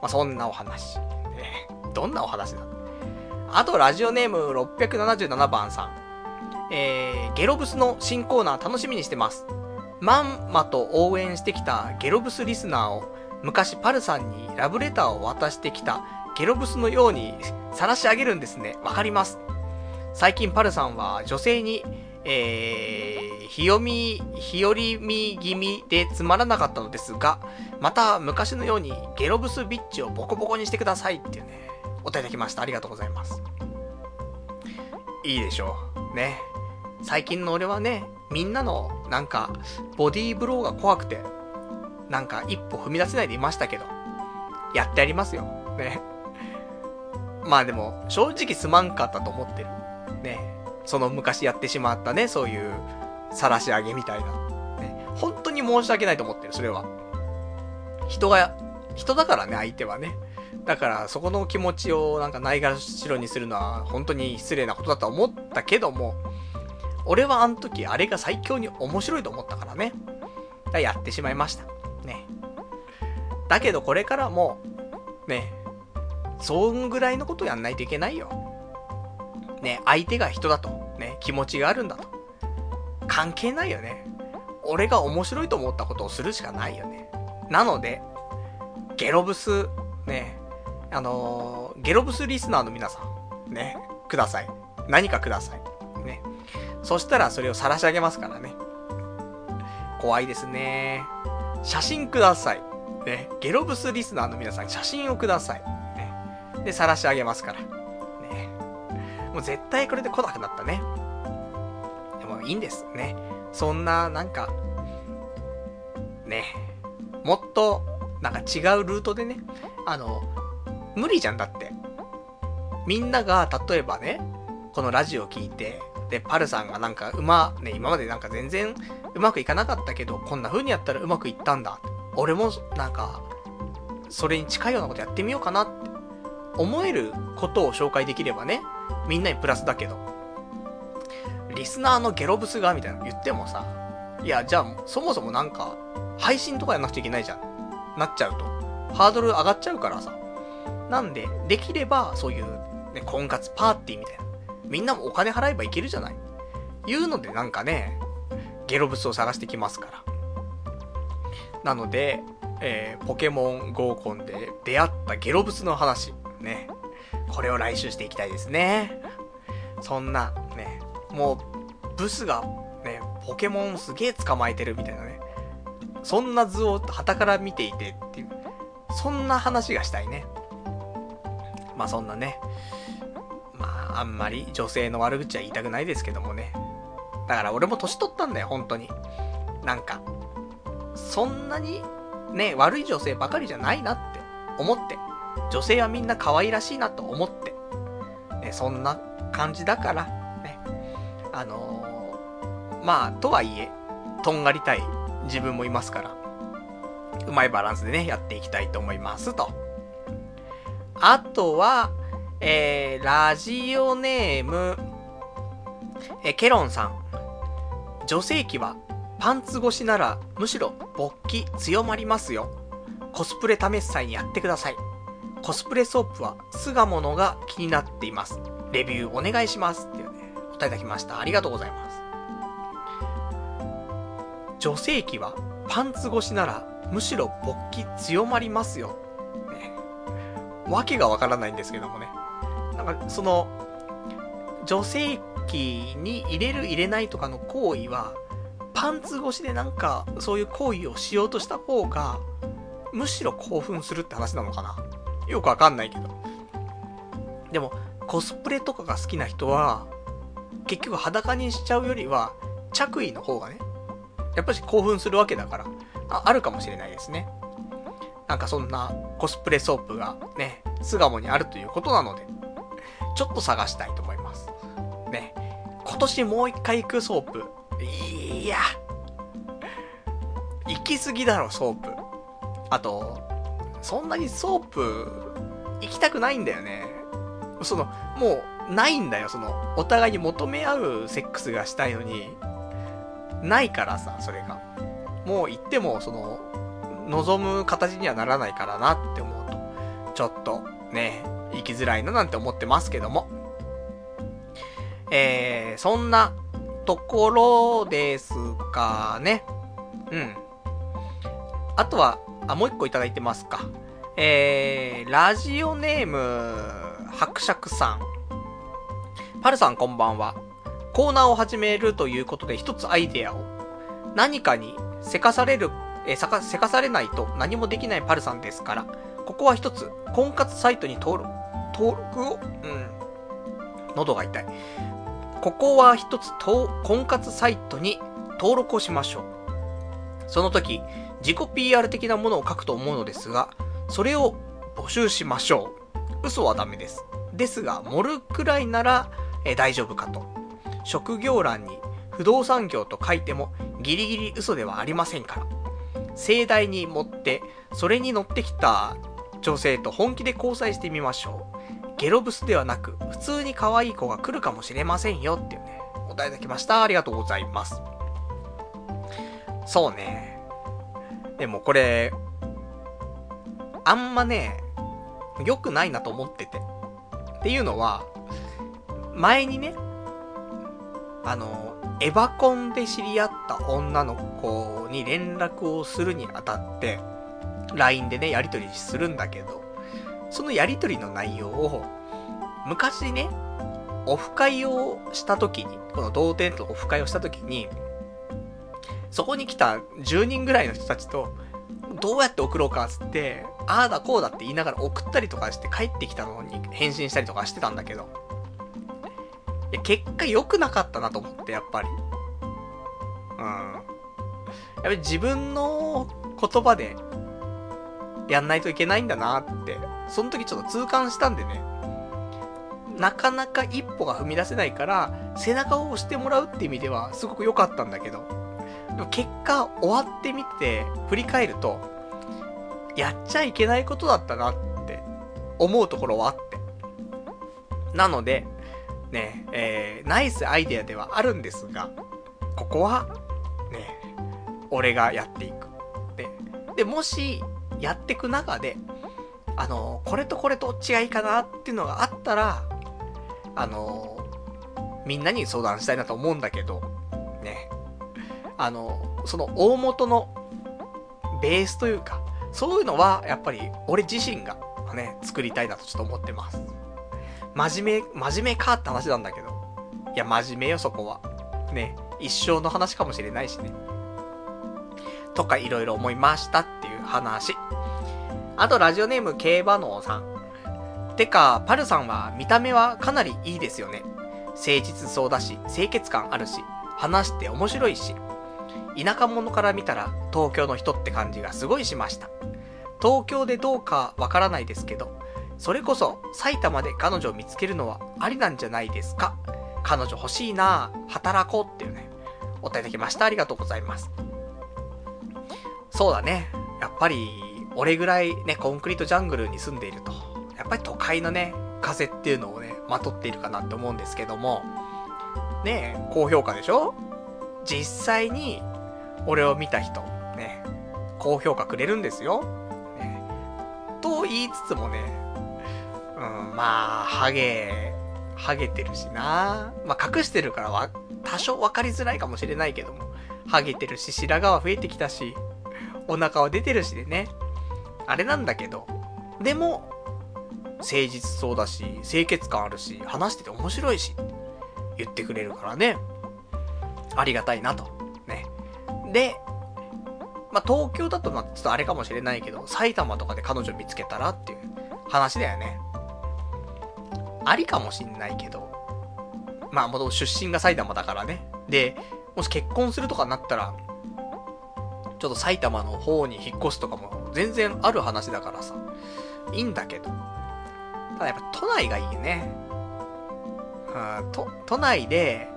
まあ、そんなお話。ね、どんなお話だあと、ラジオネーム677番さん。えー、ゲロブスの新コーナー楽しみにしてます。まんまと応援してきたゲロブスリスナーを昔パルさんにラブレターを渡してきたゲロブスのように晒し上げるんですね。わかります？最近パルさんは女性にえー、日読み、日和み気味でつまらなかったのですが、また昔のようにゲロブスビッチをボコボコにしてくださいっていうね、お答えいただきました。ありがとうございます。いいでしょう。ね。最近の俺はね、みんなの、なんか、ボディーブローが怖くて、なんか一歩踏み出せないでいましたけど、やってやりますよ。ね。まあでも、正直すまんかったと思ってる。ね。その昔やってしまったね、そういう、晒し上げみたいな。ね、本当に申し訳ないと思ってる、それは。人が、人だからね、相手はね。だから、そこの気持ちをなんかないがしろにするのは、本当に失礼なことだと思ったけども、俺はあの時、あれが最強に面白いと思ったからね。だやってしまいました。だけど、これからも、ね、そんぐらいのことやんないといけないよ。ね、相手が人だと、ね、気持ちがあるんだと。関係ないよね。俺が面白いと思ったことをするしかないよね。なので、ゲロブス、ね、あのー、ゲロブスリスナーの皆さん、ね、ください。何かください。ね。そしたらそれを晒し上げますからね。怖いですね。写真ください。ね。ゲロブスリスナーの皆さん、写真をください。ね。で、晒し上げますから。ねもう絶対これで来なくなったね。でもいいんですね。そんな、なんか、ね、もっと、なんか違うルートでね、あの、無理じゃんだって。みんなが、例えばね、このラジオ聞いて、で、パルさんがなんか、うま、ね、今までなんか全然うまくいかなかったけど、こんな風にやったらうまくいったんだ。俺も、なんか、それに近いようなことやってみようかなって思えることを紹介できればね、みんなにプラスだけど、リスナーのゲロブスがみたいなの言ってもさ、いや、じゃあ、そもそもなんか、配信とかやんなくちゃいけないじゃん。なっちゃうと。ハードル上がっちゃうからさ。なんで、できれば、そういう、ね、婚活パーティーみたいな。みんなもお金払えばいけるじゃない。いうのでなんかね、ゲロブスを探してきますから。なので、えー、ポケモン合コンで出会ったゲロブスの話、ね。これを来週していきたいですね。そんな、ね、もう、ブスが、ね、ポケモンすげえ捕まえてるみたいなね。そんな図を旗から見ていてっていう、そんな話がしたいね。まあそんなね。まあ、あんまり女性の悪口は言いたくないですけどもね。だから俺も年取ったんだよ、本当に。なんか、そんなに、ね、悪い女性ばかりじゃないなって思って。女性はみんな可愛らしいなと思って、ね、そんな感じだから、ね、あのー、まあ、とはいえ、とんがりたい自分もいますから、うまいバランスでね、やっていきたいと思いますと。あとは、えー、ラジオネーム、えー、ケロンさん。女性器はパンツ越しならむしろ勃起強まりますよ。コスプレ試す際にやってください。コスプレソープは巣鴨のが気になっています。レビューお願いします。っていうね、答えいただきました。ありがとうございます。女性器はパンツ越しならむしろ勃起強まりますよ。ね。わけがわからないんですけどもね。なんか、その、女性器に入れる入れないとかの行為は、パンツ越しでなんか、そういう行為をしようとした方が、むしろ興奮するって話なのかなよくわかんないけど。でも、コスプレとかが好きな人は、結局裸にしちゃうよりは、着衣の方がね、やっぱり興奮するわけだから、ああるかもしれないですね。なんかそんなコスプレソープがね、巣鴨にあるということなので、ちょっと探したいと思います。ね。今年もう一回行くソープ。いや、行き過ぎだろ、ソープ。あと、そんなにソープ、行きたくないんだよね。その、もう、ないんだよ、その、お互いに求め合うセックスがしたいのに、ないからさ、それが。もう行っても、その、望む形にはならないからなって思うと、ちょっと、ね、行きづらいななんて思ってますけども。えー、そんなところですかね。うん。あとは、あ、もう一個いただいてますか。えー、ラジオネーム、伯爵さん。パルさんこんばんは。コーナーを始めるということで一つアイデアを。何かにせかされる、えせか、せかされないと何もできないパルさんですから、ここは一つ、婚活サイトに登録、登録を、うん、喉が痛い。ここは一つ、婚活サイトに登録をしましょう。その時、自己 PR 的なものを書くと思うのですが、それを募集しましょう。嘘はダメです。ですが、盛るくらいなら、え大丈夫かと。職業欄に不動産業と書いてもギリギリ嘘ではありませんから。盛大に持って、それに乗ってきた女性と本気で交際してみましょう。ゲロブスではなく、普通に可愛い子が来るかもしれませんよっていうね、お題いただきました。ありがとうございます。そうね。でもこれ、あんまね、良くないなと思ってて。っていうのは、前にね、あの、エヴァコンで知り合った女の子に連絡をするにあたって、LINE でね、やりとりするんだけど、そのやりとりの内容を、昔ね、オフ会をした時に、この童貞とオフ会をした時に、そこに来た10人ぐらいの人たちと、どうやって送ろうかっつって、ああだこうだって言いながら送ったりとかして帰ってきたのに返信したりとかしてたんだけど、いや、結果良くなかったなと思って、やっぱり。うん。やっぱり自分の言葉でやんないといけないんだなって、その時ちょっと痛感したんでね。なかなか一歩が踏み出せないから、背中を押してもらうって意味ではすごく良かったんだけど、でも結果終わってみて振り返ると、やっちゃいけないことだったなって思うところはあって。なので、ね、えー、ナイスアイデアではあるんですが、ここは、ね、俺がやっていく。で、で、もし、やってく中で、あの、これとこれどっちがいいかなっていうのがあったら、あの、みんなに相談したいなと思うんだけど、ね、あの、その大元のベースというか、そういうのは、やっぱり、俺自身が、ね、作りたいなとちょっと思ってます。真面目、真面目かって話なんだけど。いや、真面目よ、そこは。ね、一生の話かもしれないしね。とか、いろいろ思いましたっていう話。あと、ラジオネーム、競馬のさん。てか、パルさんは見た目はかなりいいですよね。誠実そうだし、清潔感あるし、話して面白いし、田舎者から見たら東京の人って感じがすごいしました。東京でどうかわからないですけど、それこそ埼玉で彼女を見つけるのはありなんじゃないですか。彼女欲しいな働こうっていうね、お答えいただきました。ありがとうございます。そうだね。やっぱり、俺ぐらいね、コンクリートジャングルに住んでいると、やっぱり都会のね、風っていうのをね、まとっているかなって思うんですけども、ねえ、高評価でしょ？実際に俺を見た人、ね、高評価くれるんですよ。ね、と言いつつもね、うん、まあ、ハゲ、ハゲてるしな。まあ、隠してるからは、多少分かりづらいかもしれないけども、ハゲてるし、白髪は増えてきたし、お腹は出てるしでね。あれなんだけど、でも、誠実そうだし、清潔感あるし、話してて面白いし、言ってくれるからね。ありがたいなと。ねで、まあ、東京だとまちょっとあれかもしれないけど、埼玉とかで彼女見つけたらっていう話だよね。ありかもしんないけど、まあ、もと出身が埼玉だからね。で、もし結婚するとかになったら、ちょっと埼玉の方に引っ越すとかも全然ある話だからさ、いいんだけど。ただやっぱ都内がいいね。うん、都、都内で、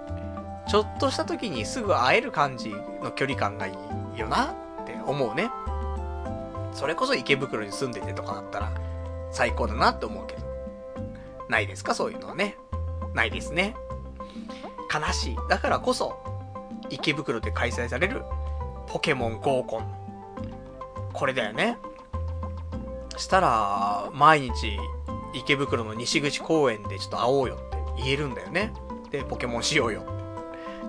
ちょっとした時にすぐ会える感じの距離感がいいよなって思うね。それこそ池袋に住んでてとかだったら最高だなって思うけど。ないですか？そういうのはね。ないですね。悲しい。だからこそ、池袋で開催されるポケモン合コン。これだよね。したら、毎日池袋の西口公園でちょっと会おうよって言えるんだよね。で、ポケモンしようよ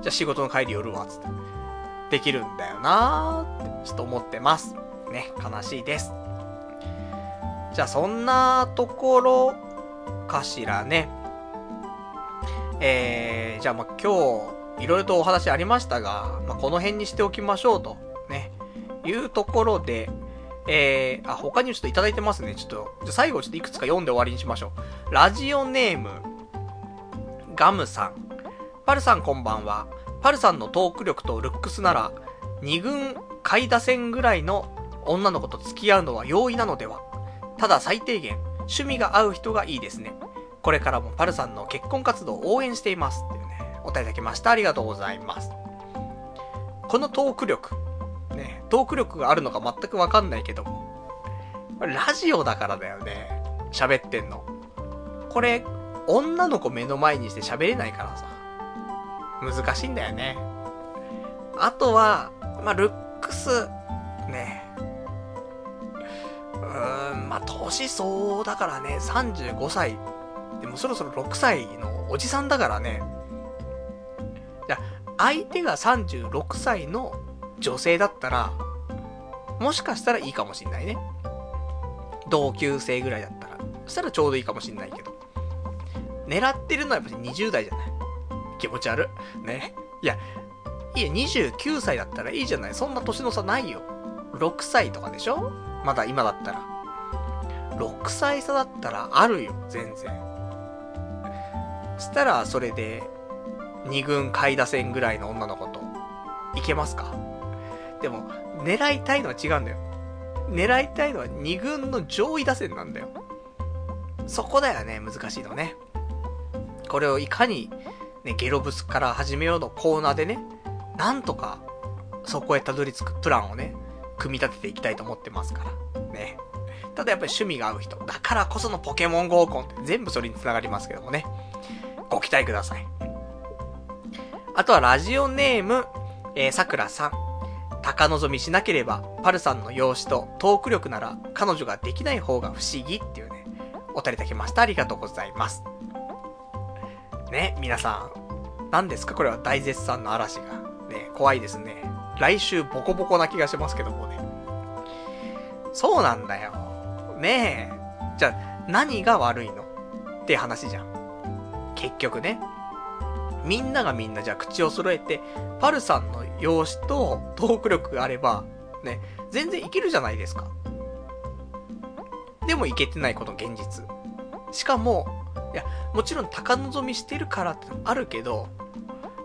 じゃあ仕事の帰り寄るわ、つって。できるんだよなーって、ちょっと思ってます。ね、悲しいです。じゃあそんなところかしらね。えー、じゃあまあ今日、いろいろとお話ありましたが、まあこの辺にしておきましょうと、いうところで、えー、あ、他にもちょっといただいてますね。ちょっと、じゃ最後ちょっといくつか読んで終わりにしましょう。ラジオネーム、ガムさん。パルさんこんばんは。パルさんのトーク力とルックスなら、二軍下位打線ぐらいの女の子と付き合うのは容易なのでは？ただ最低限、趣味が合う人がいいですね。これからもパルさんの結婚活動を応援しています。っていうね、お便りいただきました。ありがとうございます。このトーク力、ね、トーク力があるのか全くわかんないけども、ラジオだからだよね。喋ってんの。これ、女の子目の前にして喋れないからさ。難しいんだよね。あとは、まあ、ルックス、ね。うーん、まあ、年相応だからね、35歳。でもそろそろ6歳のおじさんだからね。じゃ相手が36歳の女性だったら、もしかしたらいいかもしんないね。同級生ぐらいだったら。そしたらちょうどいいかもしんないけど。狙ってるのはやっぱり20代じゃない。気持ち悪。ね。いや、いや、29歳だったらいいじゃない。そんな年の差ないよ。6歳とかでしょまだ今だったら。6歳差だったらあるよ、全然。したら、それで、2軍下位打線ぐらいの女の子と、いけますか？でも、狙いたいのは違うんだよ。狙いたいのは2軍の上位打線なんだよ。そこだよね、難しいのね。これをいかに、ね、ゲロブスから始めようのコーナーでね、なんとか、そこへたどり着くプランをね、組み立てていきたいと思ってますから。ね。ただやっぱり趣味が合う人。だからこそのポケモン合コンって全部それに繋がりますけどもね。ご期待ください。あとはラジオネーム、えー、さくらさん。高望みしなければ、パルさんの容姿とトーク力なら彼女ができない方が不思議っていうね、お便りいただきました。ありがとうございます。ね、皆さん、何ですか？これは大絶賛の嵐が。ね、怖いですね。来週ボコボコな気がしますけどもね。そうなんだよ。ねえ。じゃあ、何が悪いの？って話じゃん。結局ね。みんながみんなじゃあ口を揃えて、パルさんの容姿とトーク力があれば、ね、全然いけるじゃないですか。でもいけてないこの現実。しかも、いや、もちろん高望みしてるからってあるけど、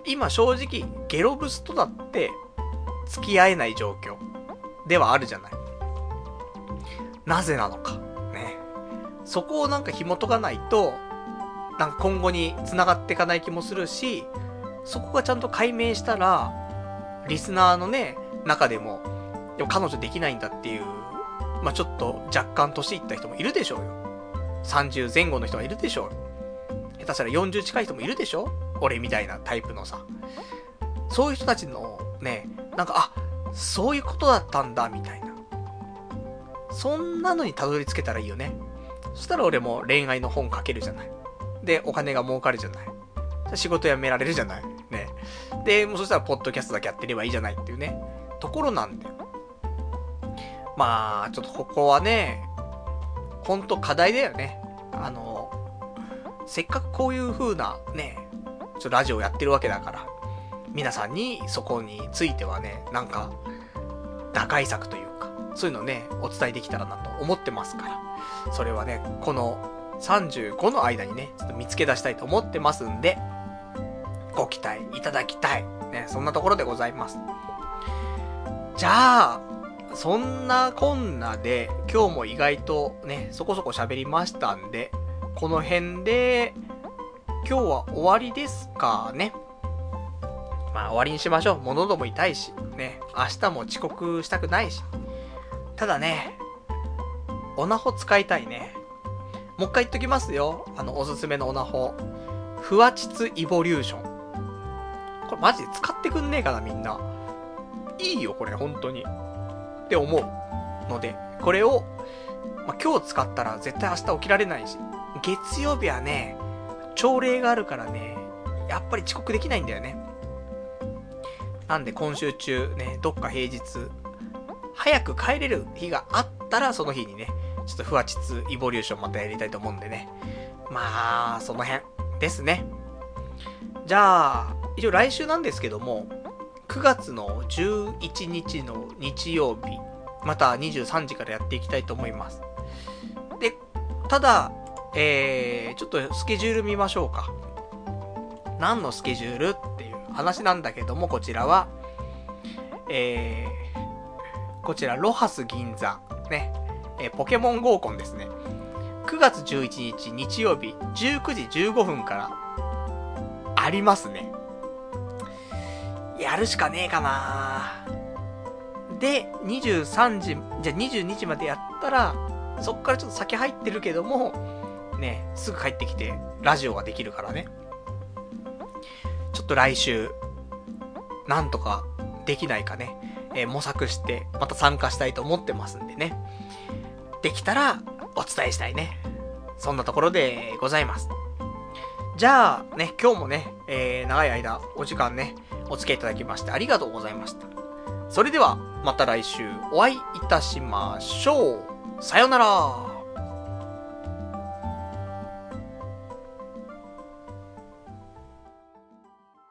今正直、ゲロブスとだって付き合えない状況ではあるじゃない。なぜなのか。ね。そこをなんか紐解かないと、なんか今後に繋がっていかない気もするし、そこがちゃんと解明したら、リスナーのね、中でも、でも彼女できないんだっていう、まあ、ちょっと若干年いった人もいるでしょうよ。30前後の人がいるでしょう。下手したら40近い人もいるでしょ俺みたいなタイプのさ。そういう人たちのね、なんか、あ、そういうことだったんだ、みたいな。そんなのにたどり着けたらいいよね。そしたら俺も恋愛の本書けるじゃない。で、お金が儲かるじゃない。仕事辞められるじゃない。ね。で、もうそしたらポッドキャストだけやってればいいじゃないっていうね、ところなんだよ。まあ、ちょっとここはね、ほんと課題だよね。あの、せっかくこういう風なね、ちょっとラジオやってるわけだから、皆さんにそこについてはね、なんか、打開策というか、そういうのね、お伝えできたらなと思ってますから、それはね、この35の間にね、ちょっと見つけ出したいと思ってますんで、ご期待いただきたい。ね、そんなところでございます。じゃあ、そんなこんなで、今日も意外とね、そこそこ喋りましたんで、この辺で、今日は終わりですかね。まあ終わりにしましょう。物ども痛いし、ね、明日も遅刻したくないし。ただね、オナホ使いたいね。もう一回言っときますよ。あの、おすすめのオナホ。フワチツイボリューション。これマジで使ってくんねえかな、みんな。いいよ、これ、本当に。って思う。ので、これを、まあ、今日使ったら絶対明日起きられないし、月曜日はね、朝礼があるからね、やっぱり遅刻できないんだよね。なんで今週中ね、どっか平日、早く帰れる日があったら、その日にね、ちょっとふわちつイボリューションまたやりたいと思うんでね。まあ、その辺ですね。じゃあ、一応来週なんですけども、9月の11日の日曜日、また23時からやっていきたいと思います。で、ただ、えー、ちょっとスケジュール見ましょうか。何のスケジュールっていう話なんだけども、こちらは、えー、こちら、ロハス銀座、ね、えー、ポケモン合コンですね。9月11日日曜日19時15分からありますね。やるしかねえかなで、23時、じゃあ22時までやったら、そっからちょっと先入ってるけども、ね、すぐ帰ってきて、ラジオができるからね。ちょっと来週、なんとかできないかね、えー、模索して、また参加したいと思ってますんでね。できたら、お伝えしたいね。そんなところでございます。じゃあ、ね、今日もね、えー、長い間、お時間ね、お付き合いいただきましてありがとうございました。それでは、また来週お会いいたしましょう。さよなら。